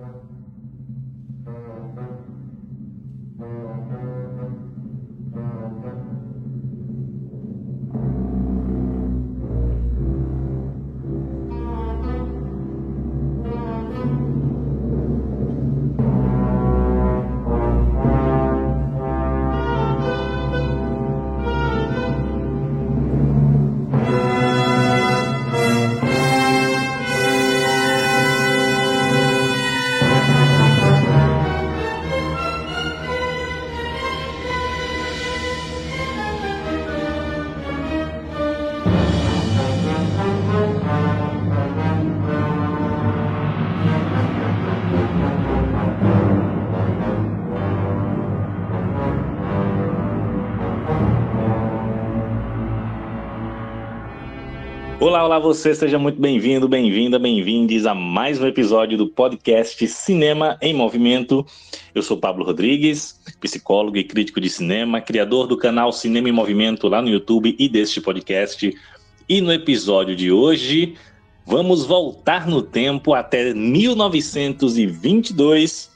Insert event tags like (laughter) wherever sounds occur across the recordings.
Thank you. Olá você, seja muito bem-vindo, bem-vinda, bem-vindes a mais um episódio do podcast Cinema em Movimento. Eu sou Pablo Rodrigues, psicólogo e crítico de cinema, criador do canal Cinema em Movimento lá no YouTube e deste podcast. E no episódio de hoje, vamos voltar no tempo até 1922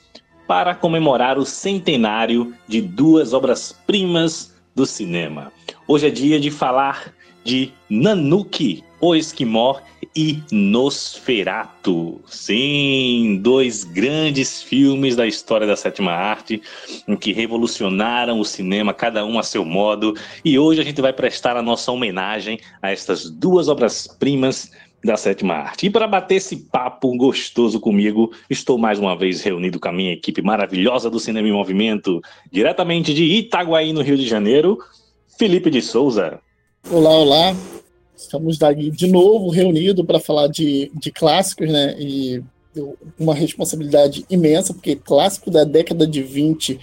para comemorar o centenário de duas obras-primas do cinema. Hoje é dia de falar de Nanuki, o Esquimó e Nosferato. Sim, dois grandes filmes da história da sétima arte, em que revolucionaram o cinema, cada um a seu modo. E hoje a gente vai prestar a nossa homenagem a estas duas obras-primas da sétima arte. E para bater esse papo gostoso comigo, estou mais uma vez reunido com a minha equipe maravilhosa do Cinema em Movimento, diretamente de Itaguaí, no Rio de Janeiro, Felipe de Souza. Olá, olá. Estamos aqui de novo reunidos para falar de, de clássicos, né? E uma responsabilidade imensa, porque clássico da década de 20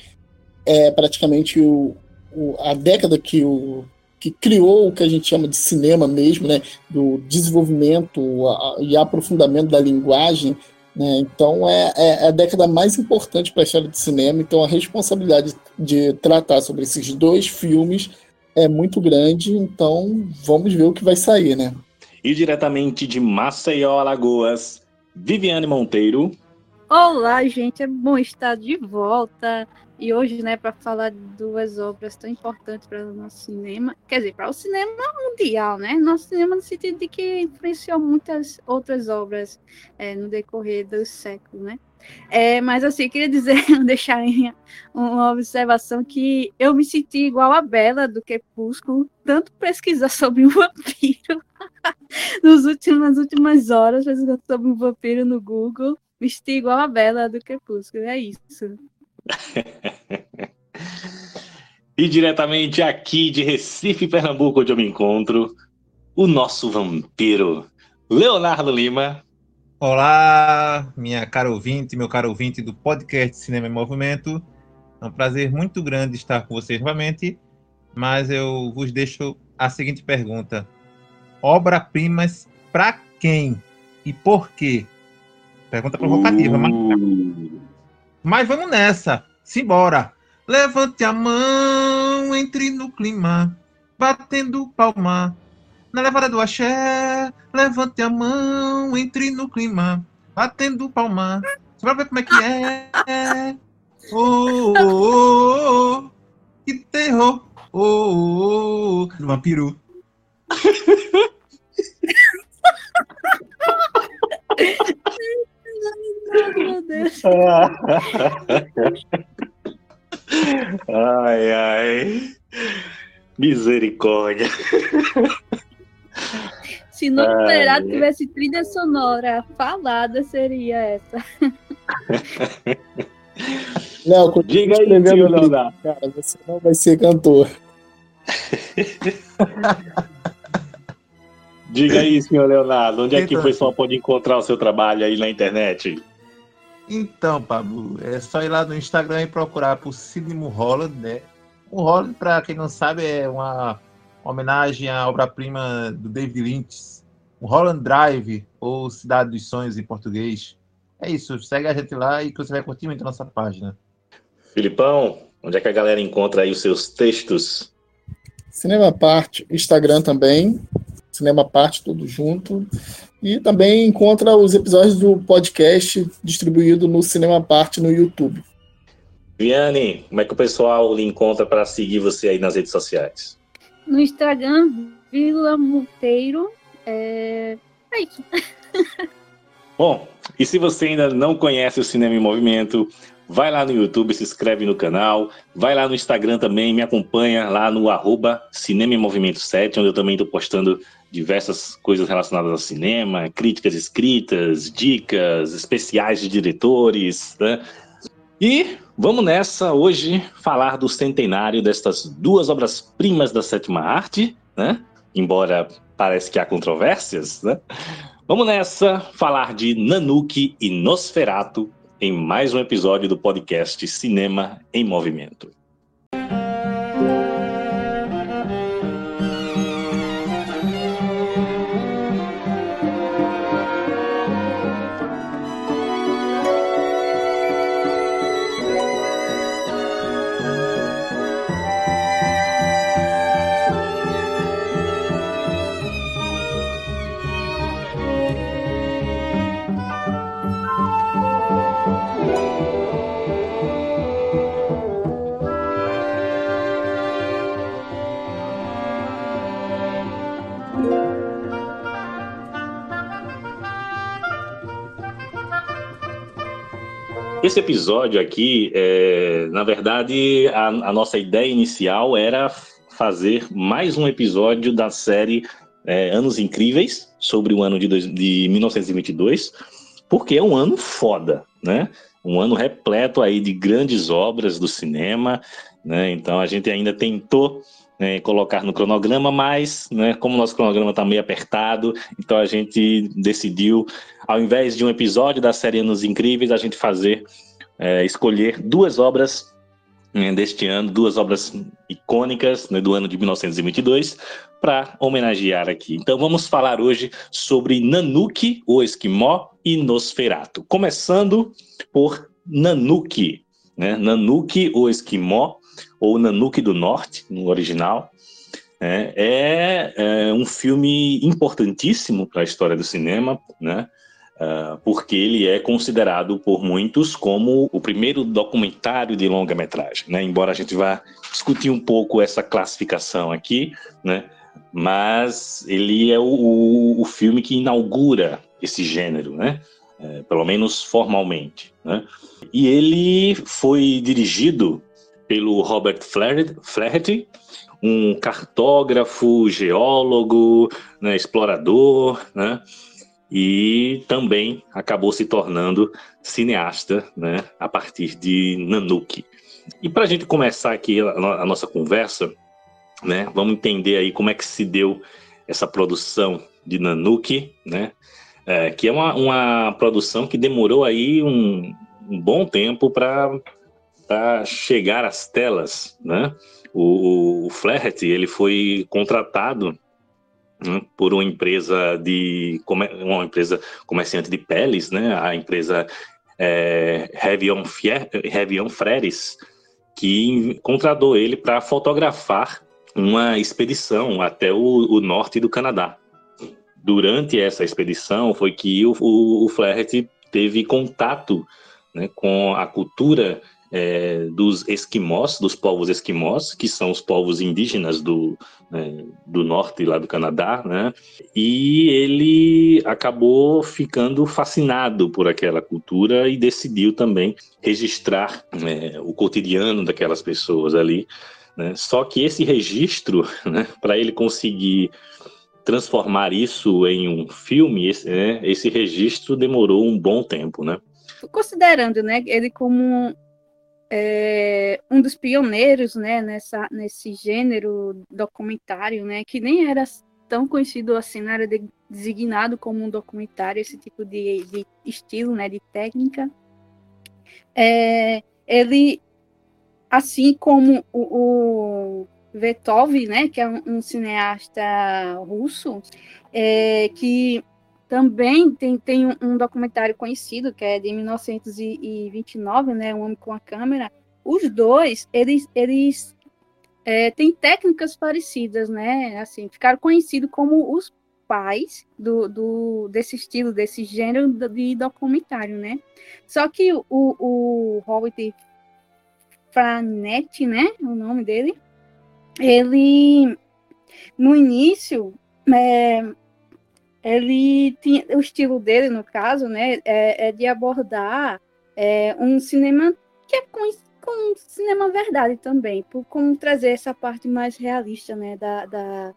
é praticamente o, o, a década que, o, que criou o que a gente chama de cinema mesmo, né? Do desenvolvimento a, e aprofundamento da linguagem. Né? Então é, é a década mais importante para a história do cinema. Então a responsabilidade de tratar sobre esses dois filmes é muito grande, então vamos ver o que vai sair, né? E diretamente de Maceió, Alagoas, Viviane Monteiro. Olá, gente, é bom estar de volta. E hoje, né, para falar de duas obras tão importantes para o nosso cinema, quer dizer, para o cinema mundial, né? Nosso cinema no sentido de que influenciou muitas outras obras é, no decorrer dos séculos, né? É, mas assim, queria dizer, (laughs) deixar uma observação que eu me senti igual a Bela do Crepúsculo, tanto pesquisar sobre um (laughs) vampiro (laughs) nos últimos, nas últimas horas, pesquisar sobre um vampiro no Google, me senti igual a Bela do Crepúsculo, é isso. e diretamente aqui de Recife, Pernambuco, onde eu me encontro, o nosso vampiro, Leonardo Lima. Olá, minha cara ouvinte, meu caro ouvinte do podcast Cinema em Movimento. É um prazer muito grande estar com vocês novamente, mas eu vos deixo a seguinte pergunta: obra-primas para quem e por quê? Pergunta provocativa, uh. mas... mas vamos nessa. Simbora. Levante a mão, entre no clima, batendo palma na levada do axé, levante a mão, entre no clima, batendo palma. Você vai ver como é que é. Oh, oh, oh, oh. que terror. Oh, oh, oh. vampiro. Meu Deus. ai, ai. Misericórdia. Se no Numerado tivesse trilha sonora falada, seria essa. (laughs) Léo, diga aí, Leonardo. Cara, você não vai ser cantor. (laughs) Diga aí, senhor Leonardo, onde é que o pessoal pode encontrar o seu trabalho aí na internet? Então, Pablo, é só ir lá no Instagram e procurar por Sidney Mulholland, né? O Holland, para quem não sabe, é uma homenagem à obra-prima do David Lynch, o Holland Drive, ou Cidade dos Sonhos em português. É isso, segue a gente lá e que você vai curtir muito a nossa página. Filipão, onde é que a galera encontra aí os seus textos? Cinema Parte, Instagram também. Cinema Parte, tudo junto. E também encontra os episódios do podcast distribuído no Cinema Parte no YouTube. Viane, como é que o pessoal lhe encontra para seguir você aí nas redes sociais? No Instagram, Vila Monteiro. É, é isso. (laughs) Bom, e se você ainda não conhece o Cinema em Movimento, vai lá no YouTube, se inscreve no canal, vai lá no Instagram também, me acompanha lá no arroba Cinema em Movimento 7, onde eu também estou postando diversas coisas relacionadas ao cinema, críticas escritas, dicas, especiais de diretores, né? E vamos nessa hoje falar do centenário destas duas obras-primas da sétima arte, né? Embora parece que há controvérsias, né? Vamos nessa falar de Nanuki e Nosferato em mais um episódio do podcast Cinema em Movimento. Esse episódio aqui, é, na verdade, a, a, nossa ideia inicial era fazer mais um episódio da série é, Anos Incríveis, sobre o ano de, dois, de 1922, porque é um ano foda, né? Um ano repleto aí de grandes obras do cinema, né? Então a gente ainda tentou né, colocar no cronograma, mas né, como nosso cronograma está meio apertado, então a gente decidiu, ao invés de um episódio da série Anos Incríveis, a gente fazer, é, escolher duas obras né, deste ano, duas obras icônicas né, do ano de 1922, para homenagear aqui. Então vamos falar hoje sobre Nanuki, o Esquimó, e Nosferato. Começando por Nanuki. Né? Nanuki, o Esquimó, ou Nanuque do Norte, no original. É, é, é um filme importantíssimo para a história do cinema, né? Uh, porque ele é considerado por muitos como o primeiro documentário de longa-metragem, né? Embora a gente vá discutir um pouco essa classificação aqui, né? Mas ele é o, o filme que inaugura esse gênero, né? É, pelo menos formalmente, né? E ele foi dirigido pelo Robert Flaherty, um cartógrafo, geólogo, né, explorador, né, e também acabou se tornando cineasta né, a partir de Nanuki. E para a gente começar aqui a, nossa conversa, né, vamos entender aí como é que se deu essa produção de Nanuki, né, é, que é uma, uma produção que demorou aí um, um bom tempo para para chegar às telas, né? O, o Flaherty, ele foi contratado né, por uma empresa de uma empresa comerciante de peles, né? A empresa é, Revion, Freres, que contratou ele para fotografar uma expedição até o, o, norte do Canadá. Durante essa expedição foi que o, o, o Flaherty teve contato né, com a cultura é, dos esquimós, dos povos esquimós, que são os povos indígenas do, é, do norte lá do Canadá, né? E ele acabou ficando fascinado por aquela cultura e decidiu também registrar é, o cotidiano daquelas pessoas ali. Né? Só que esse registro, né, para ele conseguir transformar isso em um filme, esse, né, esse registro demorou um bom tempo, né? Considerando, né, ele como é, um dos pioneiros né, nessa, nesse gênero documentário, né, que nem era tão conhecido assim na área de, designado como um documentário, esse tipo de, de estilo, né, de técnica. É, ele, assim como o, o Vetov, né, que é um, um cineasta russo, é, que também tem, tem um, um, documentário conhecido, que é de 1929, né, Um Homem com a Câmera. Os dois, eles, eles é, têm técnicas parecidas, né? Assim, ficaram conhecidos como os pais do, do, desse estilo, desse gênero de documentário, né? Só que o, o Robert Franetti, né? O nome dele, ele no início é, ele tinha o estilo dele no caso né é, é de abordar é, um cinema que é com, com cinema verdade também por como trazer essa parte mais realista né da, da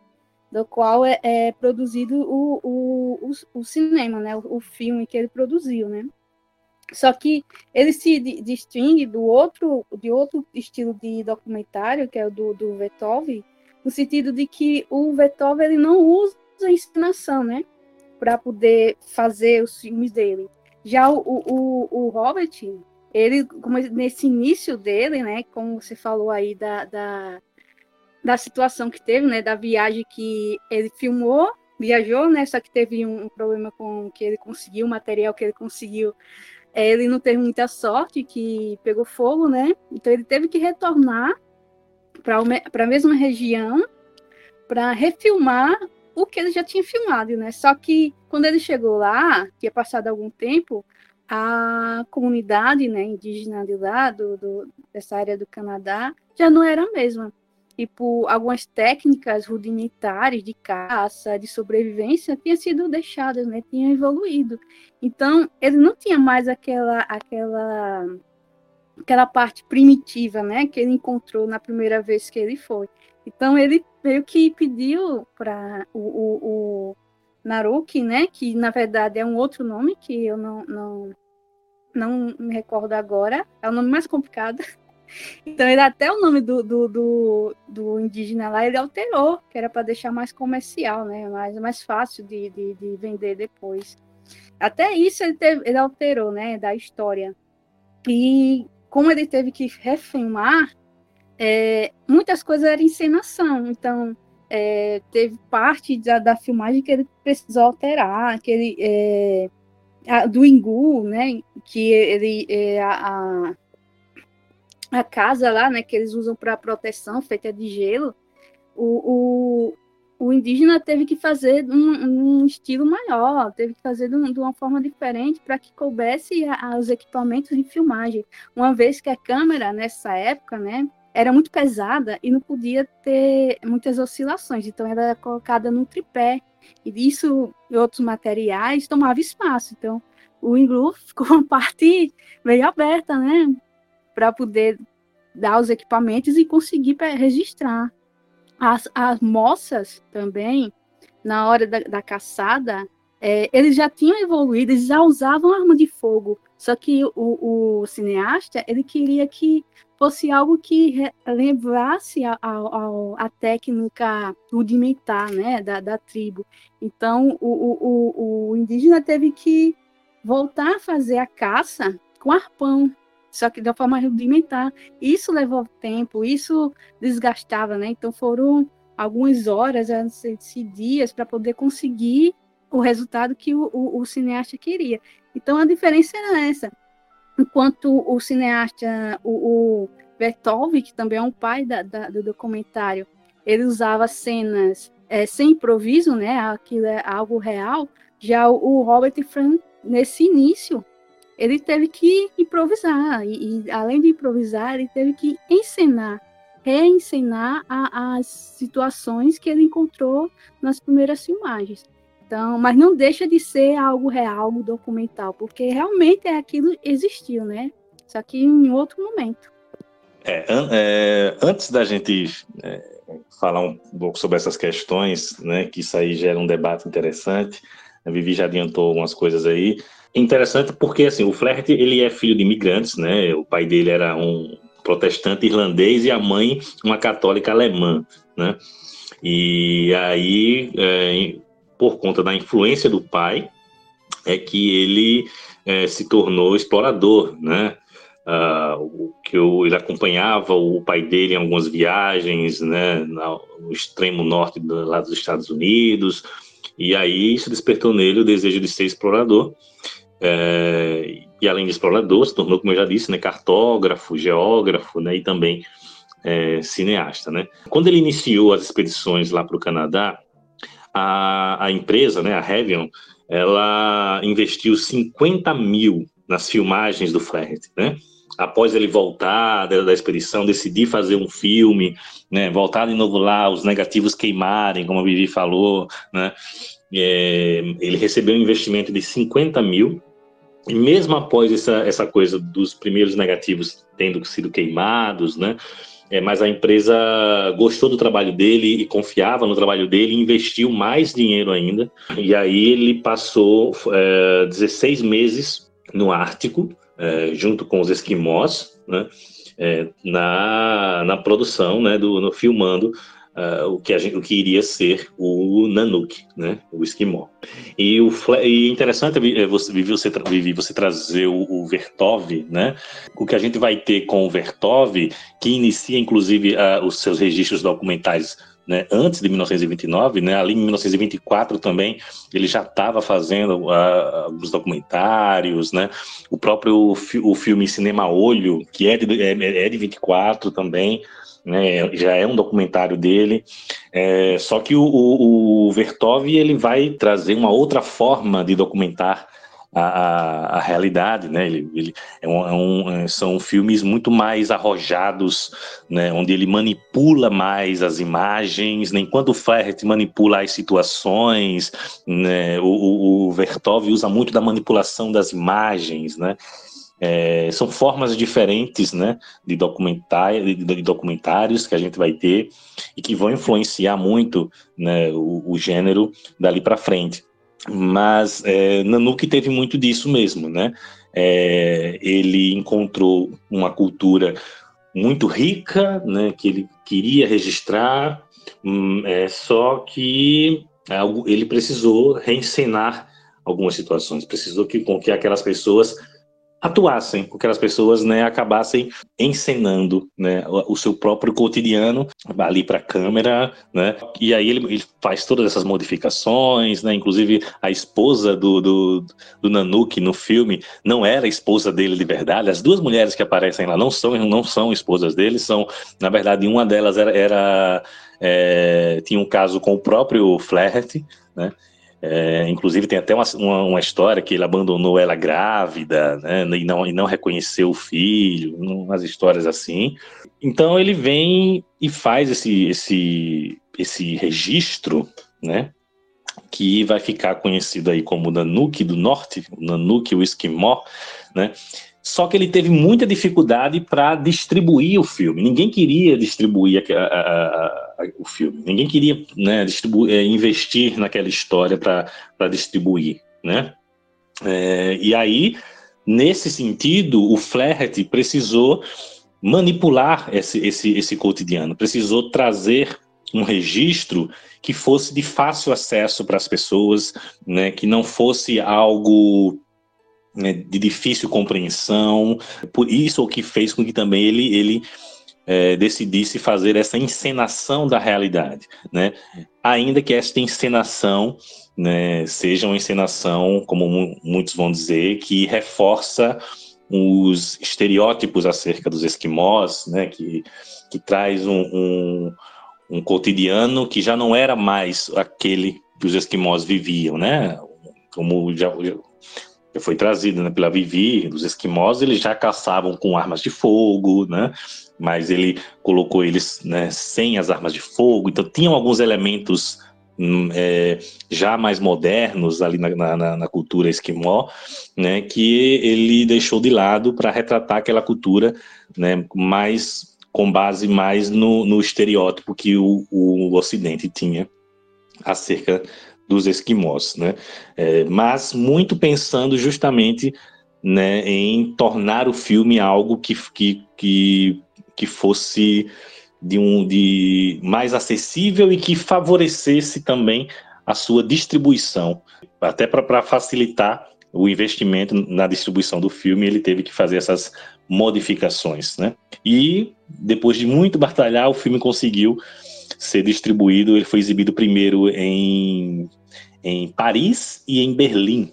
do qual é, é produzido o, o, o, o, cinema né o, o filme que ele produziu né. Só que ele se distingue do outro, de outro estilo de documentário, que é o do, do Vetov, no sentido de que o Vetov ele não usa a ensinação, né, para poder fazer os filmes dele. Já o, o, o Robert, ele, nesse início dele, né, como você falou aí da, da, da situação que teve, né, da viagem que ele filmou, viajou, né, só que teve um, um problema com que ele conseguiu, o material que ele conseguiu é, ele não teve muita sorte, que pegou fogo, né? Então ele teve que retornar para a mesma região para refilmar o que ele já tinha filmado, né? Só que quando ele chegou lá, tinha passado algum tempo, a comunidade né, indígena de lá, do, do, dessa área do Canadá, já não era a mesma por algumas técnicas rudimentares de caça, de sobrevivência, tinham sido deixadas, né? Tinham evoluído. Então, ele não tinha mais aquela aquela aquela parte primitiva, né, que ele encontrou na primeira vez que ele foi. Então, ele meio que pediu para o, o, o Naruki, né, que na verdade é um outro nome que eu não, não, não me recordo agora, é o nome mais complicado, (laughs) então, ele até o nome do, do, do, do indígena lá, ele alterou, que era para deixar mais comercial, né? Mais, mais fácil de, de, de, vender depois. Até isso ele, teve, ele alterou, né? Da história. E como ele teve que refilmar, é, muitas coisas eram encenação. Então, é, teve parte da, da, filmagem que ele precisou alterar, que ele... É, a, do Ingu, né? Que ele... É, a, a a casa lá, né, que eles usam para proteção, feita de gelo, o, o, o, indígena teve que fazer um, um estilo maior, teve que fazer de, um, de uma forma diferente para que coubesse aos equipamentos de filmagem, uma vez que a câmera nessa época, né, era muito pesada e não podia ter muitas oscilações, então era colocada no tripé, e isso e outros materiais tomava espaço, então o Inglu (laughs) ficou uma parte meio aberta, né, para poder dar os equipamentos e conseguir registrar. As, as moças também, na hora da, da caçada, é, eles já tinham evoluído, eles já usavam arma de fogo, só que o, o cineasta ele queria que fosse algo que lembrasse a, a, a, técnica rudimentar né, da, da tribo. Então, o, o, o indígena teve que voltar a fazer a caça com arpão, só que uma forma rudimentar. Isso levou tempo, isso desgastava, né? Então foram algumas horas, dias para poder conseguir o resultado que o, o, o, cineasta queria. Então a diferença era essa. Enquanto o cineasta, o, o Bertolvi, que também é um pai da, da, do documentário, ele usava cenas é, sem improviso, né? Aquilo é algo real. Já o, o Robert Frank, nesse início, ele teve que improvisar, e, e, além de improvisar, ele teve que ensinar, reencenar a, as situações que ele encontrou nas primeiras filmagens. Então, mas não deixa de ser algo real, algo documental, porque realmente é aquilo existiu, né? Só que em outro momento. É, é, antes da gente é, falar um pouco sobre essas questões, né, que isso aí gera um debate interessante, a Vivi já adiantou algumas coisas aí, Interessante porque assim, o Flaherty ele é filho de imigrantes, né? O pai dele era um protestante irlandês e a mãe uma católica alemã, né? E aí, é, por conta da influência do pai, é que ele é, se tornou explorador, né? Uh, que eu, ele acompanhava o pai dele em algumas viagens, né, no extremo norte do, lá dos Estados Unidos, e aí isso despertou nele o desejo de ser explorador. É, e além de explorador, se tornou, como eu já disse, né, cartógrafo, geógrafo, né, e também é, cineasta, né. Quando ele iniciou as expedições lá para o Canadá, a, a empresa, né, a Heavion, ela investiu 50 mil nas filmagens do Flaherty, né? Após ele voltar da, da expedição, decidir fazer um filme, né? Voltar de novo lá, os negativos queimarem, como a Vivi falou, né? É, ele recebeu um investimento de 50 mil, e mesmo após essa, essa coisa dos primeiros negativos tendo sido queimados, né? É, mas a empresa gostou do trabalho dele e confiava no trabalho dele investiu mais dinheiro ainda. E aí ele passou é, 16 meses no Ártico, é, junto com os esquimós, né, é, na, na produção, né, do, no, filmando uh, o, que gente, o que iria ser o Nanook, né, o esquimó. E o e interessante é você, você, você trazer o, o, Vertov, né, o que a gente vai ter com o Vertov, que inicia inclusive uh, os seus registros documentais né, antes de 1929, né, ali em 1924 também, ele já estava fazendo uh, alguns documentários, né, o próprio fi o filme Cinema Olho, que é de, é, é de 24 também, né, já é um documentário dele, é, só que o, o, o Vertov ele vai trazer uma outra forma de documentar a, a, a realidade, né? Ele, ele é um, é um, é, são filmes muito mais arrojados, né? Onde ele manipula mais as imagens, né? enquanto o Flaherty manipula as situações, né? O, o, o Vertov usa muito da manipulação das imagens, né? É, são formas diferentes né, de, documentário, de, de, documentários que a gente vai ter e que vão influenciar muito né, o, o gênero dali para frente. Mas é, Nanuque teve muito disso mesmo, né? É, ele encontrou uma cultura muito rica, né? Que ele queria registrar, hum, é, só que ele precisou reencenar algumas situações, precisou que com que aquelas pessoas atuassem, com que as pessoas né, acabassem encenando né, o, seu próprio cotidiano ali para a câmera, né? E aí ele, ele, faz todas essas modificações, né? Inclusive a esposa do, do, do no filme não era a esposa dele de verdade. As duas mulheres que aparecem lá não são não são esposas dele, são na verdade uma delas era, era é, tinha um caso com o próprio Flaherty, né? É, inclusive tem até uma, uma, uma, história que ele abandonou ela grávida, né, e não, e não reconheceu o filho, umas histórias assim. Então ele vem e faz esse, esse, esse registro, né, que vai ficar conhecido aí como Nanuque do Norte, o Nanuque, o Esquimó, né, só que ele teve muita dificuldade para distribuir o filme. Ninguém queria distribuir a, a, a, o filme. Ninguém queria né, é, investir naquela história para distribuir, né? É, e aí, nesse sentido, o Flaherty precisou manipular esse, esse, esse cotidiano, precisou trazer um registro que fosse de fácil acesso para as pessoas, né, que não fosse algo né, de difícil compreensão. Por isso o que fez com que também ele, ele é, decidisse fazer essa encenação da realidade, né? Ainda que esta encenação né, seja uma encenação, como muitos vão dizer, que reforça os estereótipos acerca dos esquimós, né? Que, que traz um, um, um cotidiano que já não era mais aquele que os esquimós viviam, né? Como já, foi trazido né, pela Vivi, dos esquimós, eles já caçavam com armas de fogo, né? Mas ele colocou eles né, sem as armas de fogo, então tinham alguns elementos hum, é, já mais modernos ali na, na, na, cultura esquimó, né? Que ele deixou de lado para retratar aquela cultura, né? Mais com base mais no, no estereótipo que o, o Ocidente tinha acerca dos esquimós, né? É, mas muito pensando justamente né, em tornar o filme algo que, que, que, que fosse de um de mais acessível e que favorecesse também a sua distribuição, até para facilitar o investimento na distribuição do filme, ele teve que fazer essas modificações, né? E depois de muito batalhar, o filme conseguiu ser distribuído. Ele foi exibido primeiro em, em Paris e em Berlim.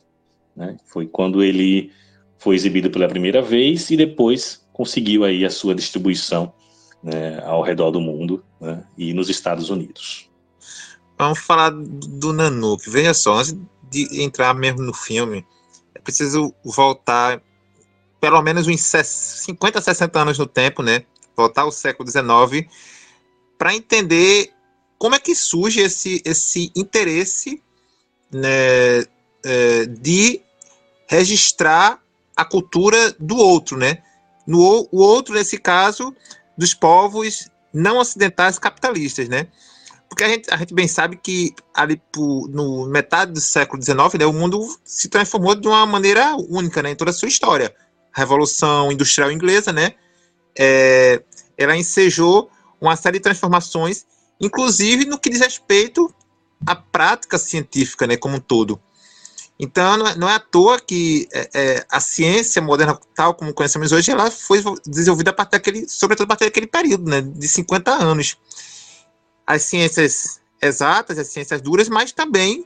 Né? Foi quando ele foi exibido pela primeira vez e depois conseguiu aí a sua distribuição né, ao redor do mundo né, e nos Estados Unidos. Vamos falar do Nanook. Veja só, antes de entrar mesmo no filme, é preciso voltar pelo menos uns 50, 60 anos no tempo, né? Voltar ao século XIX, para entender como é que surge esse, esse interesse né, é, de registrar a cultura do outro, né? No, o outro, nesse caso, dos povos não ocidentais capitalistas, né? Porque a gente, a gente bem sabe que ali no metade do século XIX, né, o mundo se transformou de uma maneira única, né, em toda a sua história. A Revolução Industrial Inglesa, né, é, ela ensejou uma série de transformações, inclusive no que diz respeito à prática científica, né, como um todo. Então, não é, é à toa que é, é, a ciência moderna, tal como conhecemos hoje, ela foi desenvolvida a partir daquele, sobretudo a partir daquele período, né, de 50 anos. As ciências exatas, as ciências duras, mas também,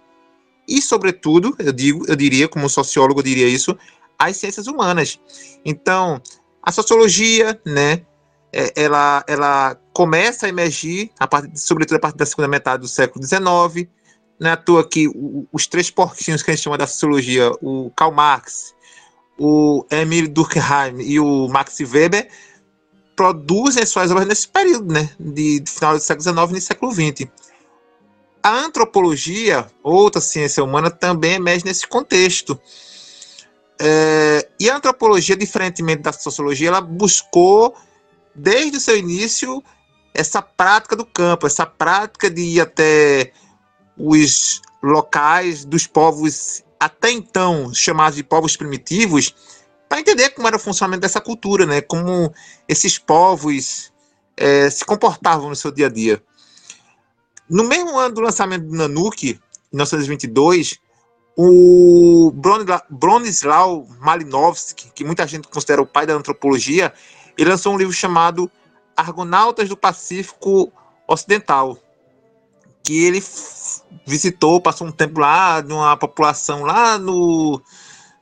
e sobretudo, eu digo, eu diria, como sociólogo eu diria isso, as ciências humanas. Então, a sociologia, né, é, ela, ela começa a emergir, a partir, sobretudo a partir da segunda metade do século XIX, não é à toa que os três porquinhos que a gente chama da sociologia, o Karl Marx, o Emile Durkheim e o Max Weber, produzem suas obras nesse período, né, de, de final do século XIX e século XX. A antropologia, outra ciência humana, também emerge nesse contexto. É, e a antropologia, diferentemente da sociologia, ela buscou, desde o seu início, essa prática do campo, essa prática de ir até os locais dos povos até então chamados de povos primitivos, para entender como era o funcionamento dessa cultura, né? Como esses povos é, se comportavam no seu dia a dia. No mesmo ano do lançamento do Nanuki, em 1922, o Bronislaw Malinowski, que muita gente considera o pai da antropologia, ele lançou um livro chamado Argonautas do Pacífico Ocidental, que ele visitou, passou um tempo lá, numa população lá no,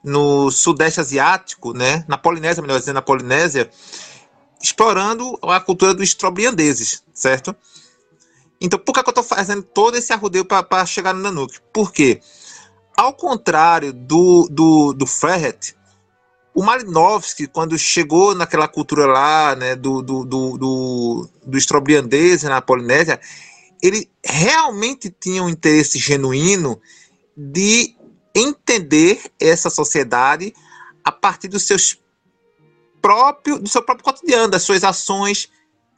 no Sudeste Asiático, né, na Polinésia, melhor dizendo, na Polinésia, explorando a cultura dos trobriandeses, certo? Então, por que, que eu estou fazendo todo esse arrudeio para chegar no Nanuque? Por quê? Ao contrário do, do, do Ferret, o Malinowski, quando chegou naquela cultura lá, né, do, do, do, do, do estrobriandese na Polinésia, ele realmente tinha um interesse genuíno de entender essa sociedade a partir dos seus próprio, do seu próprio cotidiano, das suas ações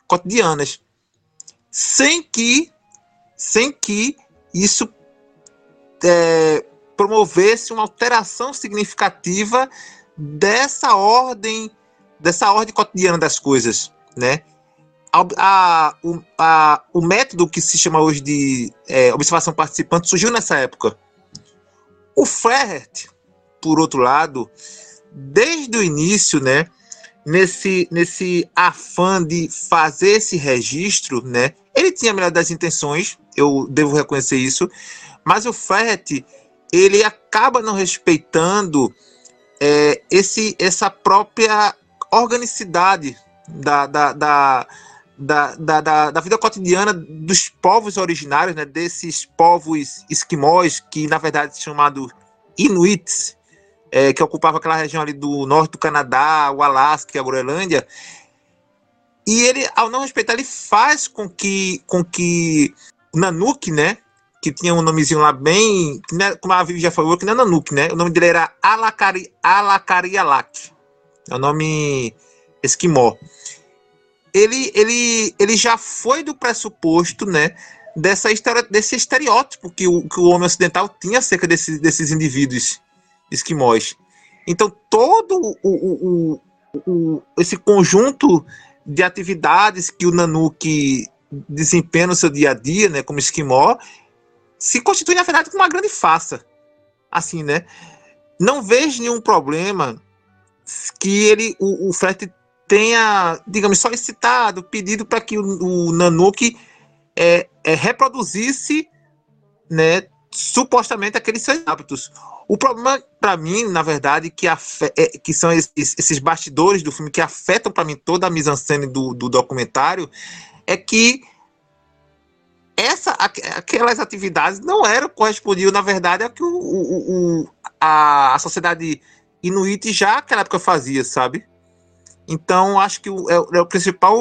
cotidianas, sem que, sem que isso é, promovesse uma alteração significativa dessa ordem, dessa ordem cotidiana das coisas, né? a, a, o, a, o método que se chama hoje de é, observação participante surgiu nessa época. O Flaherty, por outro lado, desde o início, né, nesse, nesse afã de fazer esse registro, né, ele tinha a melhor das intenções, eu devo reconhecer isso, mas o Flaherty, ele acaba não respeitando é, esse, essa própria organicidade da, da, da, da, da, da, da, vida cotidiana dos povos originários, né, desses povos esquimós, que na verdade são chamados Inuits, é, que ocupava aquela região ali do norte do Canadá, o Alasca e a Groenlândia. E ele, ao não respeitar, ele faz com que, com que o né, que tinha um nomezinho lá bem, né, como a Vivi já falou, que não é Nanook, né, o nome dele era Alakari, Alakarialak, é o nome esquimó. Ele, ele, ele já foi do pressuposto, né, dessa história, desse estereótipo que o, que o homem ocidental tinha acerca desse, desses indivíduos esquimós. Então, todo o, o, o, esse conjunto de atividades que o Nanuki desempenha no seu dia a dia, né, como esquimó, se constitui, na verdade, uma grande farsa. Assim, né? Não vejo nenhum problema que ele, o, o Fred tenha, digamos, solicitado, pedido para que o, o Nanook é, é, reproduzisse, né, supostamente aqueles seus hábitos. O problema para mim, na verdade, que, é, que são esses, esses, bastidores do filme que afetam para mim toda a mise-en-scène do, do documentário, é que essa, aquelas atividades não eram correspondiam, na verdade, ao que o, o, o a, a sociedade inuit já naquela época fazia, sabe? Então, acho que o, é, é o principal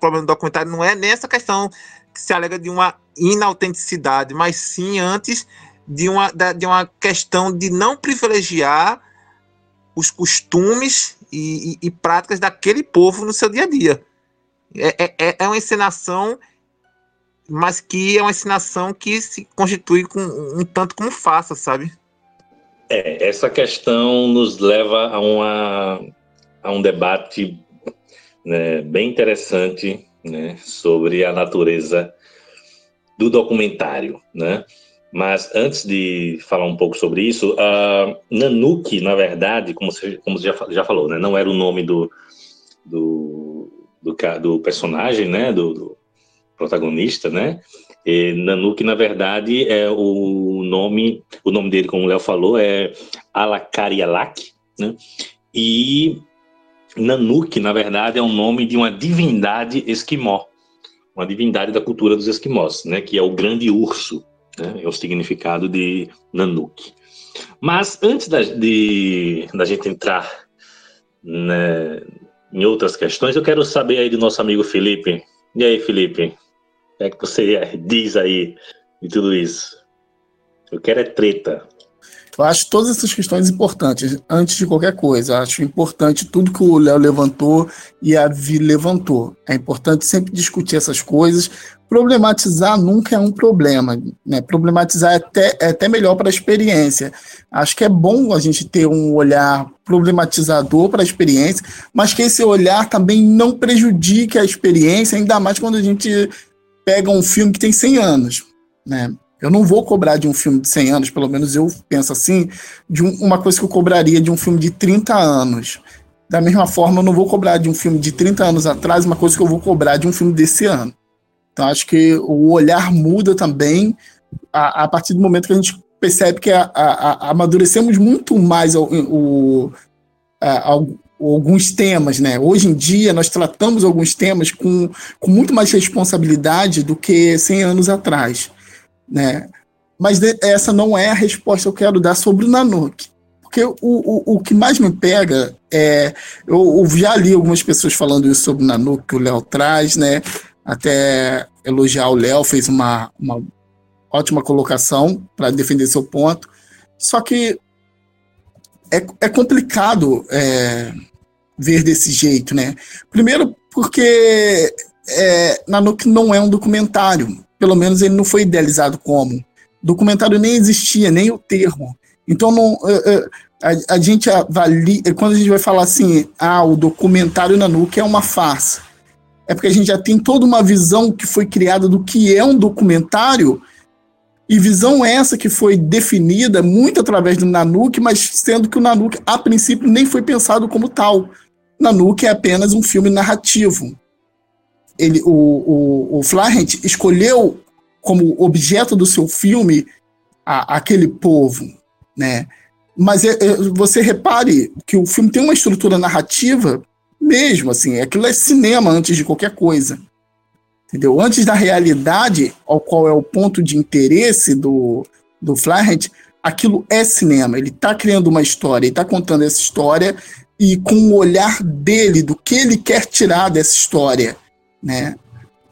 problema do documentário não é nessa questão que se alega de uma inautenticidade, mas sim antes de uma, de uma questão de não privilegiar os costumes e, e, e práticas daquele povo no seu dia a dia. É, é, é, é uma encenação, mas que é uma encenação que se constitui com um tanto como faça, sabe? É, essa questão nos leva a, uma, a um debate né, bem interessante né, sobre a natureza do documentário, né? Mas antes de falar um pouco sobre isso, uh, Nanuki, na verdade, como você, como você já, já falou, né, não era o nome do, do, do, do personagem, né, do, do, protagonista, né? E Nanuki, na verdade, é o nome, o nome dele, como o Léo falou, é Alakarialak, né? E Nanuki, na verdade, é o nome de uma divindade esquimó, uma divindade da cultura dos esquimós, né? Que é o grande urso, né? É o significado de Nanuki. Mas antes da, de, da gente entrar né, em outras questões, eu quero saber aí do nosso amigo Felipe. E aí, Felipe, é que você (laughs) diz aí de tudo isso? Eu quero é treta. Eu acho todas essas questões importantes, antes de qualquer coisa. Eu acho importante tudo que o Léo levantou e a Vi levantou. É importante sempre discutir essas coisas. Problematizar nunca é um problema. Né? Problematizar é até, é até melhor para a experiência. Acho que é bom a gente ter um olhar problematizador para a experiência, mas que esse olhar também não prejudique a experiência, ainda mais quando a gente pega um filme que tem 100 anos. Né? Eu não vou cobrar de um filme de 100 anos, pelo menos eu penso assim, de um, uma coisa que eu cobraria de um filme de 30 anos. Da mesma forma, eu não vou cobrar de um filme de 30 anos atrás uma coisa que eu vou cobrar de um filme desse ano. Então, acho que o olhar muda também a, a partir do momento que a gente percebe que a, a, amadurecemos muito mais o, o, alguns temas, né? Hoje em dia nós tratamos alguns temas com, com muito mais responsabilidade do que 100 anos atrás né? Mas essa não é a resposta que eu quero dar sobre o Nanook. Porque o, o, o que mais me pega é. Eu, eu já li algumas pessoas falando isso sobre o Nanook que o Léo traz, né? Até elogiar o Léo, fez uma, uma ótima colocação para defender seu ponto. Só que é, é complicado é, ver desse jeito, né? Primeiro, porque é, Nanook não é um documentário pelo menos ele não foi idealizado como. Documentário nem existia, nem o termo. Então, não, é, é, a, a, gente avalia, quando a gente vai falar assim, ah, o documentário Nanuque é uma farsa, é porque a gente já tem toda uma visão que foi criada do que é um documentário, e visão essa que foi definida muito através do Nanuque, mas sendo que o Nanuque, a princípio, nem foi pensado como tal. Nanuque é apenas um filme narrativo ele, o, o, o Florent escolheu como objeto do seu filme a, aquele povo, né? Mas é, é, você repare que o filme tem uma estrutura narrativa mesmo, assim, aquilo é cinema antes de qualquer coisa. Entendeu? Antes da realidade, ao qual é o ponto de interesse do, do Florent, aquilo é cinema. Ele está criando uma história, ele está contando essa história e com o olhar dele, do que ele quer tirar dessa história né?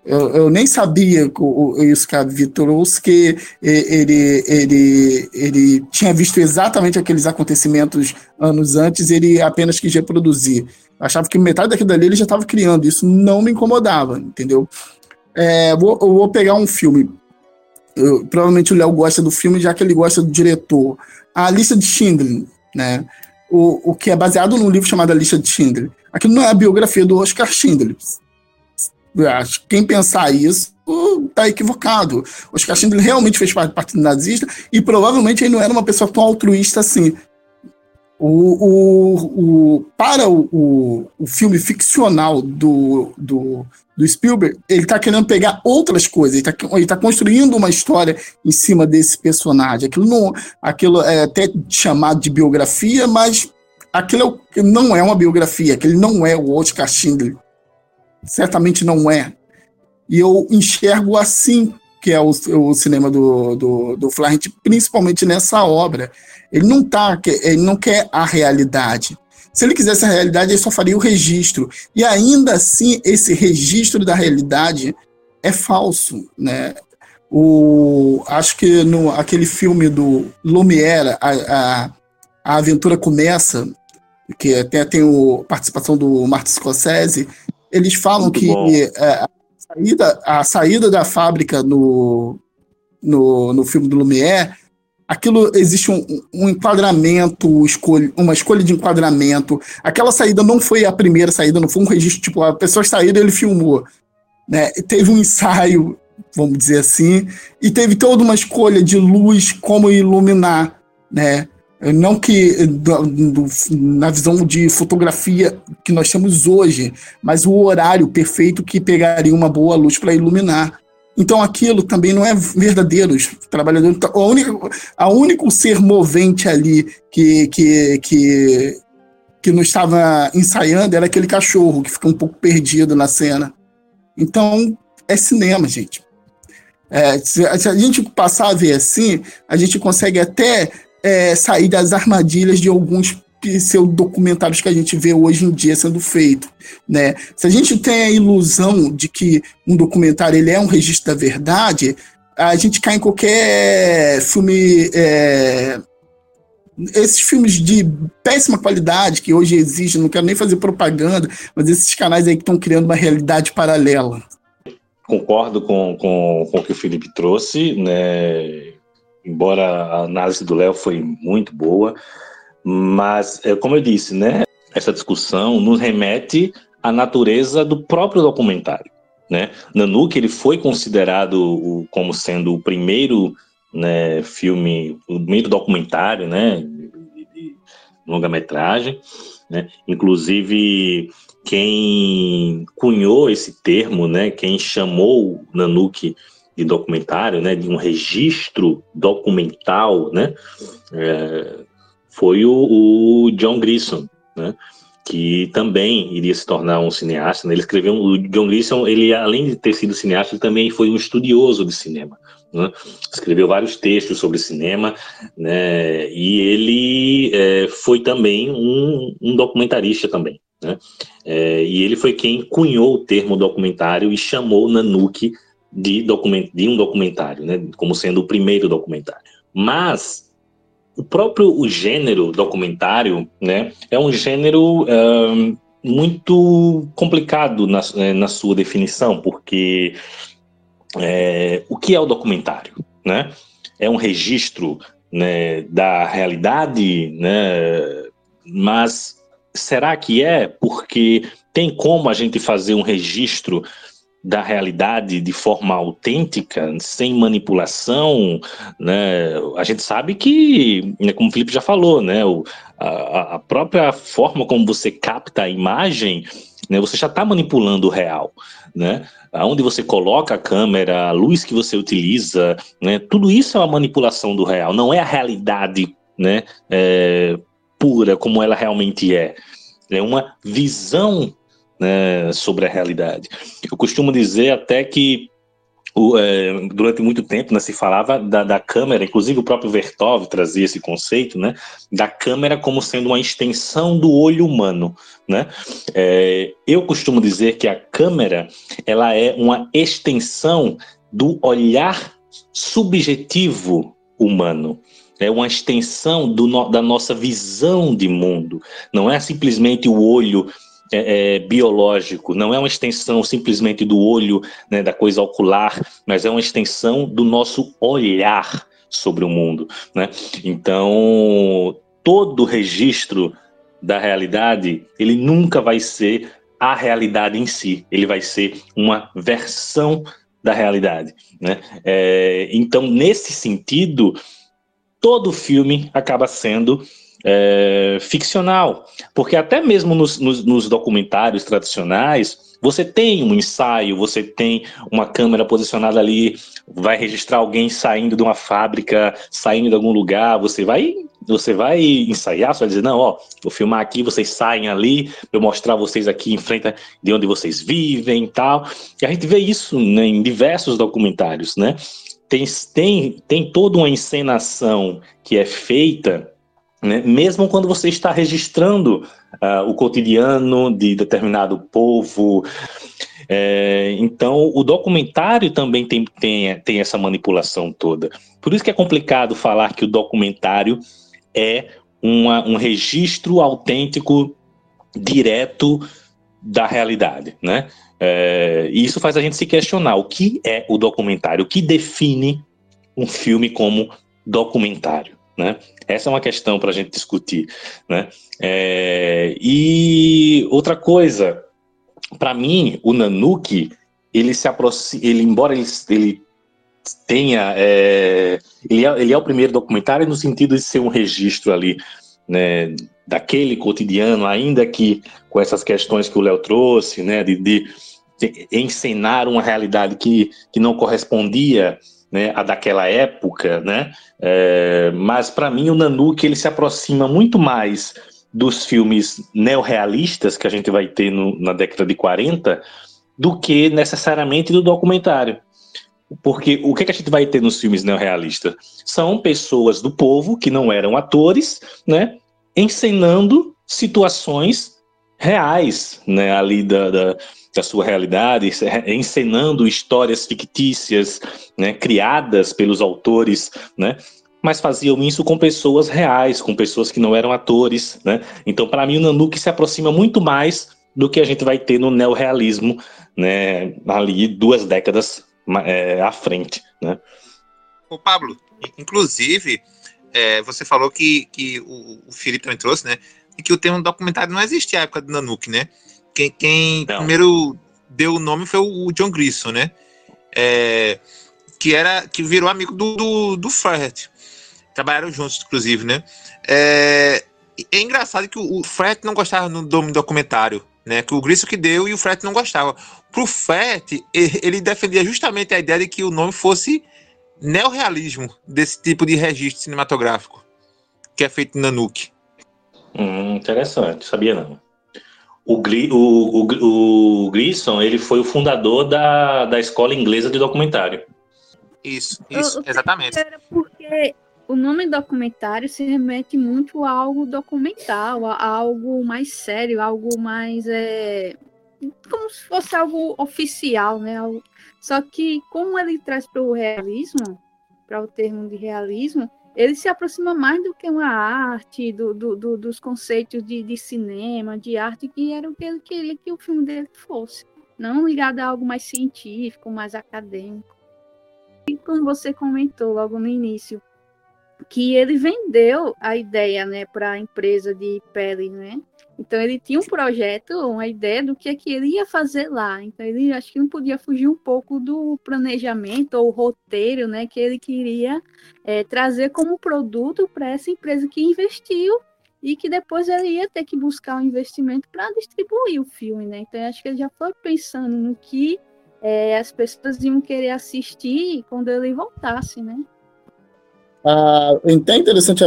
Eu, eu nem sabia isso que a Vitor que ele, ele, ele tinha visto exatamente aqueles acontecimentos anos antes, ele apenas quis reproduzir. Achava que metade daquilo dali ele já estava criando, isso não me incomodava, entendeu? É, vou, eu vou pegar um filme. Eu, provavelmente o Léo gosta do filme, já que ele gosta do diretor. A Lista de Schindler, né? O, o que é baseado num livro chamado A Lista de Schindler. Aquilo não é a biografia do Oscar Schindler. Quem pensar isso está equivocado. Oscar Schindler realmente fez parte do Partido Nazista e provavelmente ele não era uma pessoa tão altruísta assim. O, o, o, para o, o, filme ficcional do, do, do Spielberg, ele está querendo pegar outras coisas, ele está ele tá construindo uma história em cima desse personagem. Aquilo, não, aquilo é até chamado de biografia, mas aquilo é não é uma biografia, aquele não é o Oscar Schindler certamente não é. E eu enxergo assim que é o, o cinema do, do, do Florent, principalmente nessa obra. Ele não tá, ele não quer a realidade. Se ele quisesse a realidade, ele só faria o registro. E ainda assim, esse registro da realidade é falso, né? O, acho que no aquele filme do Lumière, a, a, a aventura começa, que até tem a participação do Martin Scorsese, eles falam Muito que é, saída, a saída da fábrica no, no, no filme do Lumière, aquilo existe um, um enquadramento, uma escolha de enquadramento. Aquela saída não foi a primeira saída, não foi um registro, tipo, a pessoa e ele filmou. Né? Teve um ensaio, vamos dizer assim, e teve toda uma escolha de luz, como iluminar, né? Não que na visão de fotografia que nós temos hoje, mas o horário perfeito que pegaria uma boa luz para iluminar. Então aquilo também não é verdadeiro. Os trabalhadores, a única, a único ser movente ali que, que, que, que não estava ensaiando era aquele cachorro que fica um pouco perdido na cena. Então é cinema, gente. É, se, a gente passar a ver assim, a gente consegue até é, sair das armadilhas de alguns documentários que a gente vê hoje em dia sendo feito, né? Se a gente tem a ilusão de que um documentário ele é um registro da verdade, a gente cai em qualquer filme é, esses filmes de péssima qualidade que hoje existem, não quero nem fazer propaganda, mas esses canais aí que estão criando uma realidade paralela. Concordo com, com, com o que o Felipe trouxe, né? Embora a análise do Léo foi muito boa, mas, é, como eu disse, né, essa discussão nos remete à natureza do próprio documentário. Né? Nanook ele foi considerado como sendo o primeiro né, filme, o primeiro documentário né, longa-metragem. Né? Inclusive, quem cunhou esse termo, né, quem chamou Nanook de documentário, né, de um registro documental, né, é, foi o, o, John Grissom, né, que também iria se tornar um cineasta. Né, ele escreveu, o John Grissom, ele além de ter sido cineasta, ele também foi um estudioso de cinema. Né, escreveu vários textos sobre cinema, né, e ele é, foi também um, um documentarista também. Né, é, e ele foi quem cunhou o termo documentário e chamou Nanuque de, document, de um documentário, né, como sendo o primeiro documentário. Mas o próprio o gênero documentário né, é um gênero muito complicado na, eh, na sua definição, porque é, o que é o documentário? Né? É um registro né, da realidade, né, mas será que é? Porque tem como a gente fazer um registro da realidade de forma autêntica, sem manipulação, né? A gente sabe que, né, como o Felipe já falou, né, o, a, a, própria forma como você capta a imagem, né, você já está manipulando o real, né? Aonde você coloca a câmera, a luz que você utiliza, né? Tudo isso é uma manipulação do real, não é a realidade, né? É, pura como ela realmente é. É uma visão né, sobre a realidade. Eu costumo dizer até que o, é, durante muito tempo né, se falava da, da, câmera, inclusive o próprio Vertov trazia esse conceito, né, da câmera como sendo uma extensão do olho humano. Né? É, eu costumo dizer que a câmera ela é uma extensão do olhar subjetivo humano é uma extensão do, da nossa visão de mundo. Não é simplesmente o olho é, é, biológico, não é uma extensão simplesmente do olho, né, da coisa ocular, mas é uma extensão do nosso olhar sobre o mundo. Né? Então, todo registro da realidade, ele nunca vai ser a realidade em si, ele vai ser uma versão da realidade. Né? É, então, nesse sentido, todo filme acaba sendo é, ficcional, porque até mesmo nos, nos, nos, documentários tradicionais você tem um ensaio, você tem uma câmera posicionada ali, vai registrar alguém saindo de uma fábrica, saindo de algum lugar, você vai você vai ensaiar, você vai dizer, não, ó, vou filmar aqui, vocês saem ali, eu mostrar vocês aqui em frente de onde vocês vivem e tal. E a gente vê isso né, em diversos documentários, né? tem, tem, tem toda uma encenação que é feita, né, mesmo quando você está registrando uh, o cotidiano de determinado povo. É, então, o documentário também tem, tem, tem essa manipulação toda. Por isso que é complicado falar que o documentário é uma, um registro autêntico, direto da realidade, né? É, e isso faz a gente se questionar o que é o documentário, o que define um filme como documentário, né? Essa é uma questão para a gente discutir, né? É, e outra coisa, para mim, o Nanuki, ele se aproxima, ele embora ele, ele tenha, é, ele, é, ele é o primeiro documentário no sentido de ser um registro ali, né, daquele cotidiano, ainda que com essas questões que o Léo trouxe, né, de, de, encenar uma realidade que, que não correspondia né, a daquela época, né, é, mas para mim o Nanuque ele se aproxima muito mais dos filmes neorrealistas que a gente vai ter no, na década de 40 do que necessariamente do documentário. Porque o que, que a gente vai ter nos filmes neorrealistas? São pessoas do povo que não eram atores, né? Encenando situações reais, né? Ali da, da, da sua realidade, encenando histórias fictícias, né? Criadas pelos autores, né? mas faziam isso com pessoas reais, com pessoas que não eram atores, né? Então, para mim, o Nanuque se aproxima muito mais do que a gente vai ter no neorrealismo, né? Ali duas décadas é, à frente, né? Ô Pablo, inclusive, é, você falou que, que o, o Felipe também trouxe, né? E que o termo documentário não existe à época do Nanuque, né? Quem, quem primeiro deu o nome foi o John Grissom, né? É, que era que virou amigo do, do, do Fred. Trabalharam juntos, inclusive, né? É, é engraçado que o, o Fred não gostava do nome documentário né? Que o Grissom que deu e o Fret não gostava. Pro Fret, ele defendia justamente a ideia de que o nome fosse neorrealismo desse tipo de registro cinematográfico que é feito na Nuke. Hum, interessante, sabia não. O, Gri, o, o, o Grissom, ele foi o fundador da, da escola inglesa de documentário. Isso, isso, exatamente. Era porque o nome documentário se remete muito a algo documental, a algo mais sério, algo mais. É, como se fosse algo oficial, né? Só que, como ele traz para o realismo, para o termo de realismo, ele se aproxima mais do que uma arte, do, do, do, dos conceitos de, de cinema, de arte, que era o que ele queria que o filme dele fosse. Não ligado a algo mais científico, mais acadêmico. E como você comentou logo no início, que ele vendeu a ideia, né, para a empresa de pele, né? Então ele tinha um projeto, uma ideia do que, é que ele ia fazer lá. Então ele acho que não podia fugir um pouco do planejamento ou roteiro, né, que ele queria é, trazer como produto para essa empresa que investiu e que depois ele ia ter que buscar um investimento para distribuir o filme, né? Então acho que ele já foi pensando no que é, as pessoas iam querer assistir quando ele voltasse, né? Ah, então é interessante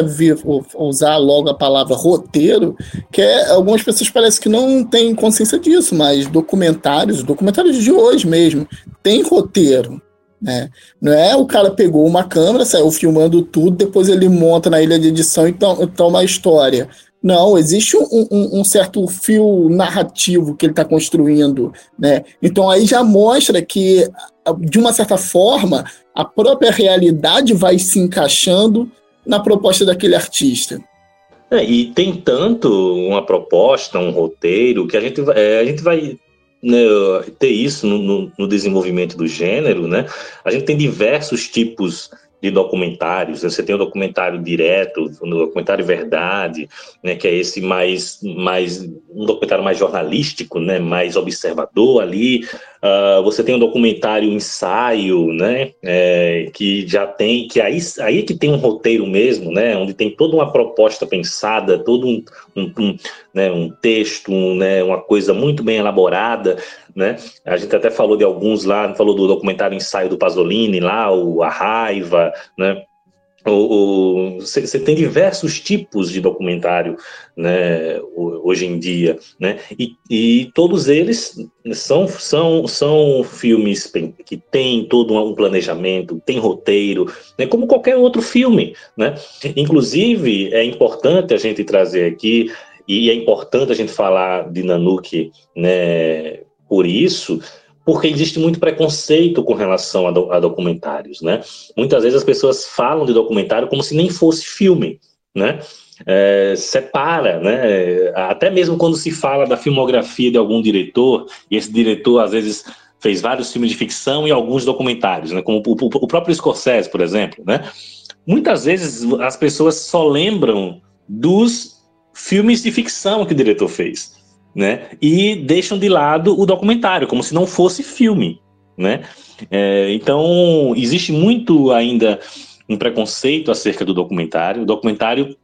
usar logo a palavra roteiro, que é, algumas pessoas parecem que não têm consciência disso, mas documentários, documentários de hoje mesmo, tem roteiro. Né? Não é o cara pegou uma câmera, saiu filmando tudo, depois ele monta na ilha de edição e toma uma história. Não, existe um, um, um, certo fio narrativo que ele está construindo, né? Então aí já mostra que, de uma certa forma, a própria realidade vai se encaixando na proposta daquele artista. É, e tem tanto uma proposta, um roteiro, que a gente, é, a gente vai né, ter isso no, no, no, desenvolvimento do gênero, né? A gente tem diversos tipos de documentários. Né? Você tem o documentário direto, o documentário verdade, né, que é esse mais, mais um documentário mais jornalístico, né, mais observador ali. Uh, você tem um documentário ensaio, né, é, que já tem, que aí, aí que tem um roteiro mesmo, né, onde tem toda uma proposta pensada, todo um, um, um, né, um texto, um, né, uma coisa muito bem elaborada, né? A gente até falou de alguns lá, falou do documentário Ensaio do Pasolini lá, o A Raiva, né? você tem diversos tipos de documentário né, hoje em dia, né, e, e, todos eles são, são, são filmes que têm todo um planejamento, tem roteiro, né, como qualquer outro filme. Né? Inclusive, é importante a gente trazer aqui, e é importante a gente falar de Nanuki né, por isso, porque existe muito preconceito com relação a, do, a, documentários, né? Muitas vezes as pessoas falam de documentário como se nem fosse filme, né? É, separa, né? Até mesmo quando se fala da filmografia de algum diretor, e esse diretor às vezes fez vários filmes de ficção e alguns documentários, né? Como o, o próprio Scorsese, por exemplo, né? Muitas vezes as pessoas só lembram dos filmes de ficção que o diretor fez né? E deixam de lado o documentário, como se não fosse filme, né? É, então, existe muito ainda um preconceito acerca do documentário. O documentário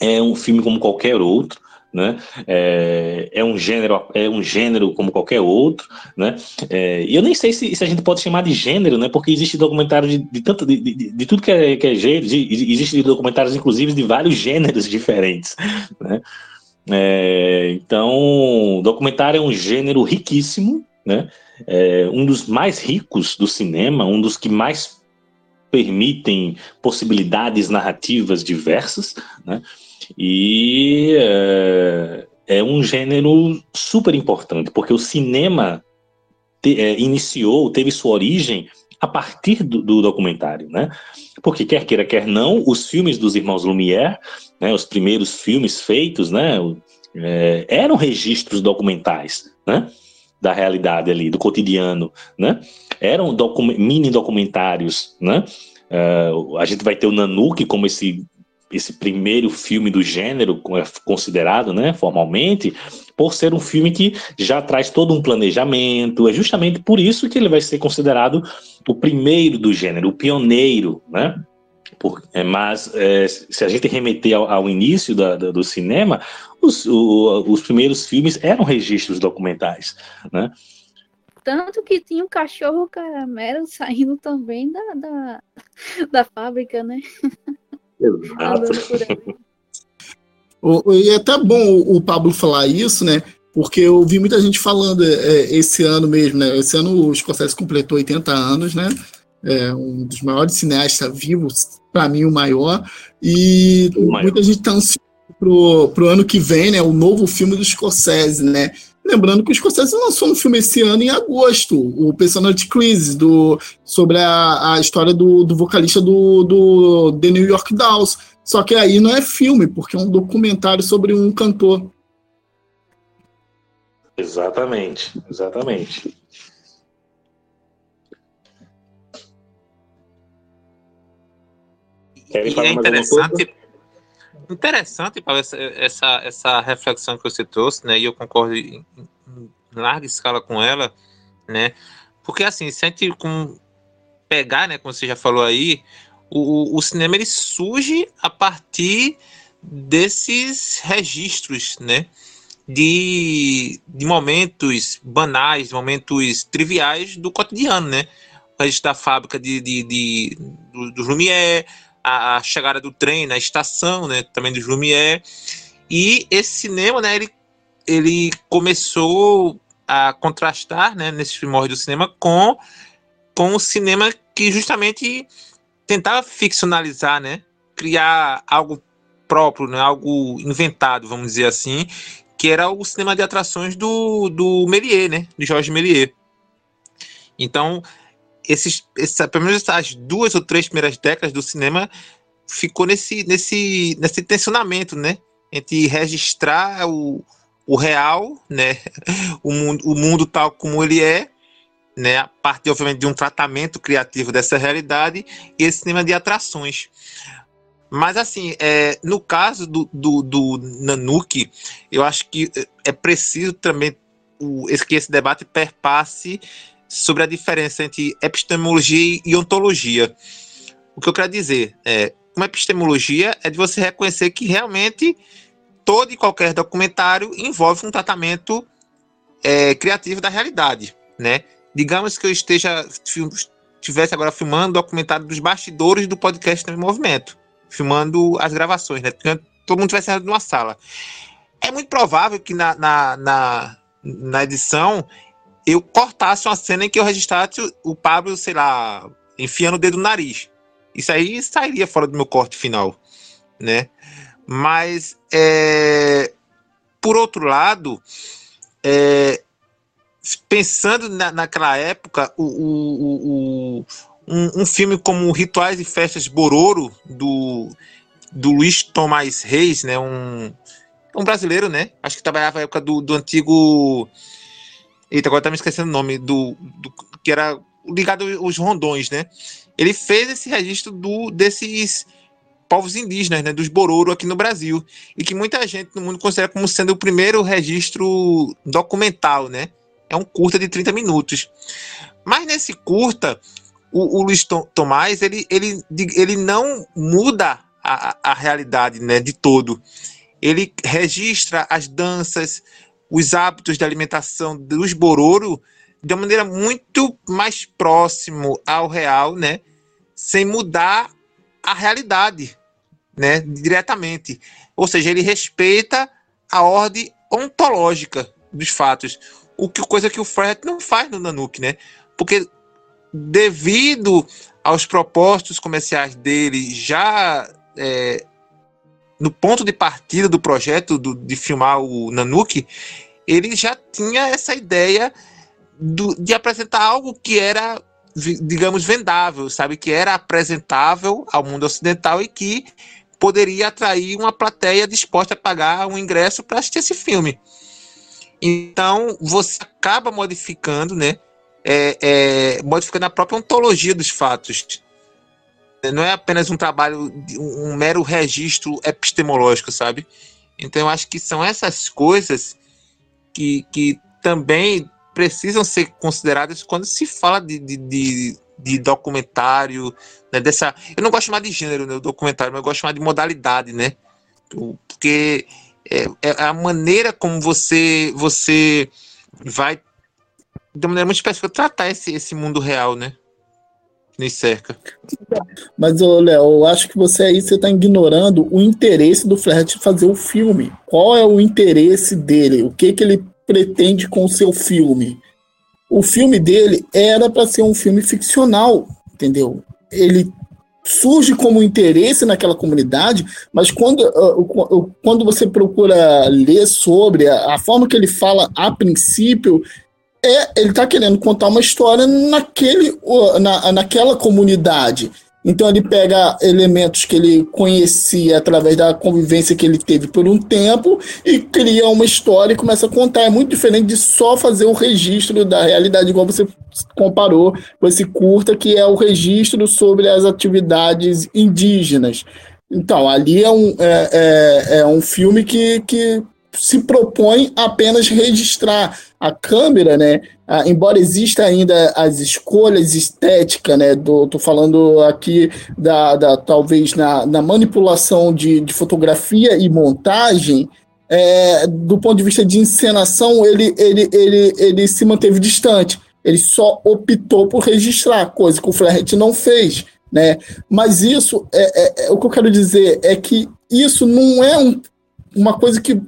é um filme como qualquer outro, né? É, é, um gênero, é um gênero como qualquer outro, né? É, e eu nem sei se, se, a gente pode chamar de gênero, né? Porque existe documentário de, de tanto de, de, de, tudo que é, que é gênero, existe documentários inclusive de vários gêneros (laughs) diferentes, né? É, então, documentário é um gênero riquíssimo, né? É um dos mais ricos do cinema, um dos que mais permitem possibilidades narrativas diversas, né? E é, é um gênero super importante, porque o cinema te, é, iniciou, teve sua origem a partir do, do, documentário, né? Porque quer queira, quer não, os filmes dos irmãos Lumière, né, os primeiros filmes feitos, né, é, eram registros documentais, né? Da realidade ali, do cotidiano, né? Eram docu mini documentários, né? Uh, a gente vai ter o Nanuki como esse esse primeiro filme do gênero é considerado, né, formalmente, por ser um filme que já traz todo um planejamento. É justamente por isso que ele vai ser considerado o primeiro do gênero, o pioneiro, né? Por, é, mas é, se a gente remeter ao, ao início da, da, do cinema, os, o, os primeiros filmes eram registros documentais, né? Tanto que tinha um cachorro caramelo saindo também da, da, da fábrica, né? (laughs) Exato. e é até bom o Pablo falar isso, né? Porque eu vi muita gente falando é, esse ano mesmo, né? Esse ano o Scorsese completou 80 anos, né? É um dos maiores cineastas vivos, para mim o maior. E o maior. muita gente está ansiosa pro, pro ano que vem, né? O novo filme do Scorsese, né? Lembrando que o Scorsese lançou um filme esse ano em agosto, o Personality Crisis, do, sobre a, a história do, do vocalista do, do The New York Dolls. Só que aí não é filme, porque é um documentário sobre um cantor. Exatamente, exatamente. Querem e é interessante, interessante Paulo, essa, essa, essa reflexão que você trouxe, né? E eu concordo em, larga escala com ela, né? Porque assim, se a gente com, pegar, né, como você já falou aí, o, o cinema ele surge a partir desses registros, né? De, de momentos banais, momentos triviais do cotidiano, né? O registro da fábrica de, de, de do, do Lumière, a, a, chegada do trem na estação, né, também do Lumière. E esse cinema, né, ele, ele começou a contrastar, né, nesse primórdio do cinema com com o cinema que justamente tentava ficcionalizar, né, criar algo próprio, né, algo inventado, vamos dizer assim, que era o cinema de atrações do, do Méliès, né, de Jorge Méliès. Então, esses, essa, pelo menos essas duas ou três primeiras décadas do cinema ficou nesse, nesse, nesse tensionamento, né? Entre registrar o, o real, né? O mundo, o mundo tal como ele é, né? A partir, obviamente, de um tratamento criativo dessa realidade e esse cinema de atrações. Mas, assim, é, no caso do, do, do Nanuki, eu acho que é preciso também o, que esse debate perpasse sobre a diferença entre epistemologia e ontologia. O que eu quero dizer é, uma epistemologia é de você reconhecer que realmente todo e qualquer documentário envolve um tratamento é, criativo da realidade, né? Digamos que eu esteja tivesse agora filmando o documentário dos bastidores do podcast em movimento, filmando as gravações, né? Porque todo mundo tivesse numa sala. É muito provável que na, na, na, na edição eu cortasse uma cena em que eu registrasse o Pablo, sei lá, enfiando o dedo no nariz. Isso aí sairia fora do meu corte final, né? Mas, é, por outro lado, é, pensando na, naquela época, o, o, o, um, um, filme como Rituais e Festas Bororo, do, do Luiz Tomás Reis, né, um, um brasileiro, né? Acho que trabalhava na época do, do antigo. Eita, agora tá me esquecendo o nome, do, do que era ligado aos rondões, né? Ele fez esse registro do, desses povos indígenas, né, dos Bororo aqui no Brasil, e que muita gente no mundo considera como sendo o primeiro registro documental, né? É um curta de 30 minutos. Mas nesse curta, o, o Luiz Tomás, ele, ele, ele não muda a, a realidade né, de todo. Ele registra as danças, os hábitos de alimentação dos Bororo de uma maneira muito mais próximo ao real, né? Sem mudar a realidade, né? Diretamente. Ou seja, ele respeita a ordem ontológica dos fatos o que coisa que o Fred não faz no Nanuki, né? Porque devido aos propósitos comerciais dele já é, no ponto de partida do projeto do, de filmar o Nanuki, ele já tinha essa ideia do, de apresentar algo que era, digamos, vendável, sabe? Que era apresentável ao mundo ocidental e que poderia atrair uma plateia disposta a pagar um ingresso para assistir esse filme. Então, você acaba modificando, né? É, é, modificando a própria ontologia dos fatos. Não é apenas um trabalho, um mero registro epistemológico, sabe? Então, eu acho que são essas coisas que, que também precisam ser consideradas quando se fala de, de, de, de documentário, né? Dessa, eu não gosto de chamar de gênero, né, documentário, mas eu gosto de chamar de modalidade, né? Porque é, é a maneira como você você vai de maneira muito específica tratar esse, esse mundo real, né? Nos cerca. Mas, Léo, eu acho que você aí você está ignorando o interesse do Flash fazer o filme. Qual é o interesse dele? O que, que ele pretende com o seu filme? O filme dele era para ser um filme ficcional, entendeu? Ele surge como interesse naquela comunidade, mas quando, uh, quando você procura ler sobre a, a, forma que ele fala a princípio, é ele está querendo contar uma história naquele, na, naquela comunidade. Então ele pega elementos que ele conhecia através da convivência que ele teve por um tempo e cria uma história e começa a contar. É muito diferente de só fazer o registro da realidade, igual você comparou com esse curta, que é o registro sobre as atividades indígenas. Então, ali é um, é, é, é um filme que, que se propõe apenas registrar a câmera, né? Ah, embora exista ainda as escolhas estéticas, né? Do, tô falando aqui da, da talvez na, na manipulação de, de fotografia e montagem, é, do ponto de vista de encenação, ele, ele, ele, ele se manteve distante. Ele só optou por registrar, coisa que o Flaherty não fez. Né? Mas isso, é, é, é, o que eu quero dizer é que isso não é um, uma coisa que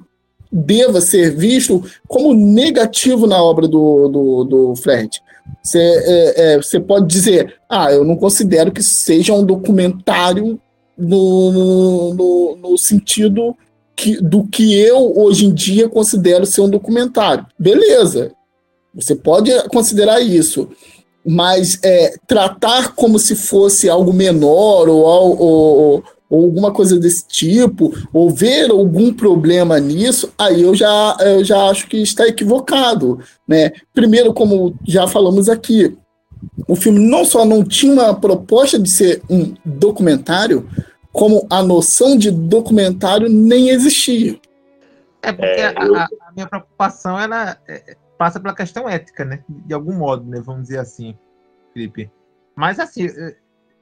deva ser visto como negativo na obra do, do, do Flaherty. Você, é, é, pode dizer, ah, eu não considero que seja um documentário no, no, no sentido que, do que eu hoje em dia considero ser um documentário. Beleza, você pode considerar isso, mas é, tratar como se fosse algo menor ou, ou, ou alguma coisa desse tipo, ou ver algum problema nisso, aí eu já, eu já acho que está equivocado. Né? Primeiro, como já falamos aqui, o filme não só não tinha uma proposta de ser um documentário, como a noção de documentário nem existia. É porque é, eu... a, a, minha preocupação ela é, passa pela questão ética, né? De algum modo, né? Vamos dizer assim, Felipe. Mas assim,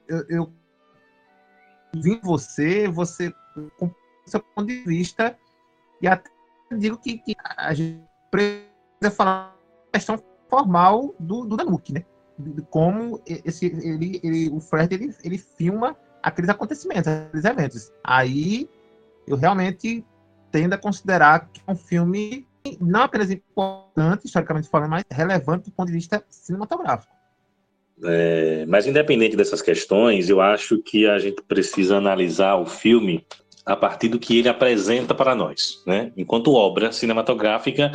eu, eu vi você, você com seu ponto de vista, e até digo que, que a gente precisa falar a questão formal do, do Danuk, né? de como esse, ele, ele, o Fred ele, ele filma aqueles acontecimentos, aqueles eventos. Aí eu realmente tendo a considerar que é um filme não apenas importante, historicamente falando, mas relevante do ponto de vista cinematográfico. É, mas independente dessas questões, eu acho que a gente precisa analisar o filme a partir do que ele apresenta para nós, né? Enquanto obra cinematográfica,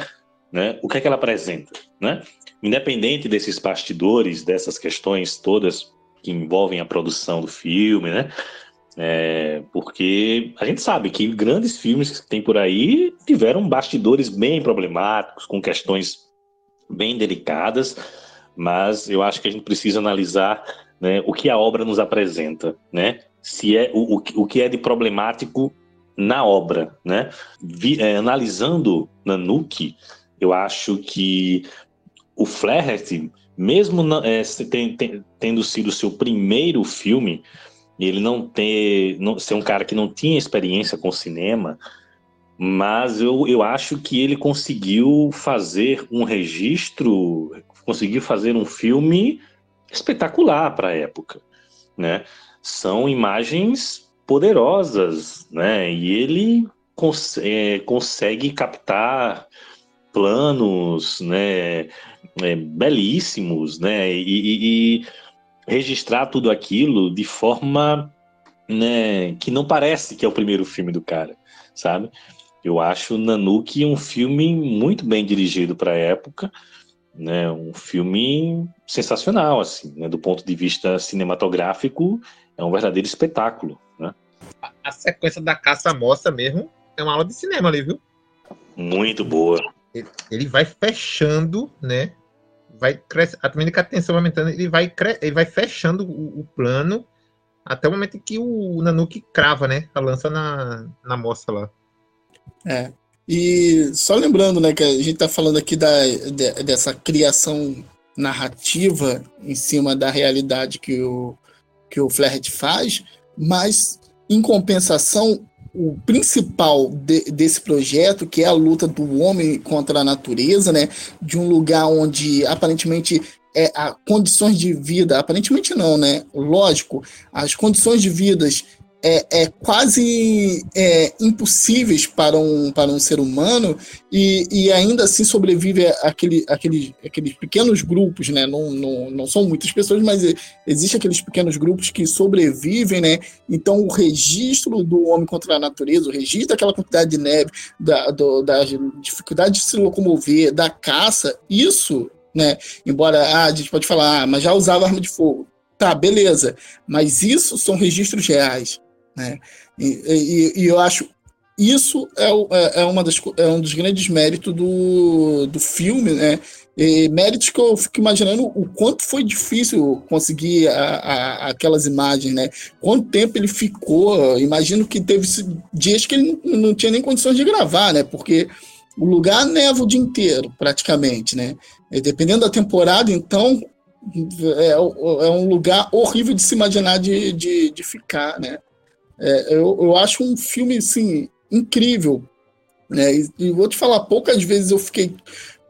né? O que é que ela apresenta, né? Independente desses bastidores, dessas questões todas que envolvem a produção do filme, né? É, porque a gente sabe que grandes filmes que tem por aí tiveram bastidores bem problemáticos, com questões bem delicadas, mas eu acho que a gente precisa analisar né, o que a obra nos apresenta, né? Se é o, o, o que é de problemático na obra, né? Vi, é, analisando Nanuki, eu acho que o Flaherty, mesmo é, tem, tem, tendo sido seu primeiro filme, ele não ter não, ser um cara que não tinha experiência com cinema, mas eu, eu acho que ele conseguiu fazer um registro, conseguiu fazer um filme espetacular para a época, né? São imagens poderosas, né? E ele cons é, consegue captar planos, né? É, belíssimos, né? E, e, e registrar tudo aquilo de forma né, que não parece que é o primeiro filme do cara, sabe? Eu acho Nanuki um filme muito bem dirigido para a época, né? Um filme sensacional, assim, né? Do ponto de vista cinematográfico, é um verdadeiro espetáculo, né? A sequência da caça mostra mesmo é uma aula de cinema ali, viu? Muito boa. Ele, ele vai fechando, né? vai crescer, a medida que a tensão vai aumentando, ele vai, ele vai fechando o, o, plano até o momento em que o Nanuki crava, né? A lança na, na moça lá. É. E só lembrando, né, que a gente tá falando aqui da, de, dessa criação narrativa em cima da realidade que o, que o Flaherty faz, mas em compensação, o principal de, desse projeto, que é a luta do homem contra a natureza, né, de um lugar onde aparentemente é, a condições de vida, aparentemente não, né? Lógico, as condições de vidas é, é quase é, impossíveis para um, para um ser humano e, e ainda assim sobrevive aquele, aquele, aqueles pequenos grupos, né? Não, não, não são muitas pessoas, mas existem aqueles pequenos grupos que sobrevivem, né? Então o registro do homem contra a natureza, o registro daquela quantidade de neve, da, do, da dificuldade de se locomover, da caça, isso, né? Embora ah, a gente pode falar, ah, mas já usava arma de fogo. Tá, beleza. Mas isso são registros reais. Né? E, e, e eu acho isso é, é, é, uma das, é um dos grandes méritos do, do filme, né? E méritos que eu fico imaginando o quanto foi difícil conseguir a, a, aquelas imagens, né? Quanto tempo ele ficou? Imagino que teve dias que ele não, não tinha nem condições de gravar, né? Porque o lugar neva o dia inteiro, praticamente, né? E dependendo da temporada, então é, é um lugar horrível de se imaginar de, de, de ficar, né? É, eu, eu acho um filme, assim, incrível. Né? E, e, vou te falar, poucas vezes eu fiquei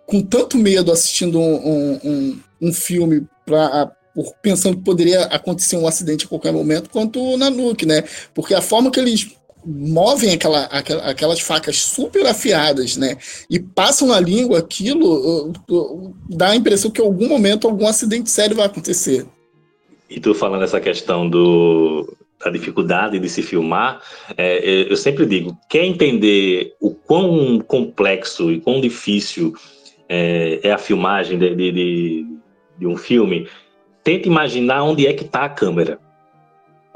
com tanto medo assistindo um, um, um filme pra, pensando que poderia acontecer um acidente a qualquer momento, quanto na Nuke, né? Porque a forma que eles movem aquela, aquela, aquelas facas super afiadas, né? E passam na língua aquilo, uh, uh, dá a impressão que em algum momento algum acidente sério vai acontecer. E tu falando essa questão do, a dificuldade de se filmar, é, eu sempre digo, quer entender o quão complexo e quão difícil é, é a filmagem de, de, de, um filme, tenta imaginar onde é que está a câmera.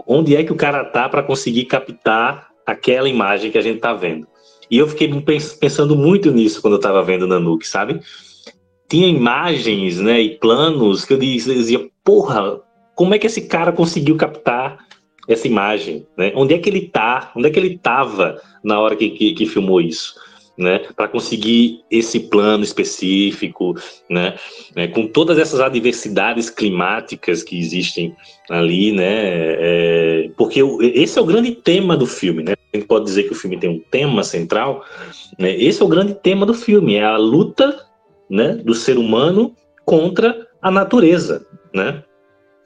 Onde é que o cara tá para conseguir captar aquela imagem que a gente está vendo. E eu fiquei pensando muito nisso quando eu estava vendo Nanuque, sabe? Tinha imagens né, e planos que eu dizia, porra, como é que esse cara conseguiu captar essa imagem, né? Onde é que ele tá? Onde é que ele estava na hora que, que, que filmou isso? Né, para conseguir esse plano específico, né, né, com todas essas adversidades climáticas que existem ali, né, é, porque esse é o grande tema do filme, né, a gente pode dizer que o filme tem um tema central, né, esse é o grande tema do filme, é a luta, né, do ser humano contra a natureza, né?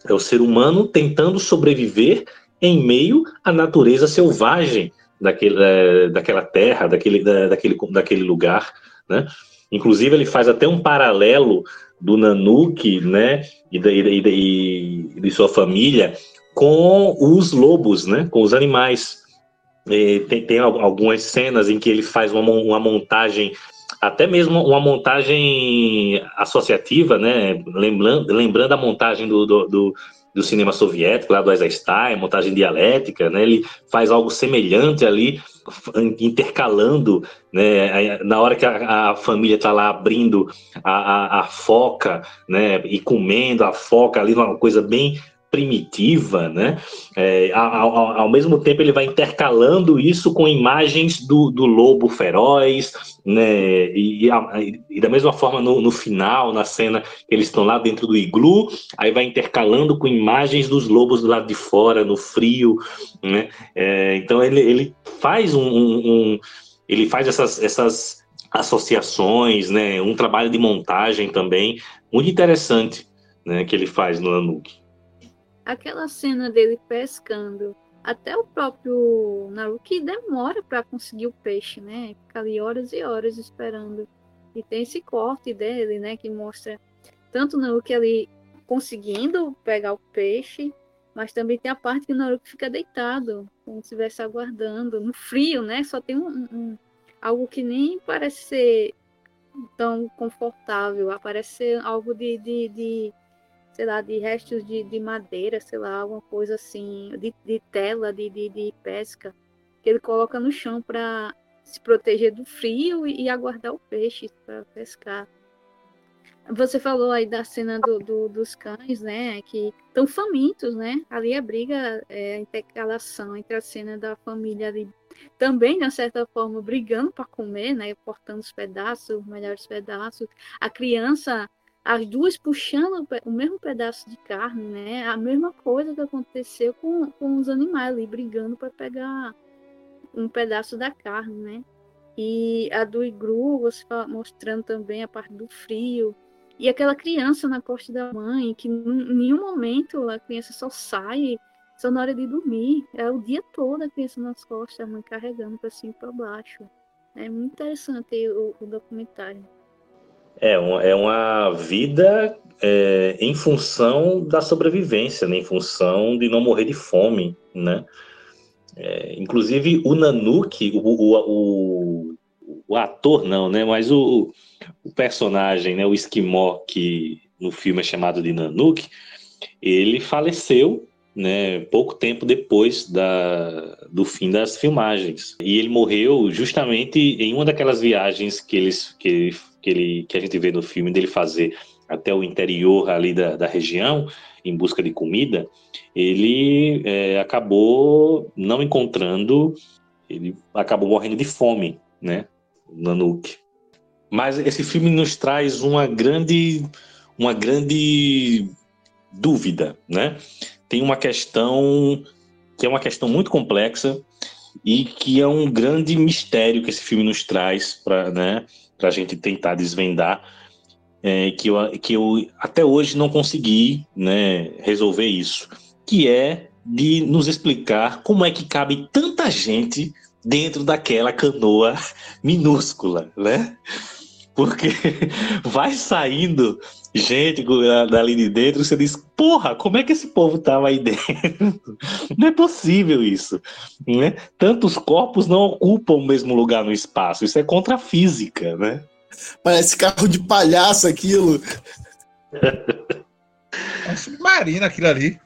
É o ser humano tentando sobreviver em meio à natureza selvagem daquele, é, daquela terra, daquele, da, daquele, daquele lugar, né? Inclusive ele faz até um paralelo do Nanuque, né, e, e, e de sua família com os lobos, né, com os animais. Tem, tem algumas cenas em que ele faz uma, uma montagem até mesmo uma montagem associativa, né? Lembrando, lembrando a montagem do, do, do, do cinema soviético, lá do Eisenstein, montagem dialética, né? Ele faz algo semelhante ali, intercalando, né? Na hora que a, a família está lá abrindo a, a, a, foca, né? E comendo a foca ali, uma coisa bem primitiva, né? É, ao, ao, mesmo tempo ele vai intercalando isso com imagens do, do lobo feroz, né? E, e, e da mesma forma no, no, final, na cena eles estão lá dentro do iglu, aí vai intercalando com imagens dos lobos do lado de fora, no frio, né? É, então ele, ele faz um, um, um ele faz essas, essas associações, né? Um trabalho de montagem também muito interessante, né? Que ele faz no Anuki aquela cena dele pescando, até o próprio Naruki demora para conseguir o peixe, né? Fica ali horas e horas esperando. E tem esse corte dele, né? Que mostra tanto o Naruki ali conseguindo pegar o peixe, mas também tem a parte que o Naruki fica deitado, como se estivesse aguardando, no frio, né? Só tem um, um, algo que nem parece ser tão confortável, parece ser algo de, de, de sei lá, de restos de, de madeira, sei lá, alguma coisa assim, de, de tela de, de, de pesca, que ele coloca no chão para se proteger do frio e, e aguardar o peixe para pescar. Você falou aí da cena do, do, dos cães, né? Que estão famintos, né? Ali a briga, é, a intercalação entre a cena da família ali, também, de certa forma, brigando para comer, né? Cortando os pedaços, os melhores pedaços. A criança as duas puxando o mesmo pedaço de carne, né? A mesma coisa que aconteceu com, com os animais ali brigando para pegar um pedaço da carne, né? E a do igru, você mostrando também a parte do frio. E aquela criança na costa da mãe, que em nenhum momento a criança só sai, só na hora de dormir. É o dia todo a criança nas costas, a mãe carregando para cima e para baixo. É muito interessante o, o documentário. É, uma, é uma vida é, em função da sobrevivência, né? em função de não morrer de fome, né? É, inclusive o Nanuki, o, o, o, o, ator não, né? Mas o, o personagem, né? O esquimó que no filme é chamado de Nanuki, ele faleceu né, pouco tempo depois da, do fim das filmagens. E ele morreu justamente em uma daquelas viagens que, eles, que, ele, que, ele, que a gente vê no filme dele fazer até o interior ali da, da região, em busca de comida, ele é, acabou não encontrando, ele acabou morrendo de fome, né, Nanuque. Mas esse filme nos traz uma grande, uma grande dúvida, né? tem uma questão que é uma questão muito complexa e que é um grande mistério que esse filme nos traz para né, a gente tentar desvendar, é, que, eu, que eu até hoje não consegui né, resolver isso, que é de nos explicar como é que cabe tanta gente dentro daquela canoa (laughs) minúscula, né? Porque (laughs) vai saindo gente dali de dentro, você diz, porra, como é que esse povo tava aí (laughs) dentro? Não é possível isso. Né? Tantos corpos não ocupam o mesmo lugar no espaço. Isso é contra a física, né? Parece carro de palhaço aquilo. É um submarino aquilo ali.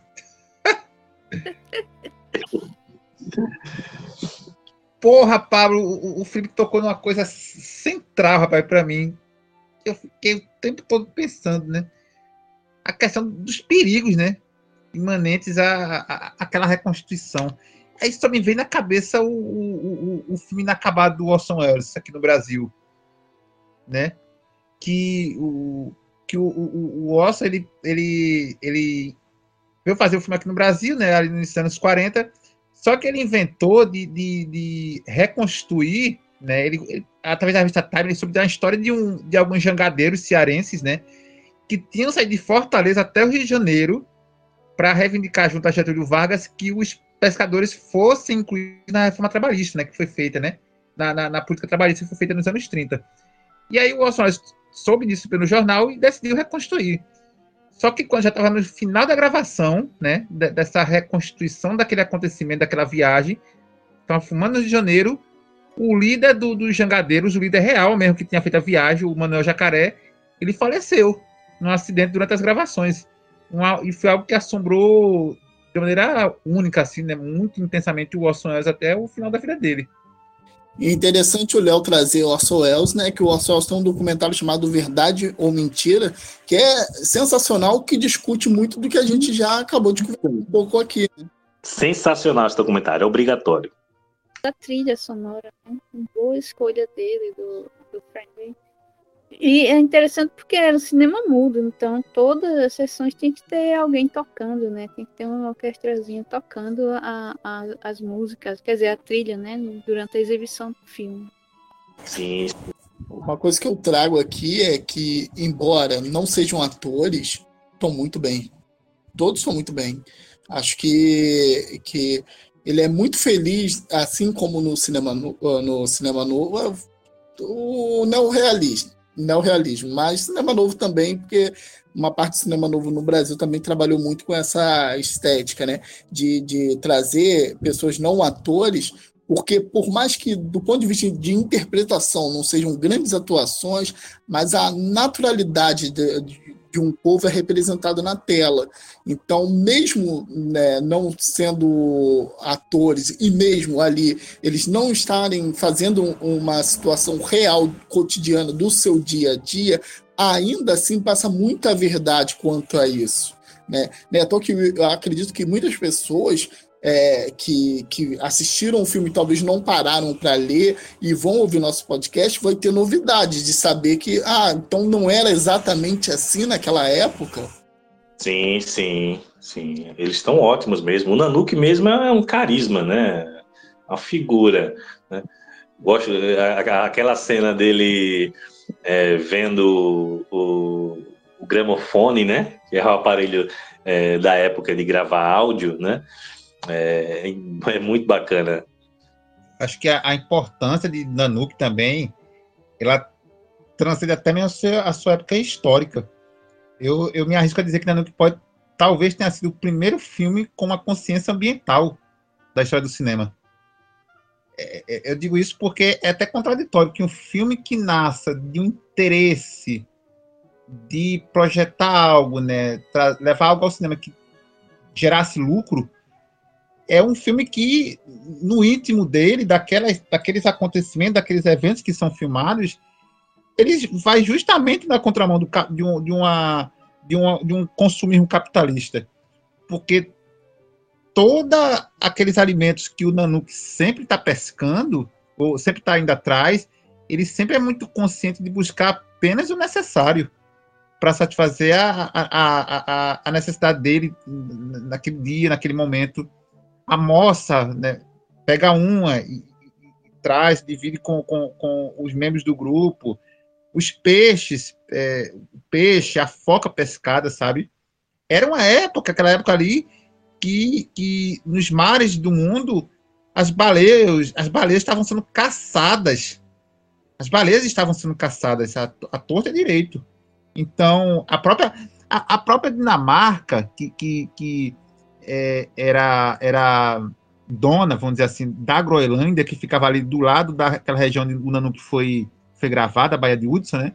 Porra, Pablo, o, o Felipe tocou numa coisa central, rapaz, para mim eu fiquei tempo todo pensando, né? A questão dos perigos, né? Imanentes à, à, àquela reconstituição. Aí só me vem na cabeça o, o, o, filme inacabado do Orson Welles aqui no Brasil, né? Que o que o, o, o Orson ele, ele, ele veio fazer o filme aqui no Brasil, né? Ali nos anos 40, só que ele inventou de, de, de reconstruir né? Ele, ele, através da revista Time, ele soube da história de, um, de alguns jangadeiros cearenses, né? que tinham saído de Fortaleza até o Rio de Janeiro para reivindicar junto a Getúlio Vargas que os pescadores fossem incluídos na reforma trabalhista, né, que foi feita, né, na, na, na política trabalhista que foi feita nos anos 30. E aí o Welles soube disso pelo jornal e decidiu reconstruir. Só que quando já estava no final da gravação, né, dessa reconstituição daquele acontecimento, daquela viagem, estava fumando no Rio de Janeiro, o líder do, dos jangadeiros, o líder real mesmo que tinha feito a viagem, o Manuel Jacaré, ele faleceu num acidente durante as gravações. Uma, e foi algo que assombrou de maneira única, assim, né, muito intensamente o Orson Welles até o final da vida dele. E interessante o Léo trazer o Orson Welles, né? Que o Orson Welles tem um documentário chamado Verdade ou Mentira, que é sensacional, que discute muito do que a gente já acabou de conversar um pouco aqui. Né? Sensacional esse documentário, é obrigatório. A trilha sonora, né? boa escolha dele, do, do Frank e é interessante porque era um cinema mudo, então todas as sessões tem que ter alguém tocando, né? Tem que ter uma orquestrazinha tocando a, a, as músicas, quer dizer, a trilha, né? Durante a exibição do filme. Sim. Uma coisa que eu trago aqui é que, embora não sejam atores, estão muito bem. Todos estão muito bem. Acho que, que ele é muito feliz, assim como no cinema, no, no cinema novo, o neorrealismo neorrealismo, mas cinema novo também, porque uma parte do cinema novo no Brasil também trabalhou muito com essa estética, né? De, de trazer pessoas não atores, porque por mais que do ponto de vista de interpretação não sejam grandes atuações, mas a naturalidade de, de de um povo é representado na tela. Então, mesmo né, não sendo atores e mesmo ali eles não estarem fazendo uma situação real, cotidiana do seu dia a dia, ainda assim passa muita verdade quanto a isso. Né? Então, que eu acredito que muitas pessoas é, que, que assistiram o filme talvez não pararam para ler e vão ouvir nosso podcast, vai ter novidades de saber que, ah, então não era exatamente assim naquela época. Sim, sim, sim. Eles estão ótimos mesmo. O Nanuque mesmo é um carisma, né? Uma figura. Né? Gosto aquela cena dele é, vendo o, o, gramofone, né? Que é o aparelho é, da época de gravar áudio, né? É, é muito bacana. Acho que a, a importância de Nanook também, ela transcende até mesmo a sua, a sua época histórica. Eu, eu me arrisco a dizer que Nanook pode, talvez tenha sido o primeiro filme com uma consciência ambiental da história do cinema. É, é, eu digo isso porque é até contraditório que um filme que nasça de um interesse de projetar algo, né, levar algo ao cinema que gerasse lucro, é um filme que, no íntimo dele, daquelas, daqueles acontecimentos, daqueles eventos que são filmados, ele vai justamente na contramão do, de, um, de, uma, de, uma, de um consumismo capitalista. Porque todos aqueles alimentos que o Nanook sempre está pescando, ou sempre está indo atrás, ele sempre é muito consciente de buscar apenas o necessário para satisfazer a, a, a, a, necessidade dele naquele dia, naquele momento a moça né, pega uma e, e, traz, divide com, com, com, os membros do grupo. Os peixes, é, o peixe, a foca pescada, sabe? Era uma época, aquela época ali, que, que nos mares do mundo as baleias, as baleias estavam sendo caçadas. As baleias estavam sendo caçadas, a, a torta é direito. Então, a própria, a, a própria Dinamarca, que, que, que é, era, era dona, vamos dizer assim, da Groenlândia, que ficava ali do lado daquela região onde o Nanook foi, foi gravada, a Baía de Hudson, né?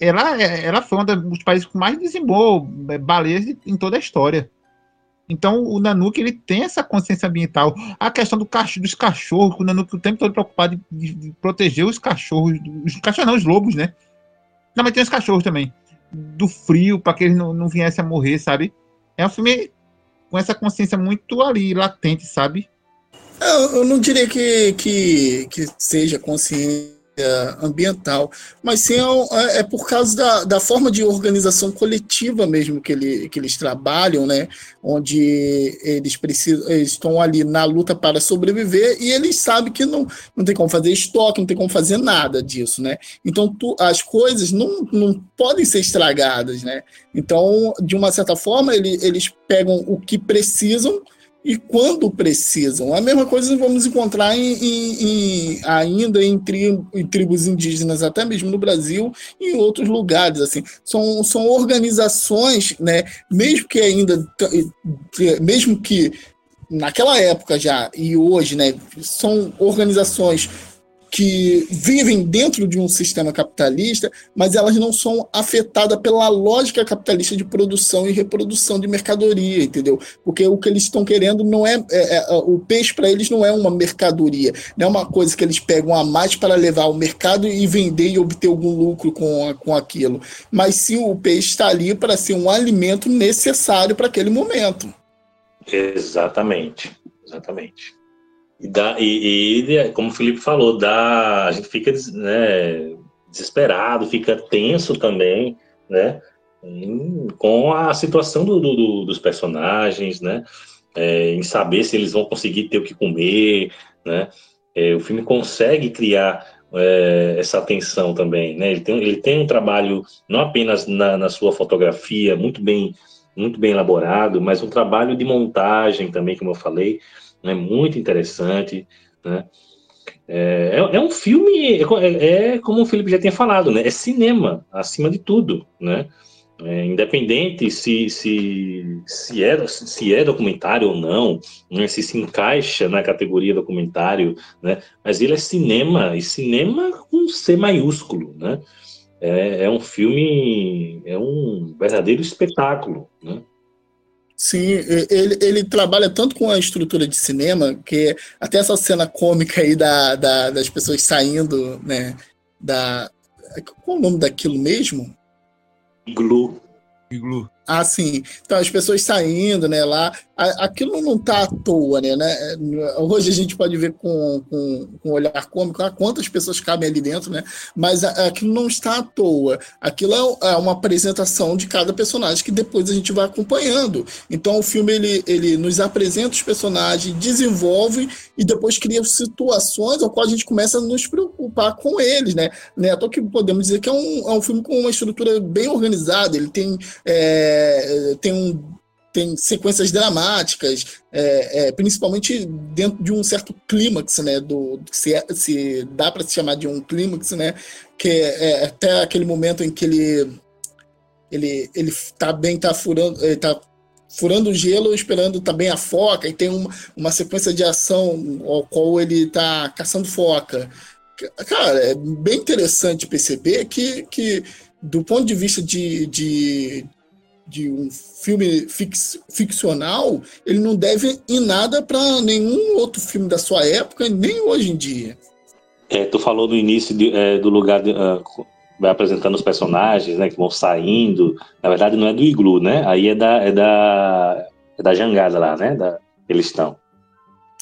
Ela, ela foi um dos países que mais dizimou é, baleias em toda a história. Então, o Nanook ele tem essa consciência ambiental. A questão do cachorro, dos cachorros, o Nanook o tempo todo preocupado de, de, proteger os cachorros, os cachorros não, os lobos, né? Não, mas tem os cachorros também. Do frio, para que eles não, não viessem a morrer, sabe? É um filme com essa consciência muito ali, latente, sabe? Eu, eu não diria que, que, que seja consciência ambiental, mas sim é, é, por causa da, da forma de organização coletiva mesmo que, ele, que eles trabalham, né? Onde eles precisam, eles estão ali na luta para sobreviver e eles sabem que não, não tem como fazer estoque, não tem como fazer nada disso, né? Então tu, as coisas não, não podem ser estragadas, né? Então, de uma certa forma, ele, eles pegam o que precisam e quando precisam. A mesma coisa vamos encontrar em, em, em, ainda em, tri, em, tribos indígenas, até mesmo no Brasil e em outros lugares. Assim. São, são organizações, né, mesmo que ainda, mesmo que naquela época já e hoje, né, são organizações que vivem dentro de um sistema capitalista, mas elas não são afetadas pela lógica capitalista de produção e reprodução de mercadoria, entendeu? Porque o que eles estão querendo não é, é, é o peixe para eles não é uma mercadoria, não é uma coisa que eles pegam a mais para levar ao mercado e vender e obter algum lucro com, com aquilo, mas sim o peixe está ali para ser um alimento necessário para aquele momento. Exatamente, exatamente. E, dá, e, e, como o Felipe falou, dá, a gente fica né, desesperado, fica tenso também, né? Com a situação do, do, dos personagens, né? É, em saber se eles vão conseguir ter o que comer, né? É, o filme consegue criar é, essa tensão também, né? Ele tem, ele tem um trabalho não apenas na, na sua fotografia muito bem muito bem elaborado, mas um trabalho de montagem também, como eu falei, né, muito interessante, né? É, é, é um filme, é, é, é, como o Felipe já tinha falado, né? É cinema, acima de tudo, né? É, independente se, se, se, é, se é documentário ou não, né? se se encaixa na categoria documentário, né? Mas ele é cinema, e cinema com C maiúsculo, né? É, é um filme, é um verdadeiro espetáculo, né? Sim, ele, ele trabalha tanto com a estrutura de cinema, que até essa cena cômica aí da, da das pessoas saindo, né? Da. Qual é o nome daquilo mesmo? Iglu. Iglu. Ah, sim. Então, as pessoas saindo, né, lá, aquilo não tá à toa, né, né? Hoje a gente pode ver com, com, com um olhar cômico ah, quantas pessoas cabem ali dentro, né? Mas aquilo não está à toa. Aquilo é, é uma apresentação de cada personagem que depois a gente vai acompanhando. Então, o filme, ele, ele nos apresenta os personagens, desenvolve e depois cria situações ao qual a gente começa a nos preocupar com eles, né? né? Então, que podemos dizer que é um, é um filme com uma estrutura bem organizada, ele tem... É, é, tem, um, tem sequências dramáticas, é, é, principalmente dentro de um certo clímax, né? Do, se, é, se dá para se chamar de um clímax, né? Que é, é, até aquele momento em que ele ele ele tá bem tá furando ele tá furando o gelo esperando também a foca e tem uma, uma sequência de ação ao qual ele tá caçando foca cara é bem interessante perceber que, que do ponto de vista de, de de um filme fix, ficcional, ele não deve em nada para nenhum outro filme da sua época, nem hoje em dia. É, tu falou no início de, é, do lugar, de, uh, vai apresentando os personagens, né, que vão saindo. Na verdade, não é do iglu, né? Aí é da, é da, é da jangada lá, né? Da, eles estão.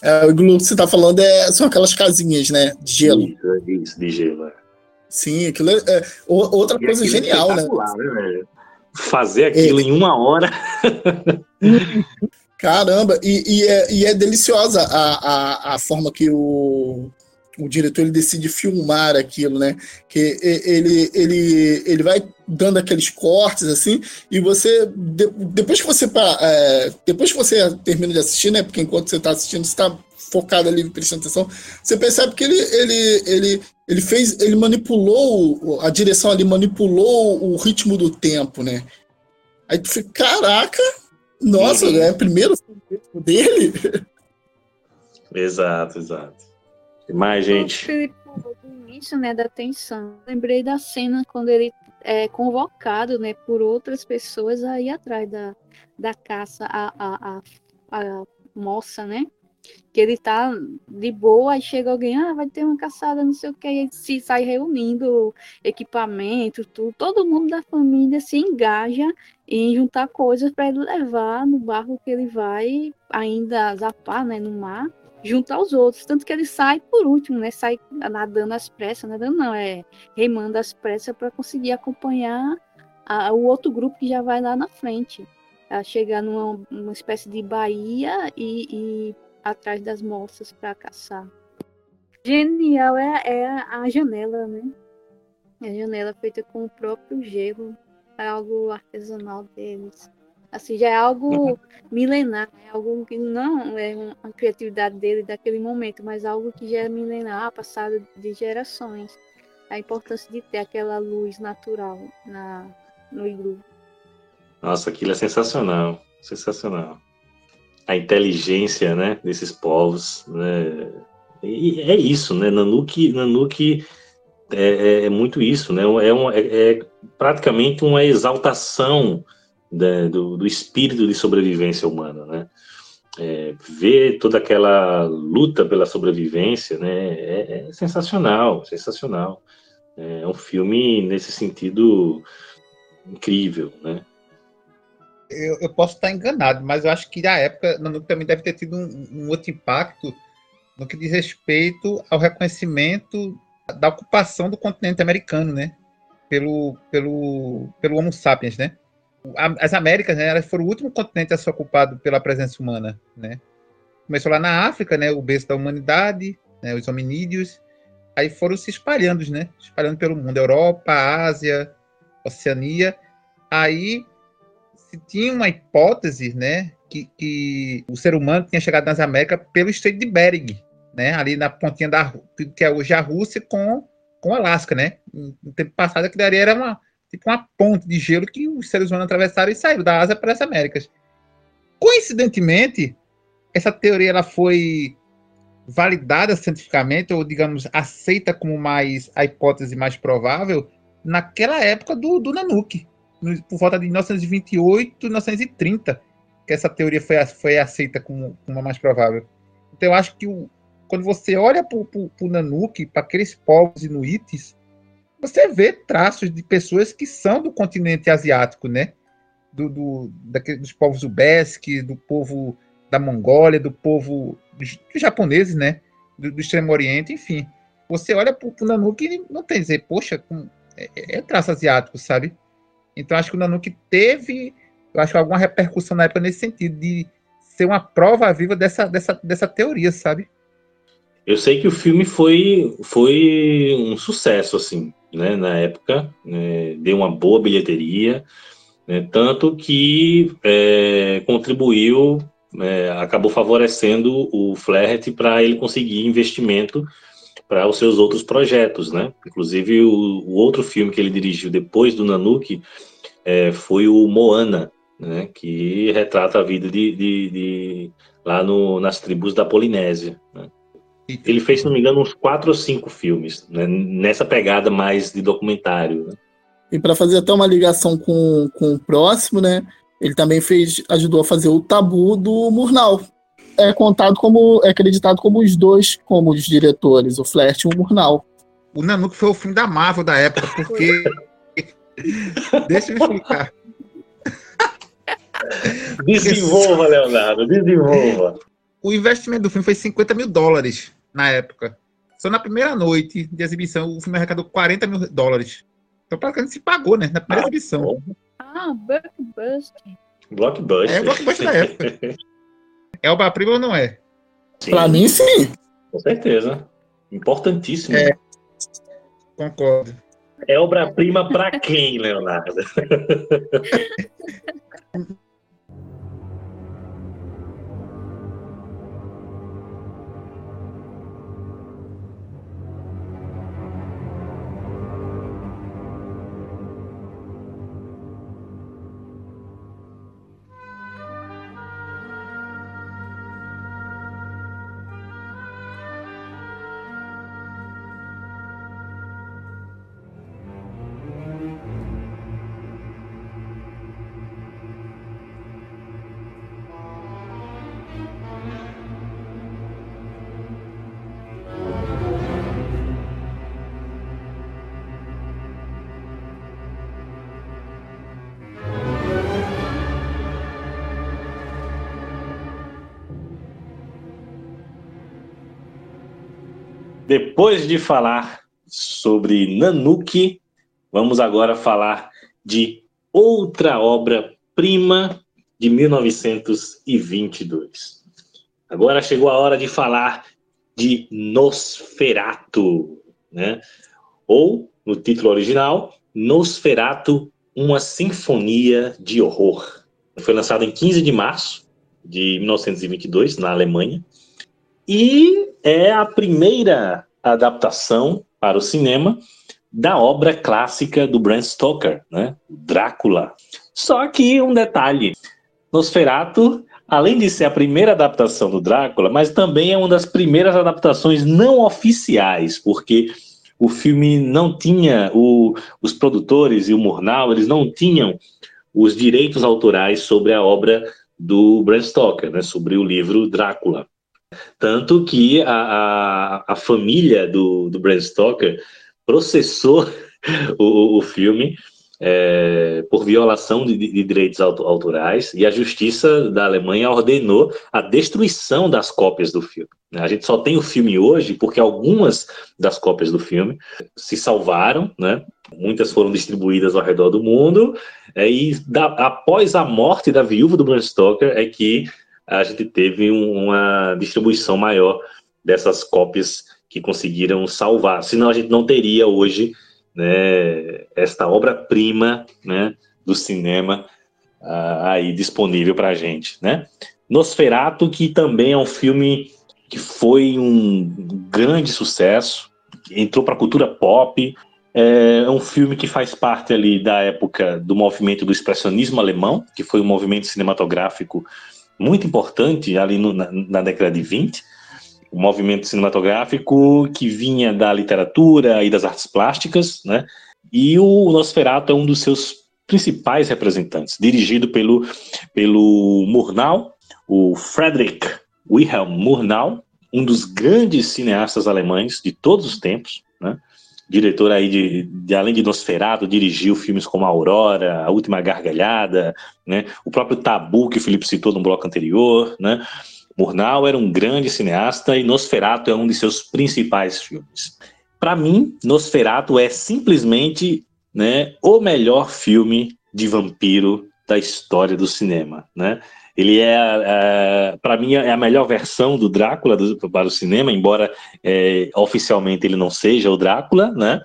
É, o iglu que você está falando é, são aquelas casinhas, né? De gelo. Isso, isso de gelo. É. Sim, aquilo é, é outra e coisa genial, né? né fazer aquilo é. em uma hora. (laughs) Caramba, e, e, é, e é deliciosa a, a, a forma que o, o diretor ele decide filmar aquilo, né? Que ele, ele, ele vai dando aqueles cortes assim, e você depois que você é, depois que você termina de assistir, né? Porque enquanto você está assistindo, você está focado ali, prestando atenção, você percebe que ele, ele, ele, ele fez, ele manipulou, a direção ali manipulou o ritmo do tempo, né? Aí tu fica, caraca, nossa, uhum. é o primeiro dele? (laughs) Exato, exato. E mais, gente? O início, né, da tensão. Lembrei da cena quando ele é convocado, né, por outras pessoas a ir atrás da, da caça a, a, a, a moça, né? Que ele tá de boa, aí chega alguém, ah, vai ter uma caçada, não sei o que, aí se sai reunindo equipamento, tudo, todo mundo da família se engaja em juntar coisas para ele levar no barco que ele vai ainda zapar, né, no mar. junto aos outros. Tanto que ele sai por último, né? Sai nadando às pressas, nadando não, é remando às pressas para conseguir acompanhar a, o outro grupo que já vai lá na frente. A chegar numa uma espécie de baía e, e atrás das moças para caçar. Genial é, é a janela, né? A janela feita com o próprio gelo. É algo artesanal deles. Assim, já é algo milenar, é algo que não é uma criatividade dele daquele momento, mas algo que já é milenar, passado de gerações. A importância de ter aquela luz natural na, no iglu. Nossa, aquilo é sensacional, sensacional. A inteligência, né, desses povos, né? E é isso, né? Nanuki, Nanuki é, é, é muito isso, né? É, um, é, é praticamente uma exaltação né, do, do, espírito de sobrevivência humana, né? É, ver toda aquela luta pela sobrevivência, né? É, é sensacional, sensacional. É um filme nesse sentido incrível, né? Eu, eu, posso estar enganado, mas eu acho que na época Nanuque também deve ter tido um, um outro impacto no que diz respeito ao reconhecimento da ocupação do continente americano, né? Pelo, pelo, pelo Homo sapiens, né? As Américas, né, elas foram o último continente a ser ocupado pela presença humana, né? Começou lá na África, né, o berço da humanidade, né, os hominídeos, aí foram se espalhando, né? Espalhando pelo mundo, Europa, Ásia, Oceania. Aí se tinha uma hipótese, né, que, que o ser humano tinha chegado nas Américas pelo Estreito de Bering, né, ali na pontinha da que é hoje a Rússia com com Alasca, né? No tempo passado aquilo ali era uma tipo uma ponte de gelo que os seres humanos atravessaram e saíram da Ásia para as Américas. Coincidentemente, essa teoria ela foi validada cientificamente ou digamos aceita como mais a hipótese mais provável naquela época do, do Nanuque, por volta de 1928, 1930, que essa teoria foi, foi aceita como, como a mais provável. Então eu acho que o, quando você olha para o Nanuque, para aqueles povos inuites, você vê traços de pessoas que são do continente asiático, né? Do, do dos povos ubesques, do povo da Mongólia, do povo dos, dos japoneses, né? Do, do, Extremo Oriente, enfim. Você olha para o Nanuque e não tem dizer, poxa, é, é, traço asiático, sabe? Então acho que o Nanuque teve, eu acho alguma repercussão na época nesse sentido de ser uma prova viva dessa, dessa, dessa teoria, sabe? Eu sei que o filme foi, foi um sucesso, assim, né, na época, né, deu uma boa bilheteria, né, tanto que é, contribuiu, é, acabou favorecendo o Flaherty para ele conseguir investimento para os seus outros projetos, né? Inclusive o, o, outro filme que ele dirigiu depois do Nanuki é, foi o Moana, né? Que retrata a vida de, de, de lá no, nas tribos da Polinésia. Né? Ele fez, se não me engano, uns quatro ou cinco filmes, né, nessa pegada mais de documentário. Né? E para fazer até uma ligação com, com o próximo, né? Ele também fez, ajudou a fazer o Tabu do Murnau. É contado como, é acreditado como os dois como os diretores, o Flash e o Murnau. O Nanuque foi o filme da Marvel da época, porque. (laughs) Deixa eu explicar. Desenvolva, Leonardo, desenvolva. O investimento do filme foi 50 mil dólares na época. Só na primeira noite de exibição, o filme arrecadou 40 mil dólares. Então praticamente se pagou, né? Na primeira ah, exibição. Ah, Blockbuster. Blockbuster. É Blockbuster da época. (laughs) é o prima ou não é? Pra mim, sim. Com certeza. Importantíssimo. É. Concordo. É obra-prima para quem, Leonardo? (laughs) Depois de falar sobre Nanuki, vamos agora falar de outra obra-prima de 1922. Agora chegou a hora de falar de Nosferatu, né? Ou, no título original, Nosferatu, uma sinfonia de horror. Foi lançado em 15 de março de 1922, na Alemanha, e é a primeira adaptação para o cinema da obra clássica do Bram Stoker, né? Drácula. Só que um detalhe, Nosferatu, além de ser a primeira adaptação do Drácula, mas também é uma das primeiras adaptações não oficiais, porque o filme não tinha o, os produtores e o Murnau, eles não tinham os direitos autorais sobre a obra do Bram Stoker, né, sobre o livro Drácula. Tanto que a, a, a família do, do Bram Stoker processou (laughs) o, o filme é, por violação de, de, direitos autorais e a justiça da Alemanha ordenou a destruição das cópias do filme. A gente só tem o filme hoje porque algumas das cópias do filme se salvaram, né? Muitas foram distribuídas ao redor do mundo é, e da, após a morte da viúva do Bram Stoker é que a gente teve uma distribuição maior dessas cópias que conseguiram salvar. Senão a gente não teria hoje né, esta obra-prima né, do cinema uh, aí disponível para a gente. Né? Nosferatu, que também é um filme que foi um grande sucesso, entrou para a cultura pop, é um filme que faz parte ali da época do movimento do expressionismo alemão, que foi um movimento cinematográfico muito importante ali no, na, na década de 20, o movimento cinematográfico que vinha da literatura e das artes plásticas, né? E o Nosferatu é um dos seus principais representantes, dirigido pelo, pelo Murnau, o Friedrich Wilhelm Murnau, um dos grandes cineastas alemães de todos os tempos? Diretor aí de, de, além de Nosferatu, dirigiu filmes como Aurora, A Última Gargalhada, né? O próprio Tabu que o Felipe citou no bloco anterior, né? Murnau era um grande cineasta e Nosferatu é um de seus principais filmes. Para mim, Nosferatu é simplesmente né, o melhor filme de vampiro da história do cinema, né? Ele é, é para mim, é a melhor versão do Drácula do, para o cinema, embora é, oficialmente ele não seja o Drácula, né?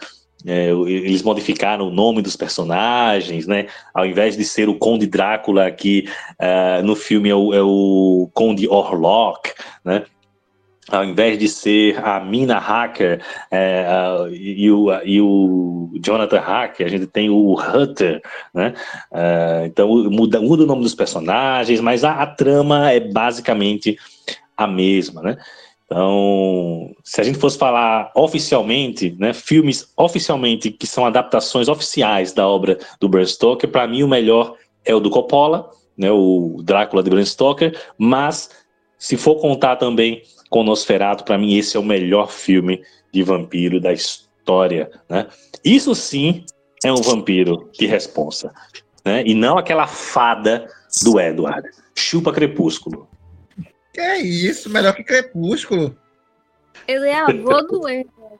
É, eles modificaram o nome dos personagens, né? Ao invés de ser o Conde Drácula, que uh, no filme é o, é o Conde Orlok, né? Ao invés de ser a Mina Hacker é, uh, e, o, e o Jonathan Hacker, a gente tem o Hunter, né? Uh, então muda, muda o nome dos personagens, mas a, a, trama é basicamente a mesma, né? Então, se a gente fosse falar oficialmente, né, filmes oficialmente que são adaptações oficiais da obra do Bram Stoker, para mim o melhor é o do Coppola, né, o Drácula de Bram Stoker, mas se for contar também com Nosferatu, para mim esse é o melhor filme de vampiro da história, né? Isso sim é um vampiro de responsa, né? E não aquela fada do Edward. Chupa Crepúsculo. Que é isso, melhor que Crepúsculo. Ele é avô do Edward.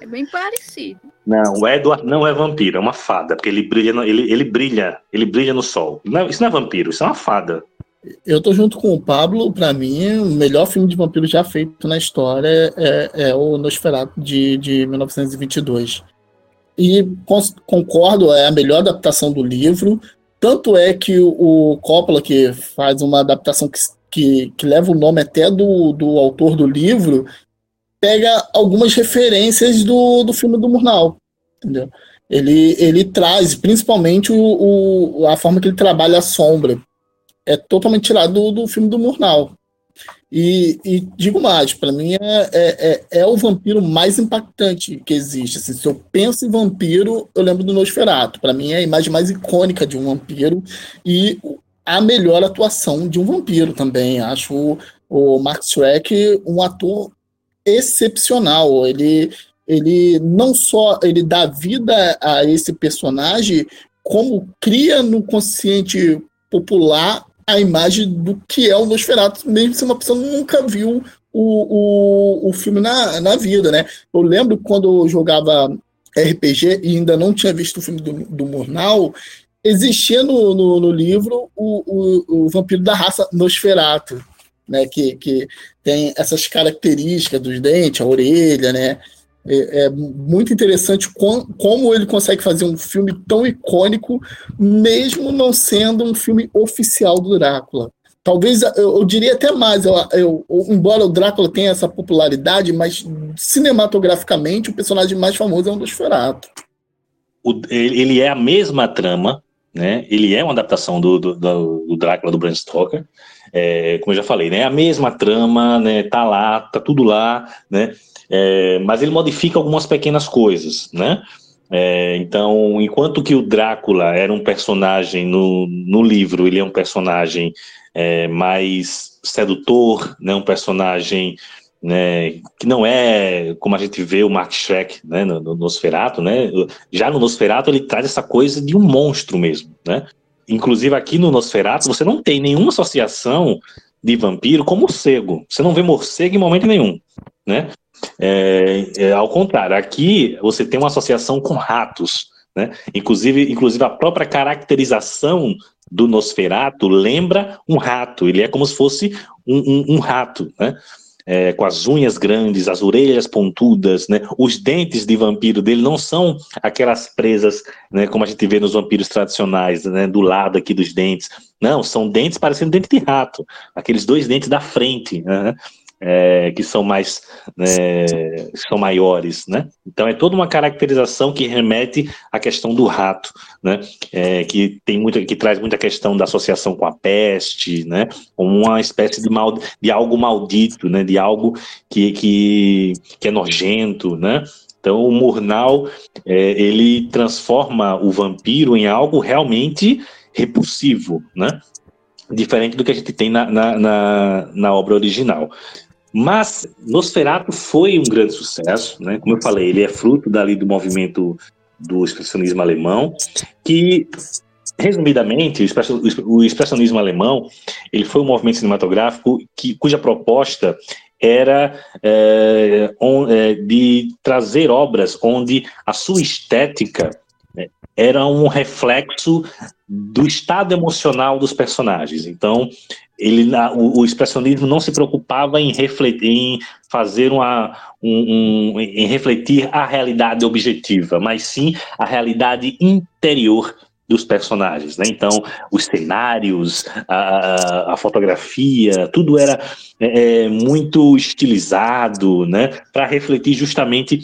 É bem parecido. Não, o Edward não é vampiro, é uma fada, porque ele brilha, no, ele, ele brilha, ele brilha no sol. Não, isso não é vampiro, isso é uma fada. Eu tô junto com o Pablo, para mim, o melhor filme de vampiro já feito na história é, é o Nosferatu de, de 1922. E concordo, é a melhor adaptação do livro. Tanto é que o, Coppola, que faz uma adaptação que que, que leva o nome até do, do autor do livro, pega algumas referências do, do filme do Murnau. Entendeu? Ele, ele traz, principalmente, o, o, a forma que ele trabalha a sombra. É totalmente tirado do, do filme do Murnau. E, e digo mais, para mim é, é, é, é, o vampiro mais impactante que existe. Assim, se eu penso em vampiro, eu lembro do Nosferatu. Para mim é a imagem mais icônica de um vampiro. E a melhor atuação de um vampiro também. Acho o, o Mark Schreck um ator excepcional. Ele, ele não só ele dá vida a esse personagem, como cria no consciente popular a imagem do que é o Nosferatu, mesmo se uma pessoa nunca viu o, o, o filme na, na vida, né? Eu lembro quando eu jogava RPG e ainda não tinha visto o filme do, do Murnau, existia no, no, no livro o, o, o, vampiro da raça Nosferato, né? Que, que tem essas características dos dentes, a orelha, né? É, é muito interessante com, como ele consegue fazer um filme tão icônico, mesmo não sendo um filme oficial do Drácula. Talvez eu, eu diria até mais, eu, eu, embora o Drácula tenha essa popularidade, mas cinematograficamente o personagem mais famoso é um Nosferatu. O, ele é a mesma trama, né? Ele é uma adaptação do, do, do Drácula do Bram Stoker, é, como eu já falei, né? A mesma trama, né? Tá lá, tá tudo lá, né? É, mas ele modifica algumas pequenas coisas, né? É, então, enquanto que o Drácula era um personagem no, no livro, ele é um personagem é, mais sedutor, né, um personagem né, que não é como a gente vê o Mark Schreck né, no, no Nosferatu, né? Já no Nosferatu ele traz essa coisa de um monstro mesmo, né? Inclusive aqui no Nosferatu você não tem nenhuma associação de vampiro com morcego. Você não vê morcego em momento nenhum, né? É, é, ao contrário, aqui você tem uma associação com ratos, né? Inclusive, inclusive a própria caracterização do Nosferato lembra um rato, ele é como se fosse um, um, um rato, né? É, com as unhas grandes, as orelhas pontudas, né? Os dentes de vampiro dele não são aquelas presas, né? Como a gente vê nos vampiros tradicionais, né? Do lado aqui dos dentes. Não, são dentes parecendo dente de rato. Aqueles dois dentes da frente. Né? É, que são mais né, são maiores, né? Então é toda uma caracterização que remete à questão do rato, né? É, que tem muita, que traz muita questão da associação com a peste, né? Como uma espécie de mal, de algo maldito, né? De algo que que, que é nojento, né? Então o Murnau é, ele transforma o vampiro em algo realmente repulsivo, né? diferente do que a gente tem na, na, na, na, obra original. Mas Nosferatu foi um grande sucesso, né? Como eu falei, ele é fruto dali do movimento do expressionismo alemão, que resumidamente o expressionismo alemão ele foi um movimento cinematográfico que, cuja proposta era é, on, é, de trazer obras onde a sua estética né, era um reflexo do estado emocional dos personagens. Então, ele, o, o, expressionismo não se preocupava em refletir, em fazer uma, um, um, em refletir a realidade objetiva, mas sim a realidade interior dos personagens, né? Então, os cenários, a, a fotografia, tudo era é, é muito estilizado, né? Para refletir justamente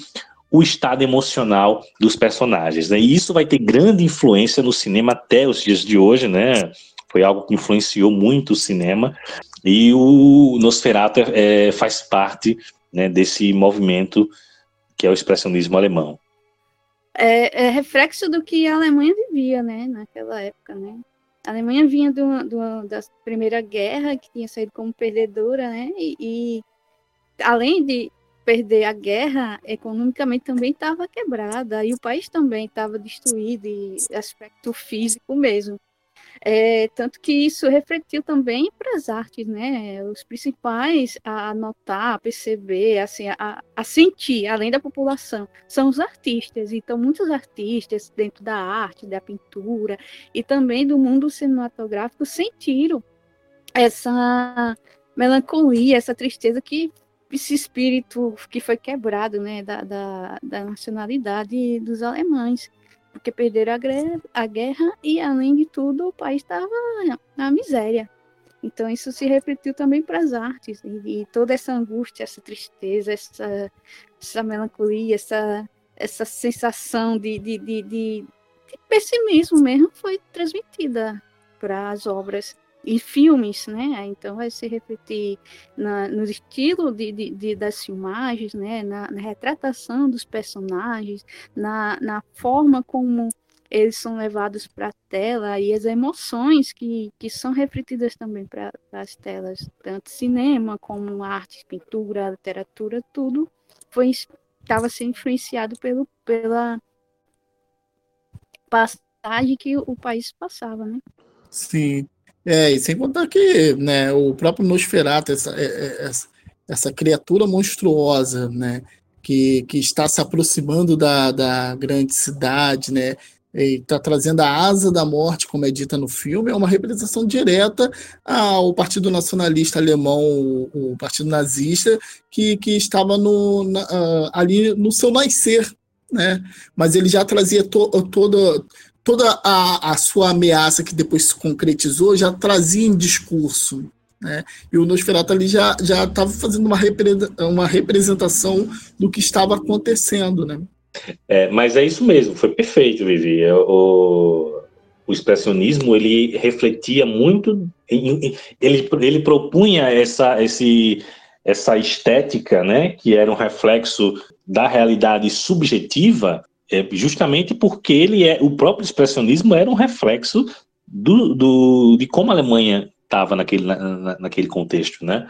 o estado emocional dos personagens, né? E isso vai ter grande influência no cinema até os dias de hoje, né? foi algo que influenciou muito o cinema, e o Nosferatu é, faz parte né, desse movimento que é o expressionismo alemão. É, é, reflexo do que a Alemanha vivia, né, naquela época, né? A Alemanha vinha do, do, da Primeira Guerra, que tinha saído como perdedora, né? E, e além de perder a guerra, economicamente também estava quebrada, e o país também estava destruído, em aspecto físico mesmo. É, tanto que isso refletiu também para as artes, né? Os principais a notar, a perceber, assim, a, a, sentir, além da população, são os artistas. Então, muitos artistas dentro da arte, da pintura e também do mundo cinematográfico sentiram essa melancolia, essa tristeza que esse espírito que foi quebrado, né, da, da, da nacionalidade dos alemães porque perderam a, a guerra e, além de tudo, o país estava na miséria. Então, isso se refletiu também para as artes. E, e, toda essa angústia, essa tristeza, essa, essa melancolia, essa, essa sensação de, de, de, de pessimismo mesmo foi transmitida para as obras e filmes, né? Então vai se refletir na, no estilo de, de, de, das filmagens, né? Na, na, retratação dos personagens, na, na forma como eles são levados para a tela e as emoções que, que são refletidas também para as telas, tanto cinema como arte, pintura, literatura, tudo foi estava sendo influenciado pelo, pela passagem que o país passava, né? Sim, é, e sem contar que né, o próprio Nosferatu, essa, é, é, essa, essa criatura monstruosa, né? Que, que está se aproximando da, da grande cidade, né? está trazendo a asa da morte, como é dita no filme, é uma representação direta ao Partido Nacionalista Alemão, o Partido Nazista, que, que estava no, na, uh, ali no seu nascer, né? Mas ele já trazia to, toda, toda a, a sua ameaça que depois se concretizou, já trazia em discurso. Né? E o Nosferatu ali já estava fazendo uma, repre, uma representação do que estava acontecendo, né? É, mas é isso mesmo, foi perfeito, Vivi. É, o, o expressionismo ele refletia muito, ele, ele propunha essa, esse, essa estética, né, que era um reflexo da realidade subjetiva, é, justamente porque ele é o próprio expressionismo era um reflexo do, do de como a Alemanha estava naquele, na, naquele contexto, né?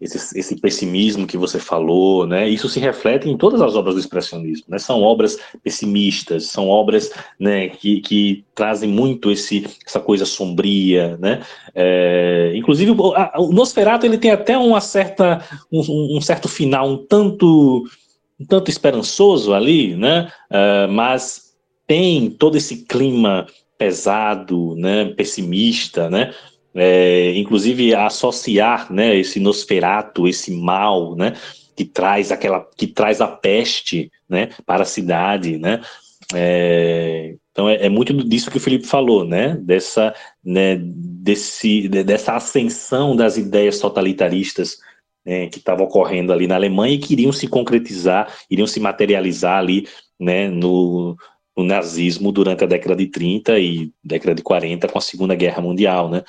esse, esse, pessimismo que você falou, né? Isso se reflete em todas as obras do expressionismo, né? São obras pessimistas, são obras, né, que, que trazem muito esse, essa coisa sombria, né? É, inclusive o, a, o Nosferatu ele tem até uma certa, um, um certo final um tanto, um tanto esperançoso ali, né? É, mas tem todo esse clima pesado, né? Pessimista, né? é, inclusive associar né, esse Nosferato, esse mal, né, que traz aquela, que traz a peste, né, para a cidade, né, é, então é, é, muito disso que o Felipe falou, né, dessa, né, desse, dessa ascensão das ideias totalitaristas né, que estavam ocorrendo ali na Alemanha e que iriam se concretizar, iriam se materializar ali, né, no, no nazismo durante a década de 30 e década de 40 com a Segunda Guerra Mundial, né,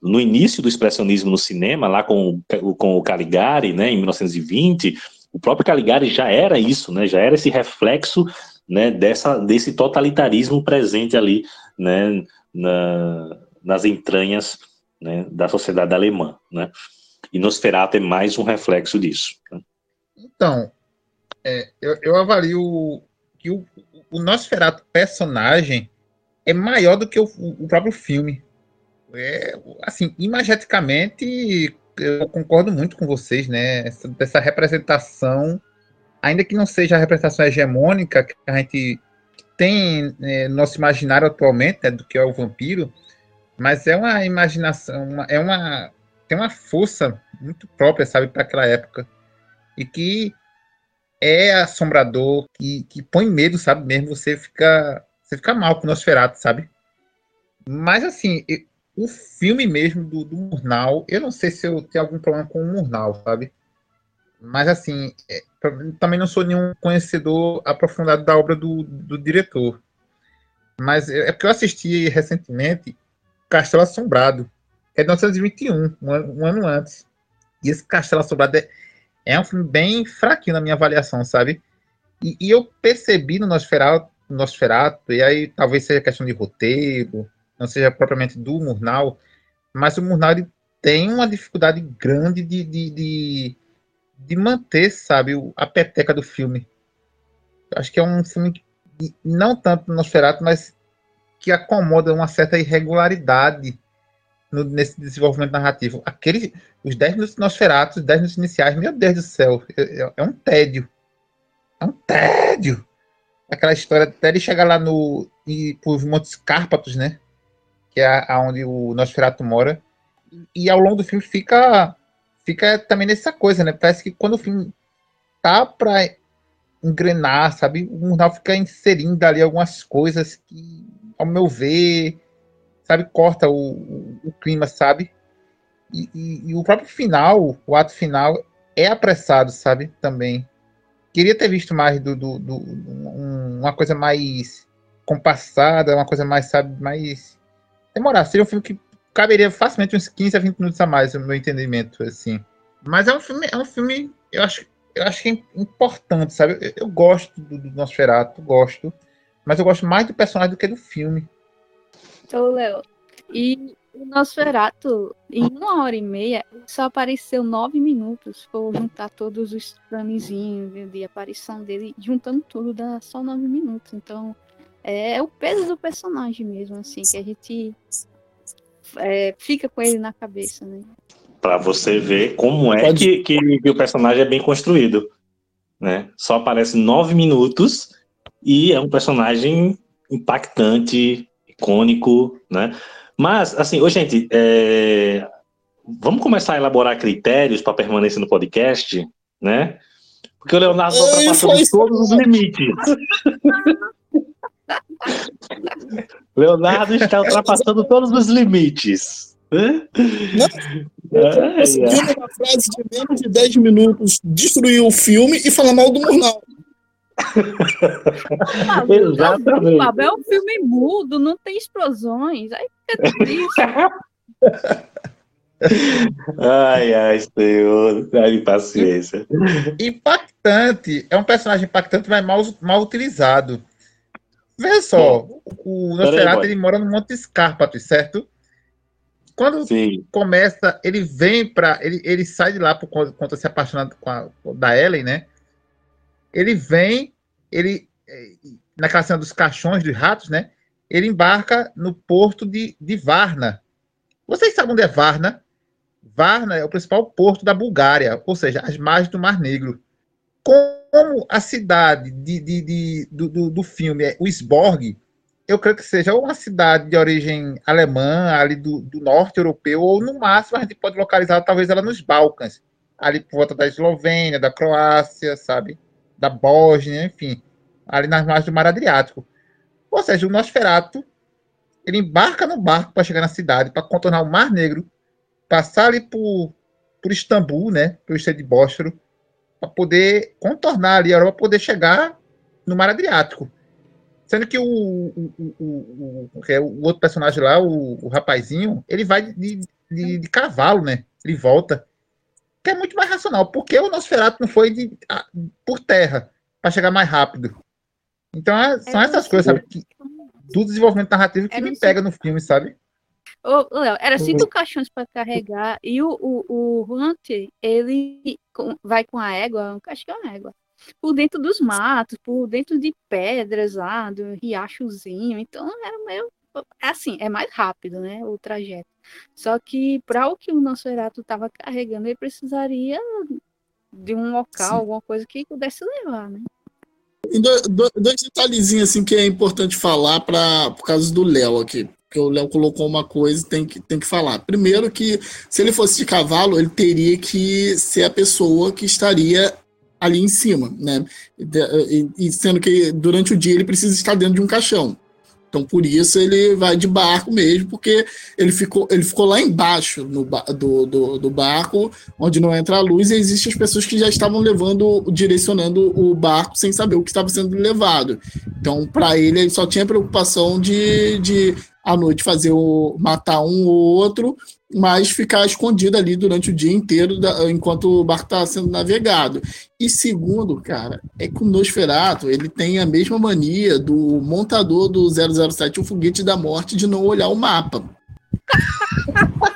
no início do expressionismo no cinema, lá com, com o Caligari, né, em 1920, o próprio Caligari já era isso, né, já era esse reflexo né, dessa, desse totalitarismo presente ali né, na, nas entranhas né, da sociedade alemã. Né? E Nosferatu é mais um reflexo disso. Né? Então, é, eu, eu, avalio que o, o Nosferatu personagem é maior do que o, o próprio filme. É, assim, imageticamente, eu concordo muito com vocês, né? Essa, dessa representação, ainda que não seja a representação hegemônica que a gente tem é, no nosso imaginário atualmente, né, do que é o vampiro, mas é uma imaginação, uma, é uma tem uma força muito própria, sabe, para aquela época e que é assombrador, que, que põe medo, sabe, mesmo você fica você fica mal com o Nosferatu, sabe? Mas assim, o filme mesmo do, do Murnau, eu não sei se eu tenho algum problema com o Murnau, sabe? Mas assim, é, também não sou nenhum conhecedor aprofundado da obra do, do diretor. Mas é, é porque eu assisti recentemente Castelo Assombrado, é de 1921, um ano, um ano antes. E esse Castelo Assombrado é, é, um filme bem fraquinho na minha avaliação, sabe? E, e eu percebi no Nosferatu, Nosferatu, e aí talvez seja questão de roteiro, não seja propriamente do Murnau, mas o Murnau tem uma dificuldade grande de, de, de, de manter, sabe, a peteca do filme. Acho que é um filme que, não tanto no Nosferatu, mas que acomoda uma certa irregularidade no, nesse desenvolvimento narrativo. Aquele, os 10 minutos Nosferatu, os 10 minutos iniciais, meu Deus do céu, é, é, é um tédio. É um tédio. Aquela história até ele chegar lá no. E, por Montes Cárpatos, né? que é aonde o Nosferatu mora. E ao longo do filme fica fica também nessa coisa, né? Parece que quando o filme tá para engrenar, sabe? O Murnau fica inserindo ali algumas coisas que, ao meu ver, sabe, corta o, o, clima, sabe? E, e, e, o próprio final, o ato final, é apressado, sabe? Também. Queria ter visto mais do, do, do um, uma coisa mais compassada, uma coisa mais, sabe, mais demorar. Seria um filme que caberia facilmente uns 15 a 20 minutos a mais, no meu entendimento, assim. Mas é um filme, é um filme, eu acho, eu acho que é importante, sabe? Eu, eu gosto do, do Nosferatu, gosto, mas eu gosto mais do personagem do que do filme. Ô, Léo, e o Nosferatu, em uma hora e meia, só apareceu nove minutos. Vou juntar todos os framezinhos de, aparição dele, juntando tudo, dá só nove minutos. Então, é o peso do personagem mesmo, assim, que a gente é, fica com ele na cabeça, né? Para você ver como é que, que, que, o personagem é bem construído. Né? Só aparece nove minutos e é um personagem impactante, icônico, né? Mas, assim, ô, gente, é... vamos começar a elaborar critérios para permanecer no podcast, né? Porque o Leonardo está ultrapassando todos os limites. (laughs) Leonardo está ultrapassando todos os limites. Não, conseguindo uma frase de menos de 10 minutos destruir o filme e falar mal do Murnau. Exatamente. É um filme mudo, não tem explosões. Aí fica triste. ai, ai, senhor, dá-me paciência. Impactante. É um personagem impactante, mas mal, mal utilizado. Veja só, o Nosferatu ele mora no Monte Escarpato, certo? Quando Sim. começa, ele vem para ele, ele sai de lá por conta se apaixonando com a, da Ellen, né? Ele vem, ele eh, naquela cena dos caixões dos ratos, né? Ele embarca no porto de, de Varna. Vocês sabem onde é Varna? Varna é o principal porto da Bulgária, ou seja, as margens do Mar Negro. Como a cidade de, de, de do, do, do, filme é o Sborg, eu creio que seja uma cidade de origem alemã, ali do, do norte europeu, ou no máximo a gente pode localizar talvez ela nos Balcãs, ali por volta da Eslovênia, da Croácia, sabe? Da Bósnia, enfim, ali nas margens do Mar Adriático. Ou seja, o Nosferatu, ele embarca no barco para chegar na cidade, para contornar o Mar Negro, passar ali por, por Istambul, né, pelo estreito de Bósforo, para poder contornar ali a Europa, poder chegar no Mar Adriático. Sendo que o, o, o, o, é o outro personagem lá, o, o rapazinho, ele vai de, de, de, cavalo, né? Ele volta. Que é muito mais racional. Por que o Nosferatu não foi de, a, por terra para chegar mais rápido? Então, é, são é essas coisas, sabe? Que, do desenvolvimento narrativo que é me pega no filme, sabe? Ô, Léo, era cinco caixões para carregar e o, o, o Hunter, ele vai com a égua, acho que é uma égua por dentro dos matos, por dentro de pedras lá, do riachozinho. Então era meio. Assim, é mais rápido, né? O trajeto. Só que para o que o Nosferatu estava carregando, ele precisaria de um local, Sim. alguma coisa que pudesse levar, né? Dois, dois detalhezinhos assim que é importante falar para por causa do Léo aqui porque o Léo colocou uma coisa tem que tem que falar. Primeiro que se ele fosse de cavalo, ele teria que ser a pessoa que estaria ali em cima, né? E, e, sendo que durante o dia ele precisa estar dentro de um caixão. Então, por isso ele vai de barco mesmo, porque ele ficou, ele ficou lá embaixo no, do, do, do barco, onde não entra a luz, e existem as pessoas que já estavam levando, direcionando o barco sem saber o que estava sendo levado. Então, para ele, ele só tinha preocupação de, de à noite fazer o matar um ou outro mas ficar escondido ali durante o dia inteiro da, enquanto o barco está sendo navegado. E segundo, cara, é que o Nosferatu ele tem a mesma mania do montador do 007, o foguete da morte, de não olhar o mapa. (laughs)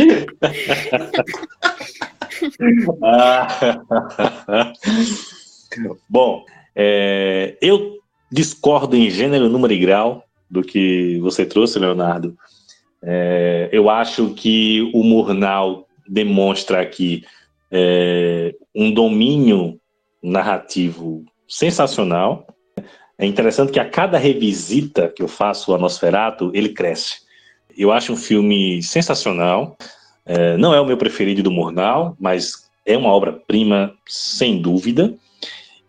(laughs) Bom, é, eu discordo em gênero, número e grau do que você trouxe, Leonardo. É, eu acho que o Murnau demonstra aqui é, um domínio narrativo sensacional. É interessante que a cada revisita que eu faço a Nosferato, ele cresce. Eu acho um filme sensacional. É, não é o meu preferido do Murnau, mas é uma obra-prima sem dúvida.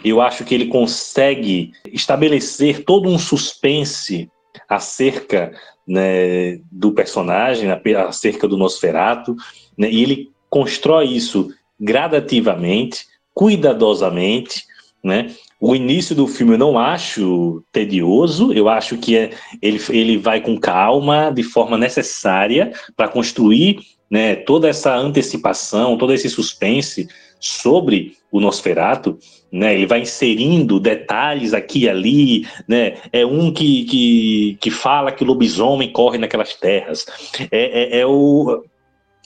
Eu acho que ele consegue estabelecer todo um suspense acerca né, do personagem, acerca do Nosferato, né, e ele constrói isso gradativamente, cuidadosamente, né? O início do filme eu não acho tedioso, eu acho que é, ele, ele vai com calma, de forma necessária, para construir né, toda essa antecipação, todo esse suspense sobre o Nosferato, né? Ele vai inserindo detalhes aqui e ali, né? É um que, que, que fala que o lobisomem corre naquelas terras. É, é, é o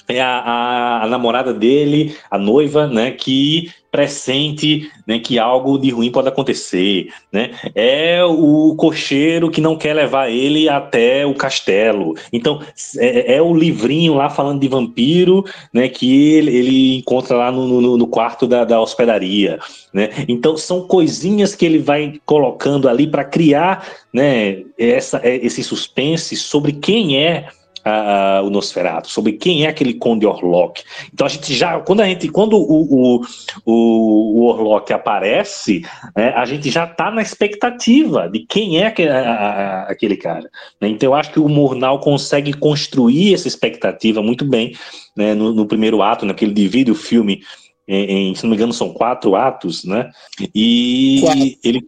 é a, a, a, namorada dele, a noiva, né, que pressente né, que algo de ruim pode acontecer, né? É o cocheiro que não quer levar ele até o castelo. Então é, é o livrinho lá falando de vampiro, né? Que ele, ele encontra lá no, no, no quarto da, da, hospedaria, né? Então são coisinhas que ele vai colocando ali para criar, né? Essa, esse suspense sobre quem é uh, o Nosferatu, sobre quem é aquele Conde Orlok. Então a gente já, quando a gente, quando o, o, o, o Orlok aparece, né, a gente já está na expectativa de quem é aquele, a, aquele cara. Né? Então eu acho que o Murnau consegue construir essa expectativa muito bem né, no, no, primeiro ato, né, que ele divide o filme em, em, se não me engano, são quatro atos, né? E quatro. ele.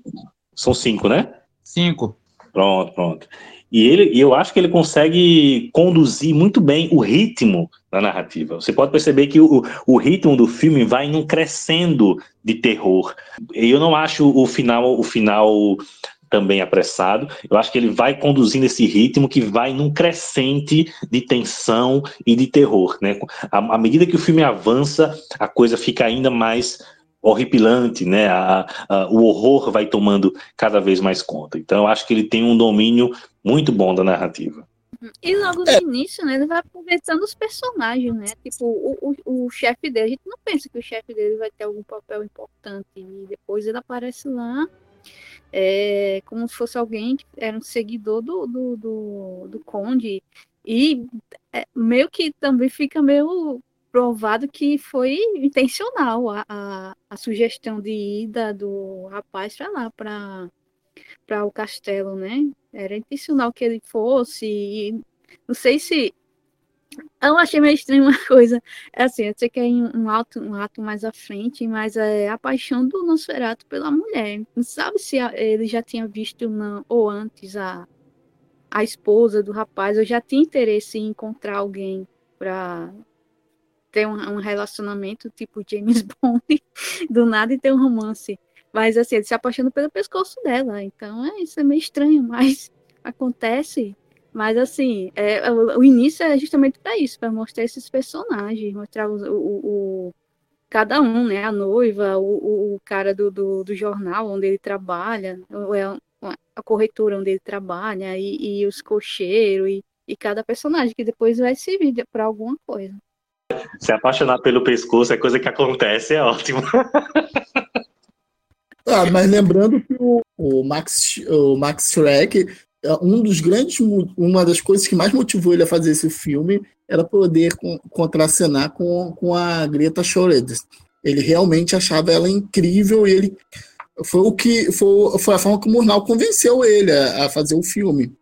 São cinco, né? Cinco. Pronto, pronto. E ele, eu acho que ele consegue conduzir muito bem o ritmo da narrativa. Você pode perceber que o, o ritmo do filme vai num crescendo de terror. Eu não acho o final, o final também apressado. Eu acho que ele vai conduzindo esse ritmo que vai num crescente de tensão e de terror, né? À, à medida que o filme avança, a coisa fica ainda mais horripilante, né? A, a, o horror vai tomando cada vez mais conta. Então, eu acho que ele tem um domínio muito bom da narrativa. E logo no é. início, né, ele vai aproveitando os personagens, né? Tipo, o, o, o chefe dele, a gente não pensa que o chefe dele vai ter algum papel importante. E depois ele aparece lá é, como se fosse alguém que era um seguidor do, do, do, do Conde. E é, meio que também fica meio provado que foi intencional a, a, a sugestão de ida do rapaz para lá, para o castelo, né? Era intencional que ele fosse. E não sei se. Eu achei meio estranho uma (laughs) coisa. É assim, eu sei que é um ato, um ato mais à frente, mas é a paixão do Nosferatu pela mulher. Não sabe se ele já tinha visto ou antes a, a esposa do rapaz, eu já tinha interesse em encontrar alguém para ter um, um, relacionamento tipo James (laughs) Bond do nada e ter um romance. Mas assim, ele se apaixona pelo pescoço dela. Então é isso, é meio estranho, (laughs) mas acontece. Mas assim, é, o, o início é justamente para isso, para mostrar esses personagens, mostrar o, o, o, cada um, né? A noiva, o, o cara do, do, do, jornal onde ele trabalha, é a corretora onde ele trabalha, e, e os cocheiros, e, e cada personagem que depois vai servir para alguma coisa. Se apaixonar pelo pescoço é coisa que acontece, é ótimo. (laughs) Ah, mas lembrando que o, o, Max, o Max Schreck, é um dos grandes, uma das coisas que mais motivou ele a fazer esse filme era poder contracenar com, com a Greta Schroeder. Ele realmente achava ela incrível e ele foi o que foi, foi a forma que o Murnau convenceu ele a, a fazer o filme.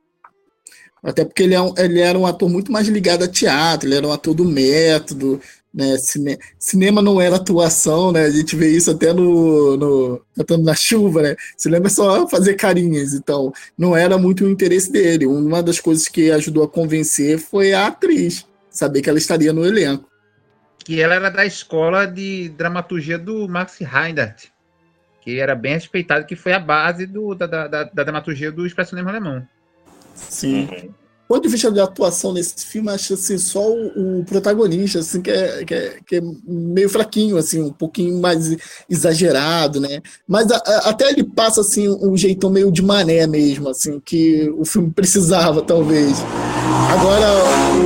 Até porque ele, é um, ele era um ator muito mais ligado a teatro, ele era um ator do método, né? Cine, cinema não era atuação, né? A gente vê isso até no, no Cantando na Chuva, né? Cinema é só fazer carinhas, então não era muito o interesse dele. Uma das coisas que ajudou a convencer foi a atriz, saber que ela estaria no elenco. Que ela era da escola de dramaturgia do Max Reinhardt, que era bem respeitado, que foi a base do, da, da, da dramaturgia do expressionismo alemão. Sim. Uhum. ponto de vista de atuação nesse filme, acho assim, só o, o protagonista, assim, que é, que é, que, é, meio fraquinho, assim, um pouquinho mais exagerado, né? Mas a, a, até ele passa, assim, um jeitão meio de mané mesmo, assim, que o filme precisava, talvez. Agora,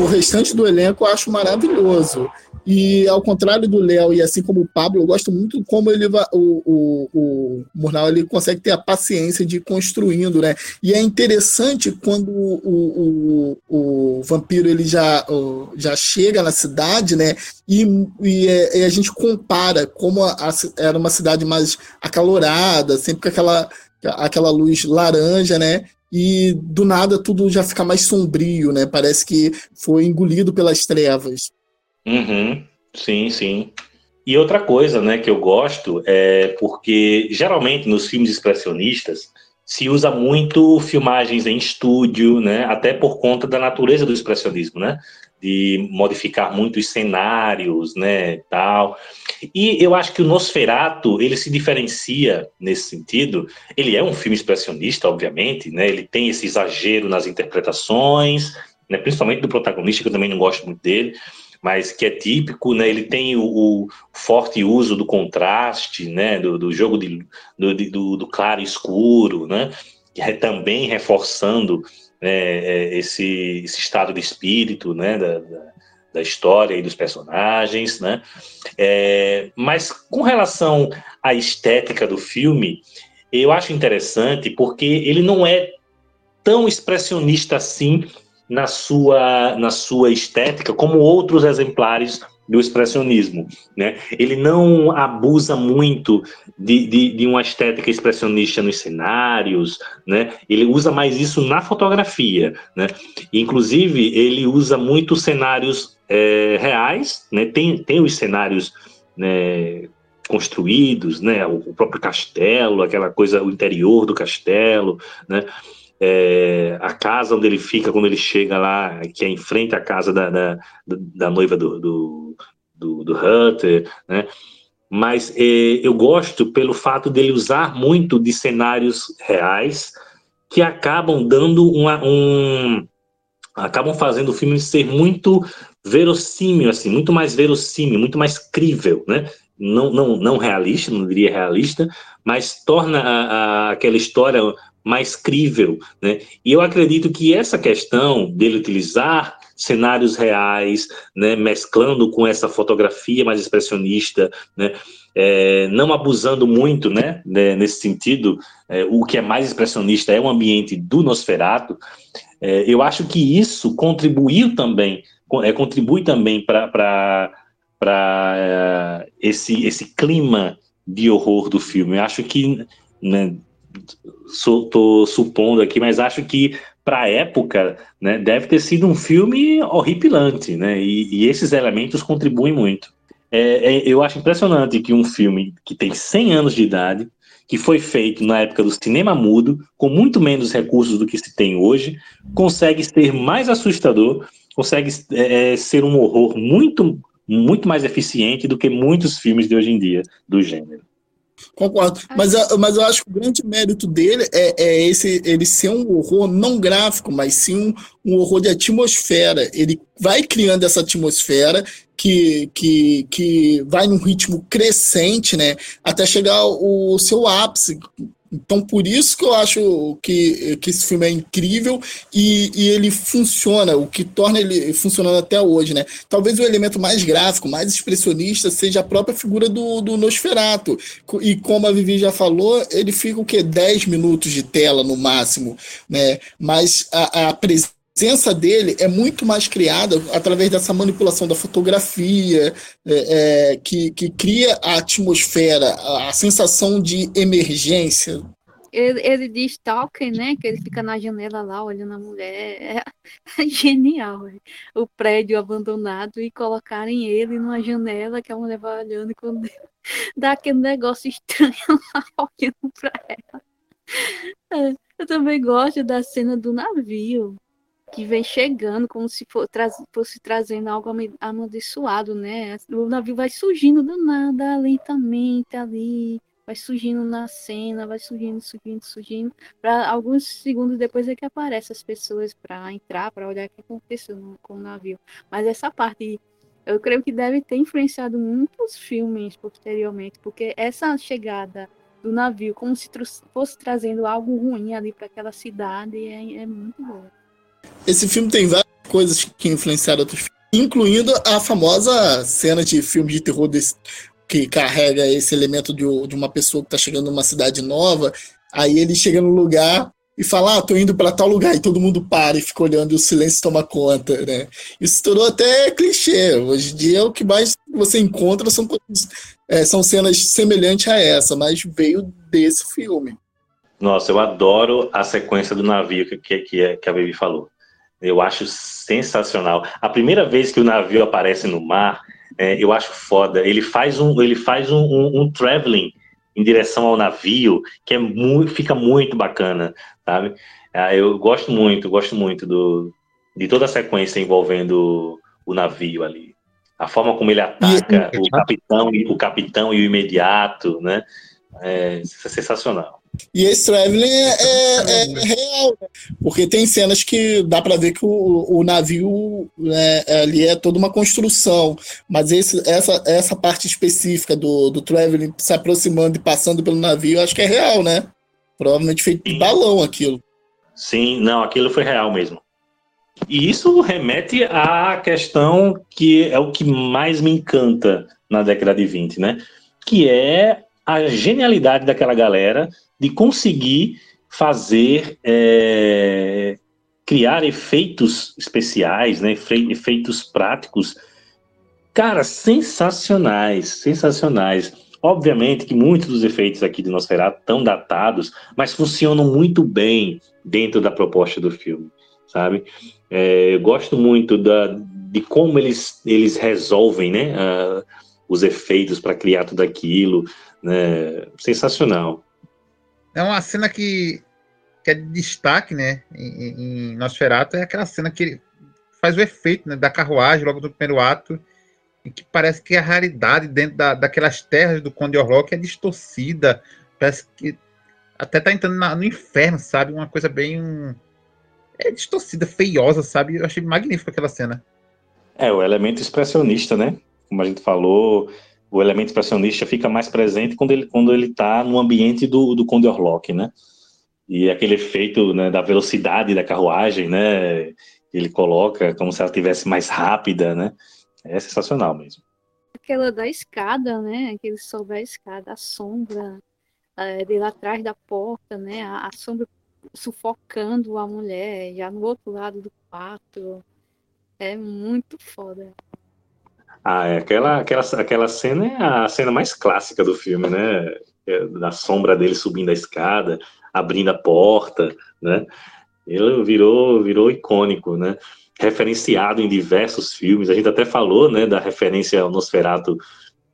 o restante do elenco eu acho maravilhoso. E ao contrário do Léo e assim como o Pablo, eu gosto muito como ele o, o, o Murnau ele consegue ter a paciência de ir construindo, né? E é interessante quando o, o, o vampiro ele já, já chega na cidade, né? E, e, é, e a gente compara como a, a, era uma cidade mais acalorada, sempre com aquela, aquela luz laranja, né? E do nada tudo já fica mais sombrio, né? Parece que foi engolido pelas trevas. Uhum. Sim, sim. E outra coisa, né, que eu gosto é porque geralmente nos filmes expressionistas se usa muito filmagens em estúdio, né, até por conta da natureza do expressionismo, né, de modificar muito os cenários, né, tal. E eu acho que o Nosferatu, ele se diferencia nesse sentido. Ele é um filme expressionista, obviamente, né, ele tem esse exagero nas interpretações, né, principalmente do protagonista, que eu também não gosto muito dele, mas que é típico, né? Ele tem o, o forte uso do contraste, né? Do, do jogo de, do, do, do, claro e escuro, né? Que é também reforçando né, esse, esse estado de espírito, né? Da, da, da história e dos personagens, né? É, mas com relação à estética do filme, eu acho interessante porque ele não é tão expressionista assim na sua, na sua estética como outros exemplares do expressionismo. Né? Ele não abusa muito de, de, de, uma estética expressionista nos cenários, né? ele usa mais isso na fotografia. Né? Inclusive, ele usa muito cenários é, reais, né? tem, tem os cenários né, construídos, né? o próprio castelo, aquela coisa, o interior do castelo, né? É, a casa onde ele fica quando ele chega lá, que é em frente à casa da, da, da noiva do, do, do, do Hunter, né? Mas é, eu gosto pelo fato dele usar muito de cenários reais que acabam dando uma, um acabam fazendo o filme ser muito verossímil, assim, muito mais verossímil, muito mais crível, né? Não, não, não realista, não diria realista, mas torna a, a, aquela história mais crível. Né? E eu acredito que essa questão dele utilizar cenários reais, né, mesclando com essa fotografia mais expressionista, né, é, não abusando muito, né, né nesse sentido, é, o que é mais expressionista é o ambiente do Nosferato. É, eu acho que isso contribuiu também, é, contribui também para é, esse, esse clima de horror do filme. Eu acho que né, estou supondo aqui, mas acho que para a época, né, deve ter sido um filme horripilante, né? E, e esses elementos contribuem muito. É, é, eu acho impressionante que um filme que tem 100 anos de idade, que foi feito na época do cinema mudo, com muito menos recursos do que se tem hoje, consegue ser mais assustador, consegue é, é ser um horror muito, muito mais eficiente do que muitos filmes de hoje em dia do gênero. Concordo. Mas, mas eu acho que o grande mérito dele é, é esse ele ser um horror não gráfico, mas sim um, um horror de atmosfera. Ele vai criando essa atmosfera que, que, que vai num ritmo crescente, né? Até chegar o seu ápice, então, por isso que eu acho que, que esse filme é incrível e, e, ele funciona, o que torna ele funcionando até hoje, né? Talvez o elemento mais gráfico, mais expressionista, seja a própria figura do, do Nosferato. E como a Vivi já falou, ele fica o quê? 10 minutos de tela no máximo, né? Mas a, a presença presença dele é muito mais criada através dessa manipulação da fotografia, é, é, que, que cria a atmosfera, a, a sensação de emergência. Ele, ele diz Stalker, né? Que ele fica na janela lá olhando a mulher. É (laughs) genial. O prédio abandonado e colocarem ele numa janela que a mulher vai olhando quando (laughs) dá aquele negócio estranho (laughs) lá olhando pra ela. É, eu também gosto da cena do navio que vem chegando como se for, tra fosse trazendo algo amaldiçoado, né? O navio vai surgindo do nada, lentamente ali, vai surgindo na cena, vai surgindo, surgindo, surgindo. Para alguns segundos depois é que aparecem as pessoas para entrar, para olhar o que aconteceu com o navio. Mas essa parte eu creio que deve ter influenciado muitos filmes posteriormente, porque essa chegada do navio, como se fosse trazendo algo ruim ali para aquela cidade, é, é muito boa. Esse filme tem várias coisas que influenciaram outros filmes, incluindo a famosa cena de filme de terror desse, que carrega esse elemento de, de uma pessoa que está chegando numa cidade nova, aí ele chega no lugar e fala, ah, tô indo para tal lugar, e todo mundo para e fica olhando e o silêncio toma conta, né? Isso tornou até clichê. Hoje em dia o que mais você encontra são, é, são cenas semelhantes a essa, mas veio desse filme. Nossa, eu adoro a sequência do navio que, que, que, a Baby falou. Eu acho sensacional. A primeira vez que o navio aparece no mar, é, eu acho foda. Ele faz um, ele faz um, um, um traveling em direção ao navio que é muito, fica muito bacana, sabe? Ah, eu gosto muito, gosto muito do, de toda a sequência envolvendo o, navio ali. A forma como ele ataca e, o capitão, o capitão e o imediato, né? É, é sensacional. E esse traveling é, é, é real, né? porque tem cenas que dá para ver que o, o navio né, ali é toda uma construção, mas esse, essa, essa parte específica do, do traveling se aproximando e passando pelo navio, acho que é real, né? Provavelmente feito de balão aquilo. Sim, não, aquilo foi real mesmo. E isso remete à questão que é o que mais me encanta na década de 20, né? Que é a genialidade daquela galera de conseguir fazer é, criar efeitos especiais, né, efeitos práticos, cara, sensacionais, sensacionais. Obviamente que muitos dos efeitos aqui de Nosferatu estão datados, mas funcionam muito bem dentro da proposta do filme, sabe? É, eu gosto muito da, de como eles, eles resolvem, né, uh, os efeitos para criar tudo aquilo, né? Sensacional. É uma cena que, que é de destaque, né? Em, em Nosferatu é aquela cena que faz o efeito né, da carruagem logo do primeiro ato, e que parece que a realidade dentro da, daquelas terras do Conde Orlok é distorcida, parece que até tá entrando na, no inferno, sabe? Uma coisa bem é distorcida, feiosa, sabe? Eu achei magnífico aquela cena. É, o elemento expressionista, né? Como a gente falou, o elemento expressionista fica mais presente quando ele quando ele está no ambiente do, do Conde Orlok, né? E aquele efeito né, da velocidade da carruagem, né? Ele coloca como se ela tivesse mais rápida, né? É sensacional mesmo. Aquela da escada, né? Aquele sobe a escada, a sombra é, dele atrás da porta, né? A sombra sufocando a mulher, já no outro lado do quarto. É muito foda. Ah, é, aquela, aquela, aquela cena é a cena mais clássica do filme, né? É, da sombra dele subindo a escada, abrindo a porta, né? Ele virou, virou icônico, né? Referenciado em diversos filmes. A gente até falou, né, da referência ao Nosferatu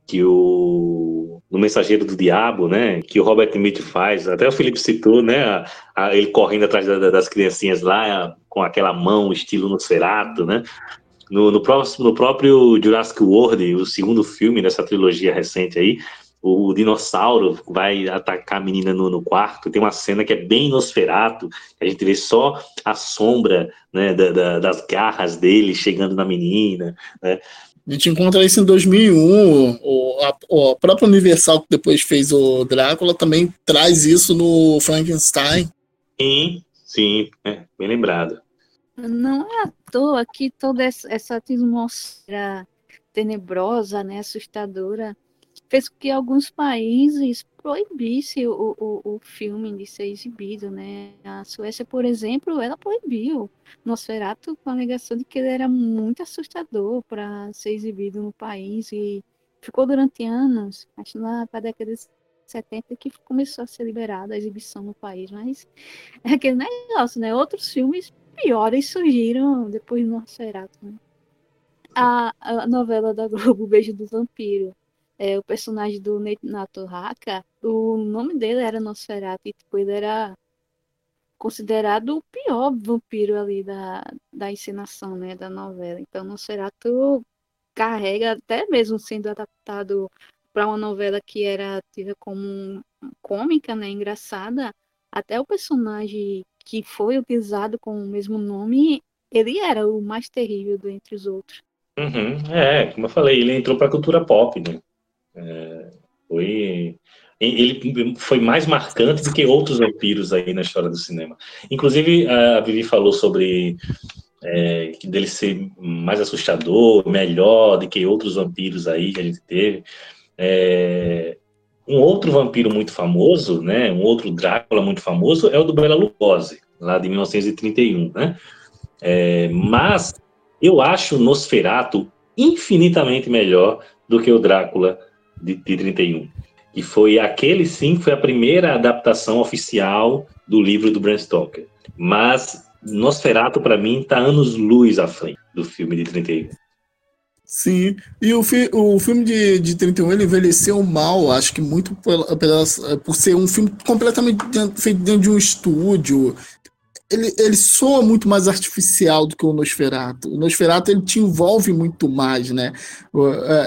que o no Mensageiro do Diabo, né, que o Robert Smith faz, até o Felipe citou, né, a, a, ele correndo atrás da, das criancinhas lá, com aquela mão estilo Nosferatu, né, no, no, próximo, no próprio Jurassic World, o segundo filme dessa trilogia recente aí, o dinossauro vai atacar a menina no, no, quarto. Tem uma cena que é bem Nosferato, a gente vê só a sombra né, da, da, das garras dele chegando na menina. Né. A gente encontra isso em 2001. O, a, o próprio Universal, que depois fez o Drácula, também traz isso no Frankenstein. Sim, sim, é, bem lembrado. Não é à que toda essa atmosfera tenebrosa, né, assustadora, fez com que alguns países proibissem o, o, o filme de ser exibido, né? A Suécia, por exemplo, ela proibiu Nosferatu com a alegação de que ele era muito assustador para ser exibido no país e ficou durante anos, acho lá para a década de 70 que começou a ser liberada a exibição no país, mas é aquele negócio, né? Outros filmes piores surgiram depois do Nosferatu. Né? A, a novela da Globo Beijo do Vampiro, é, o personagem do Nato Haka, o nome dele era Nosferatu e tipo, ele era considerado o pior vampiro ali da, da encenação, né, da novela. Então, Nosferatu carrega, até mesmo sendo adaptado para uma novela que era tida como cômica, né, engraçada, até o personagem que foi utilizado com o mesmo nome, ele era o mais terrível dentre os outros. Uhum, é, como eu falei, ele entrou para a cultura pop, né? É, foi ele foi mais marcante do que outros vampiros aí na história do cinema. Inclusive, a Vivi falou sobre é, dele ser mais assustador, melhor do que outros vampiros aí que a gente teve. É, um outro vampiro muito famoso, né, um outro Drácula muito famoso é o do Bela Lugosi, lá de 1931, né? É, mas eu acho Nosferatu infinitamente melhor do que o Drácula de, de 31. E foi aquele sim foi a primeira adaptação oficial do livro do Bram Stoker. Mas Nosferatu para mim está anos luz à frente do filme de 31. Sim, e o, fi, o filme de, de 31 ele envelheceu mal, acho que muito por, por ser um filme completamente dentro, feito dentro de um estúdio. ele, ele soa muito mais artificial do que o Nosferatu. O Nosferatu ele te envolve muito mais, né?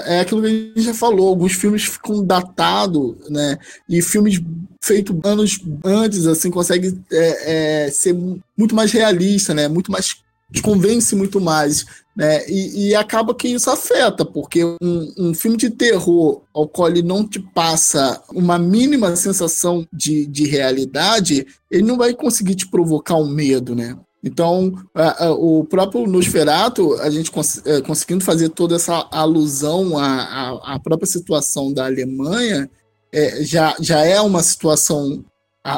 É, é aquilo que a gente já falou, alguns filmes ficam datados, né? E filmes feitos anos antes, assim, conseguem é, é, ser muito mais realista, né? Muito mais te convence muito mais. Né? E, e, acaba que isso afeta, porque um, um, filme de terror ao qual ele não te passa uma mínima sensação de, de realidade, ele não vai conseguir te provocar um medo, né? Então, a, a, o próprio Nosferatu, a gente cons é, conseguindo fazer toda essa alusão à, à, própria situação da Alemanha, é, já, já é uma situação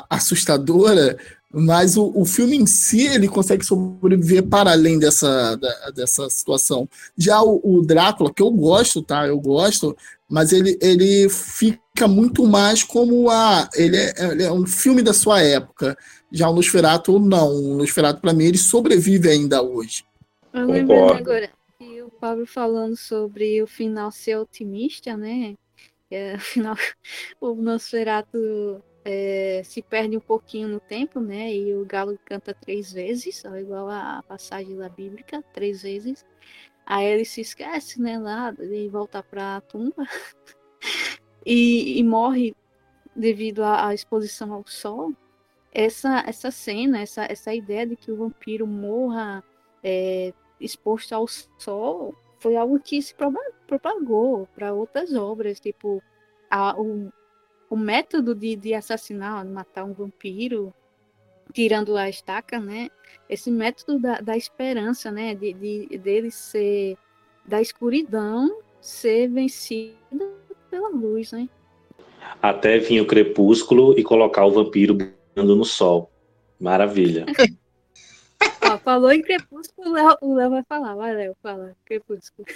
assustadora, mas o, o filme em si ele consegue sobreviver para além dessa, da, dessa situação. Já o, o, Drácula, que eu gosto, tá? Eu gosto, mas ele, ele fica muito mais como a. Ele é, ele é um filme da sua época. Já o Nosferatu, não. O Nosferatu, para mim, ele sobrevive ainda hoje. Eu lembrando agora que o Pablo falando sobre o final ser otimista, né? É, (laughs) afinal, o Nosferatu é, se perde um pouquinho no tempo, né? E o galo canta três vezes, igual a passagem da bíblica, três vezes. Aí ele se esquece, né, lá, e volta para a tumba (laughs) e, e, morre devido à, exposição ao sol. Essa, essa cena, essa, essa ideia de que o vampiro morra é, exposto ao sol foi algo que se propagou para outras obras, tipo a, o, o método de, de assassinar, de matar um vampiro, tirando a estaca, né? Esse método da, da esperança, né? De, de, dele ser da escuridão ser vencido pela luz, né? Até vir o crepúsculo e colocar o vampiro brilhando no sol. Maravilha. (laughs) Ó, falou em crepúsculo, o Léo vai falar. Vai, Léo, fala. Crepúsculo.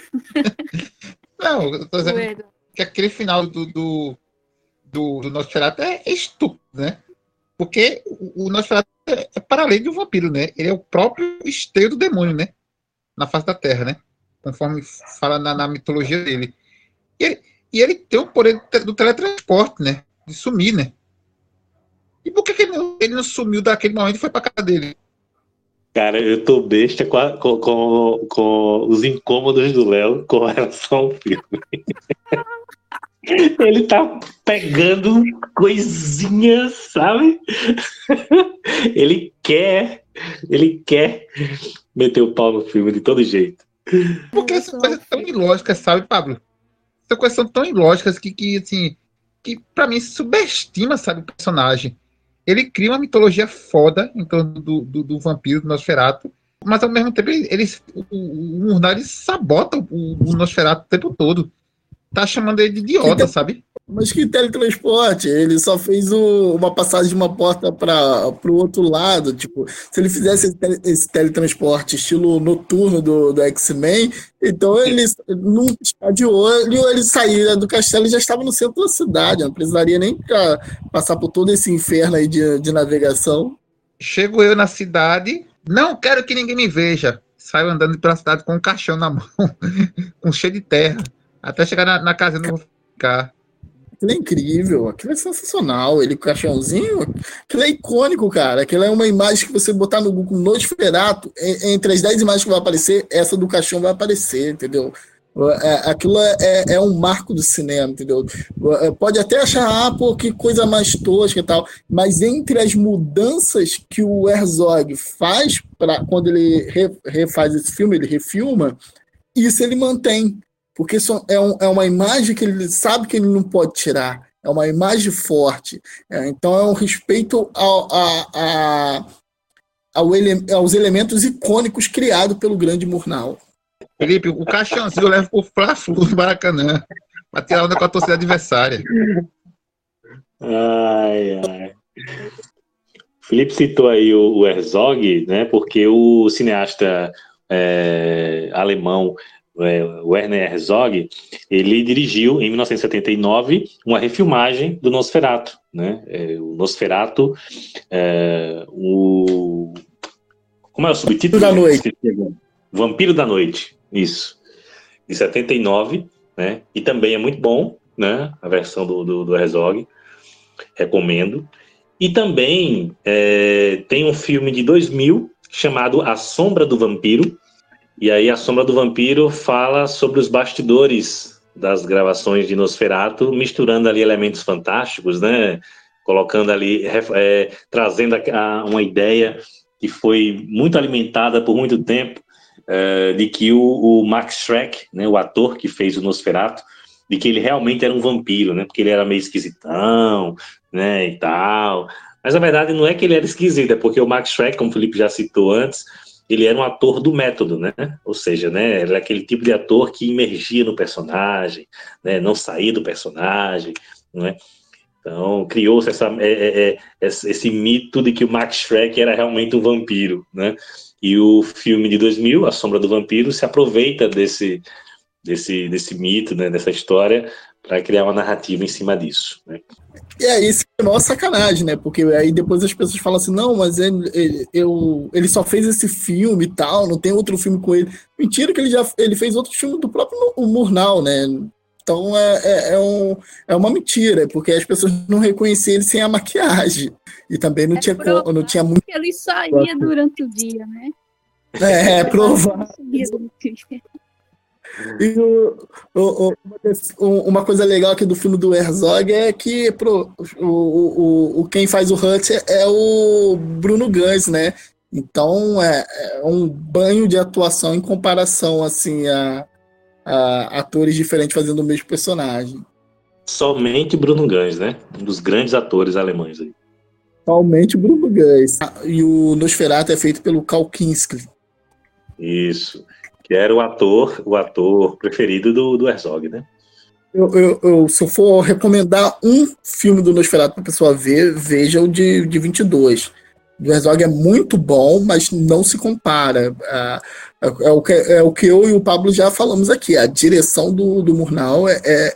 Não, eu tô dizendo que aquele final do, do do, do Nosferatu é, é estúpido, né? Porque o, o Nosferatu é, é para além de um vampiro, né? Ele é o próprio esteio do demônio, né? Na face da Terra, né? Conforme fala na, na mitologia dele. E ele, e ele tem o poder do teletransporte, né? De sumir, né? E por que, que ele, não, ele não sumiu daquele momento e foi pra casa dele? Cara, eu tô besta com, a, com, com, com, os incômodos do Léo com relação ao filme. (laughs) Ele tá pegando coisinhas, sabe? (laughs) Ele quer, ele quer meter o pau no filme de todo jeito. Porque essa coisa é tão ilógica, sabe, Pablo? São tão ilógicas que, que assim, que pra mim subestima, sabe, o personagem. Ele cria uma mitologia foda em torno do, do, do vampiro, do Nosferatu, mas ao mesmo tempo ele, ele o, o Murnau sabota o, o Nosferatu o tempo todo tá chamando ele de idiota, sabe? Mas que teletransporte? Ele só fez o, uma passagem de uma porta para o outro lado. Tipo, se ele fizesse esse, tele, esse teletransporte estilo noturno do, do X-Men, então ele, num piscar de olho, ele saía do castelo e já estava no centro da cidade. Não precisaria nem pra passar por todo esse inferno aí de, de navegação. Chego eu na cidade, não quero que ninguém me veja. Saio andando pela cidade com um caixão na mão, (laughs) com cheio de terra. Até chegar na, na casa não vou ficar. Aquilo é incrível, aquilo é sensacional. Ele com o caixãozinho, aquilo é icônico, cara. Aquilo é uma imagem que você botar no Google Nosferatu, entre as 10 imagens que vai aparecer, essa do caixão vai aparecer, entendeu? É, aquilo é, é, é, um marco do cinema, entendeu? É, pode até achar, ah, pô, que coisa mais tosca e tal, mas entre as mudanças que o Herzog faz para quando ele refaz esse filme, ele refilma, isso ele mantém porque é, um, é uma imagem que ele sabe que ele não pode tirar, é uma imagem forte. É, então é um respeito ao, a, a, ao ele, aos elementos icônicos criados pelo grande Murnau. Felipe, o caixãozinho eu levo pro Fla-Flu do Maracanã, para tirar onda com a torcida adversária. Ai, ai. Felipe citou aí o, o Herzog, né? Porque o cineasta é, alemão é, Werner Herzog, ele dirigiu em 1979 uma refilmagem do Nosferatu, né? É, o Nosferatu, é, o como é o subtítulo da noite, Vampiro da Noite, isso, de 79, né? E também é muito bom, né? A versão do, do, do Herzog, recomendo. E também é, tem um filme de 2000 chamado A Sombra do Vampiro. E aí, A Sombra do Vampiro fala sobre os bastidores das gravações de Nosferatu, misturando ali elementos fantásticos, né? Colocando ali, é, trazendo a, a, uma ideia que foi muito alimentada por muito tempo, é, de que o, o, Max Schreck, né, o ator que fez o Nosferatu, de que ele realmente era um vampiro, né? Porque ele era meio esquisitão, né, e tal. Mas a verdade não é que ele era esquisito, é porque o Max Schreck, como o Felipe já citou antes, ele era um ator do método, né? Ou seja, né, é aquele tipo de ator que emergia no personagem, né, não saía do personagem, né? Então, criou-se essa, é, é, é esse mito de que o Max Schreck era realmente um vampiro, né? E o filme de 2000, A Sombra do Vampiro, se aproveita desse, desse, desse mito, né, dessa história, para criar uma narrativa em cima disso. Né? E é isso que é maior sacanagem, né? Porque aí depois as pessoas falam assim, não, mas ele, ele, eu, ele só fez esse filme e tal, não tem outro filme com ele. Mentira que ele já ele fez outro filme do próprio Murnau, né? Então é, é, é, um, é uma mentira, porque as pessoas não reconheciam ele sem a maquiagem. E também não, é tinha, não tinha muito. Ele saía durante o dia, né? É, é provável. E o, o, o, uma coisa legal aqui do filme do Herzog é que pro, o, o, quem faz o Hut é o Bruno Gans, né? Então é, é, um banho de atuação em comparação assim a, a, atores diferentes fazendo o mesmo personagem. Somente Bruno Gans, né? Um dos grandes atores alemães aí. Somente Bruno Gans. E o Nosferatu é feito pelo Kalkinski. Isso que era o ator, o ator preferido do, do Herzog, né? Eu, eu, eu, se eu for recomendar um filme do Nosferatu para a pessoa ver, veja o de, de 22. O Herzog é muito bom, mas não se compara. É, é, o que, é o que eu e o Pablo já falamos aqui. A direção do, do Murnau é, é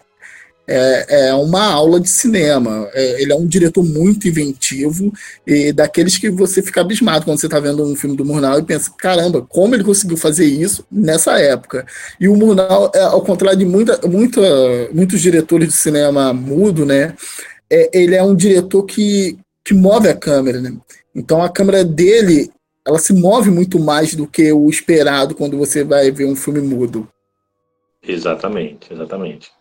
é, é uma aula de cinema. É, ele é um diretor muito inventivo e daqueles que você fica abismado quando você está vendo um filme do Murnau e pensa, caramba, como ele conseguiu fazer isso nessa época? E o Murnau, é, ao contrário de muita, muita, muitos diretores de cinema mudo, né? É, ele é um diretor que, que move a câmera, né? Então a câmera dele, ela se move muito mais do que o esperado quando você vai ver um filme mudo. Exatamente, exatamente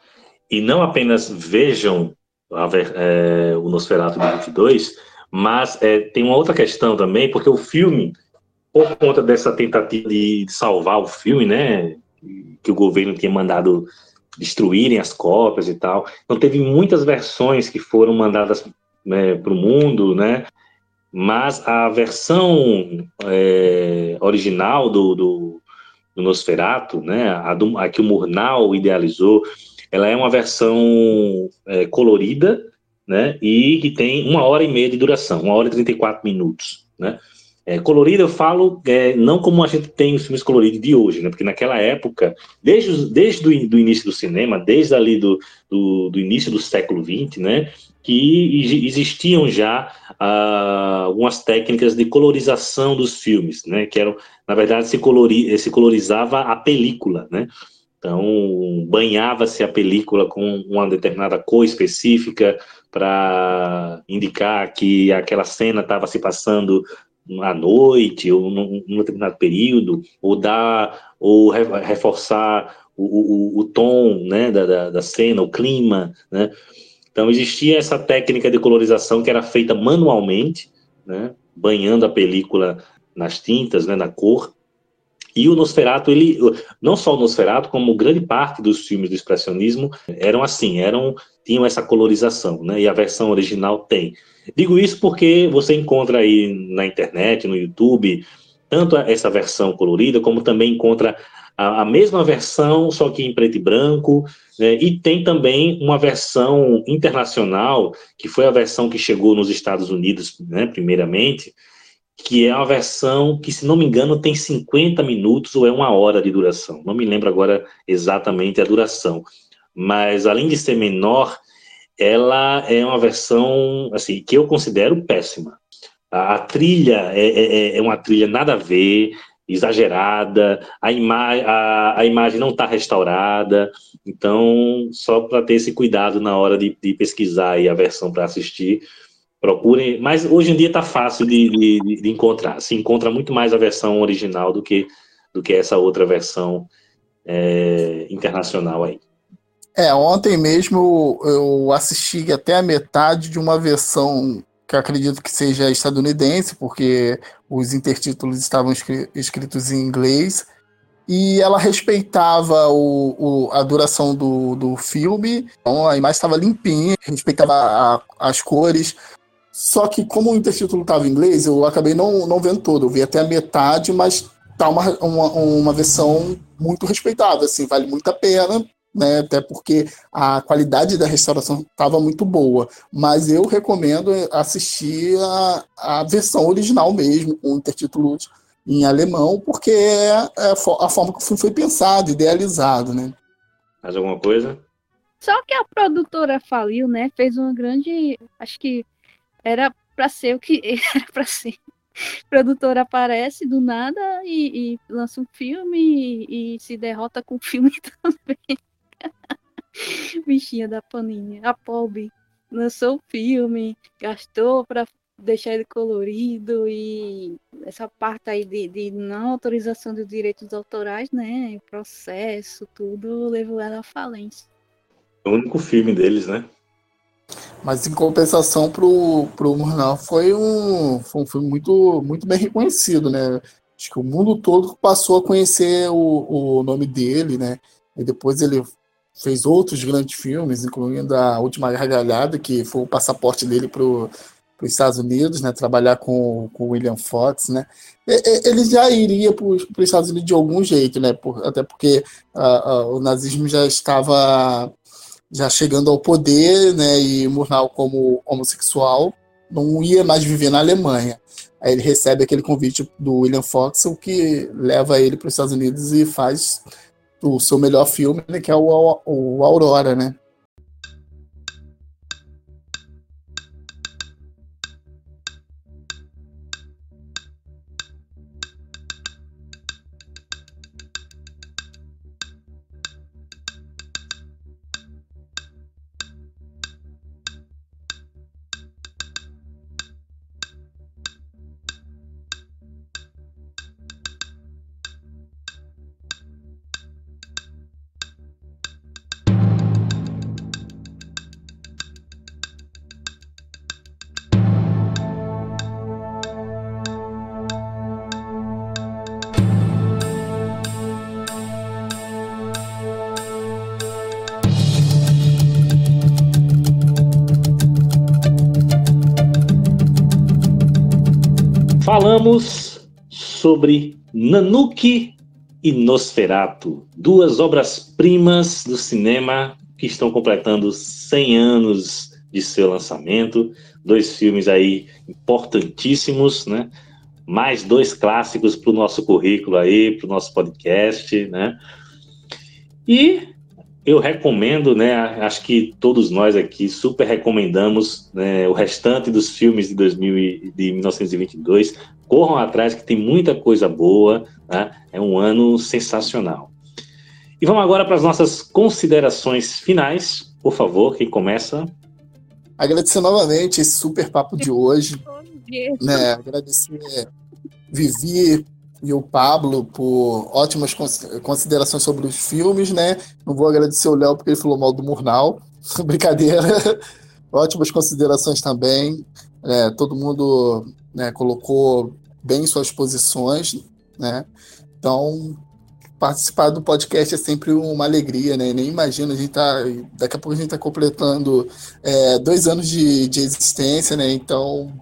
e não apenas vejam a, é, o Nosferatu de 22, mas é, tem uma outra questão também, porque o filme, por conta dessa tentativa de salvar o filme, né, que o governo tinha mandado destruírem as cópias e tal, então teve muitas versões que foram mandadas né, para o mundo, né, mas a versão é, original do, do, do Nosferatu, né, a, do, a que o Murnau idealizou, ela é uma versão é, colorida, né? E que tem uma hora e meia de duração, uma hora e 34 minutos, né? É, colorida eu falo é, não como a gente tem os filmes coloridos de hoje, né? Porque naquela época, desde, desde do, do início do cinema, desde ali do, do, do início do século XX, né? Que existiam já ah, algumas técnicas de colorização dos filmes, né? Que eram, na verdade, se, colori, se colorizava a película, né? Então, banhava-se a película com uma determinada cor específica para indicar que aquela cena estava se passando à noite ou num, num, determinado período, ou dar, ou reforçar o, o, o tom né, da, da, da, cena, o clima. Né? Então, existia essa técnica de colorização que era feita manualmente, né, banhando a película nas tintas, né, na cor, e o Nosferatu, ele, não só o Nosferatu, como grande parte dos filmes do expressionismo eram assim, eram tinham essa colorização, né? E a versão original tem. Digo isso porque você encontra aí na internet, no YouTube, tanto essa versão colorida, como também encontra a, a mesma versão, só que em preto e branco, né? e tem também uma versão internacional, que foi a versão que chegou nos Estados Unidos, né, primeiramente, que é uma versão que, se não me engano, tem 50 minutos ou é uma hora de duração. Não me lembro agora exatamente a duração. Mas, além de ser menor, ela é uma versão assim que eu considero péssima. A, a trilha é, é, é, é, uma trilha nada a ver, exagerada, a, ima a, a imagem não está restaurada. Então, só para ter esse cuidado na hora de, de pesquisar a versão para assistir, Procurem, mas hoje em dia está fácil de, de, de, encontrar. Se encontra muito mais a versão original do que, do que essa outra versão é, internacional aí. É, ontem mesmo eu assisti até a metade de uma versão que acredito que seja estadunidense, porque os intertítulos estavam escritos em inglês, e ela respeitava o, o, a duração do, do filme, então a imagem estava limpinha, respeitava a, as cores, só que como o intertítulo estava em inglês, eu acabei não, não vendo todo, eu vi até a metade, mas tá uma, uma, uma versão muito respeitável, assim, vale muito a pena, né? Até porque a qualidade da restauração estava muito boa. Mas eu recomendo assistir a, a versão original mesmo, com intertítulos em alemão, porque é a, a forma que o filme foi pensado, idealizado, né? Mais alguma coisa? Só que a produtora faliu, né? Fez uma grande. Acho que era para ser o que (laughs) era para ser. A produtora aparece do nada e, e lança um filme e, e, se derrota com o filme (laughs) também. (laughs) Bichinha da paninha. A pobre lançou o filme, gastou para deixar ele colorido e essa parte aí de, de não autorização dos direitos autorais, né? O processo, tudo levou ela à falência. O único filme deles, né? Mas em compensação pro, pro Murnau foi um, foi um filme muito, muito bem reconhecido, né? Acho que o mundo todo passou a conhecer o, o nome dele, né? E depois ele fez outros grandes filmes, incluindo a Última Gargalhada, que foi o passaporte dele para os Estados Unidos, né, trabalhar com, com William Fox, né, ele já iria para os Estados Unidos de algum jeito, né, por, até porque uh, uh, o nazismo já estava já chegando ao poder, né, e Murnau como homossexual não ia mais viver na Alemanha. Aí ele recebe aquele convite do William Fox, o que leva ele para os Estados Unidos e faz o seu melhor filme, né, que é o, o Aurora, né? Sobre Nanuki e Nosferatu, duas obras-primas do cinema que estão completando 100 anos de seu lançamento, dois filmes aí importantíssimos, né? Mais dois clássicos para o nosso currículo aí, para o nosso podcast, né? E eu recomendo, né? Acho que todos nós aqui super recomendamos né, o restante dos filmes de 2000 de 1922. Corram atrás que tem muita coisa boa. Né? É um ano sensacional. E vamos agora para as nossas considerações finais. Por favor, quem começa? Agradecer novamente esse super papo de hoje. né? Agradecer Vivi e o Pablo por ótimas considerações sobre os filmes, né? Não vou agradecer o Léo porque ele falou mal do Murnau. (laughs) Brincadeira. ótimas considerações também. É, todo mundo né, colocou bem suas posições, né? Então, participar do podcast é sempre uma alegria, né? Nem imagino, a gente tá. Daqui a pouco a gente está completando é, dois anos de, de existência, né? Então,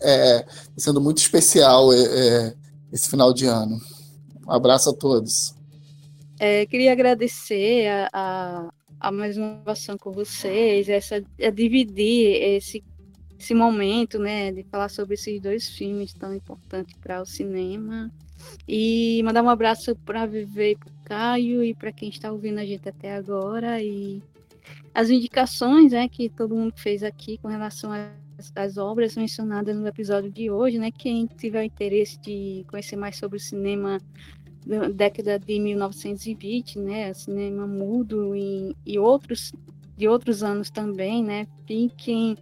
é, tá sendo muito especial é, é esse final de ano. Um abraço a todos. É, queria agradecer a, a, a mais uma inovação com vocês, essa, a dividir esse, esse momento, né, de falar sobre esses dois filmes tão importantes para o cinema. E mandar um abraço para Viver e para Caio e para quem está ouvindo a gente até agora. E as indicações né, que todo mundo fez aqui com relação a as obras mencionadas no episódio de hoje, né? Quem tiver interesse de conhecer mais sobre o cinema da década de 1920, né? Cinema mudo e, e outros de outros anos também, né? Fiquem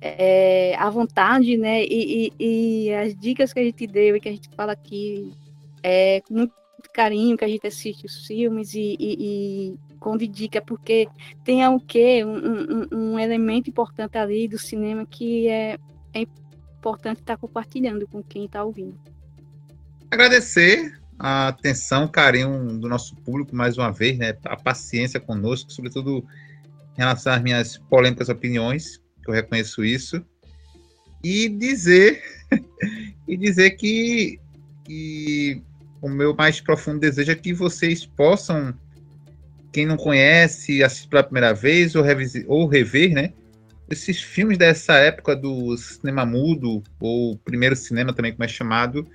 é, à vontade, né? E, e, e, as dicas que a gente deu e que a gente fala aqui é, com muito carinho que a gente assiste os filmes e, e, e quando dica, porque tem o quê? Um, um, um, elemento importante ali do cinema que é, é importante estar compartilhando com quem está ouvindo. Agradecer a atenção, carinho do nosso público mais uma vez, né? A paciência conosco, sobretudo em relação às minhas polêmicas opiniões, que eu reconheço isso. E dizer (laughs) e dizer que, que o meu mais profundo desejo é que vocês possam, quem não conhece, assistir pela primeira vez ou, ou rever, né? Esses filmes dessa época do cinema mudo, ou primeiro cinema também, como é chamado,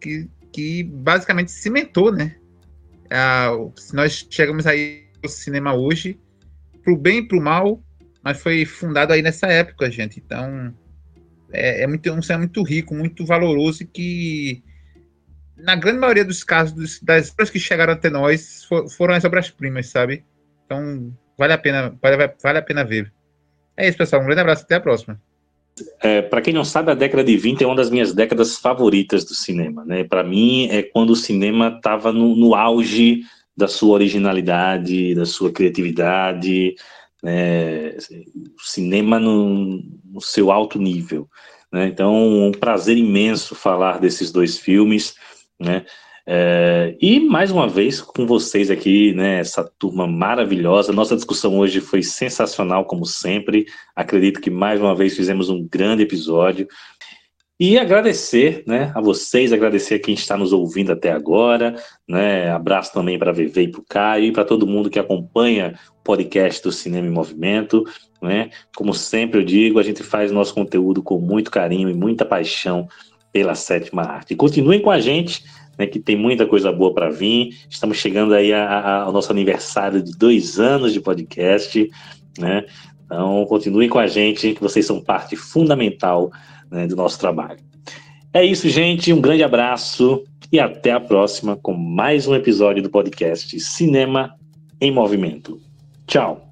que que basicamente cimentou, né? Ah, nós chegamos aí ao cinema hoje, pro bem e pro mal, mas foi fundado aí nessa época, gente. Então, é, é muito, um cinema muito rico, muito valoroso e que, na grande maioria dos casos, dos, das obras que chegaram até nós, for, foram as obras-primas, sabe? Então, vale a pena, vale, vale a pena ver. É isso, pessoal. Um grande abraço, até a próxima. É, para quem não sabe, a década de 20 é uma das minhas décadas favoritas do cinema. Né? Para mim, é quando o cinema estava no, no, auge da sua originalidade, da sua criatividade, né? o cinema no, no, seu alto nível. Né? Então, um prazer imenso falar desses dois filmes. Né? É, e mais uma vez com vocês aqui, né, essa turma maravilhosa. Nossa discussão hoje foi sensacional, como sempre. Acredito que mais uma vez fizemos um grande episódio. E agradecer né, a vocês, agradecer a quem está nos ouvindo até agora. Né, abraço também para a VV e para o Caio e para todo mundo que acompanha o podcast do Cinema em Movimento. Né? Como sempre eu digo, a gente faz nosso conteúdo com muito carinho e muita paixão pela sétima arte. continuem com a gente né, que tem muita coisa boa para vir. Estamos chegando aí a, a, ao nosso aniversário de dois anos de podcast, né? Então, continuem com a gente, que vocês são parte fundamental né, do nosso trabalho. É isso, gente. Um grande abraço e até a próxima com mais um episódio do podcast Cinema em Movimento. Tchau.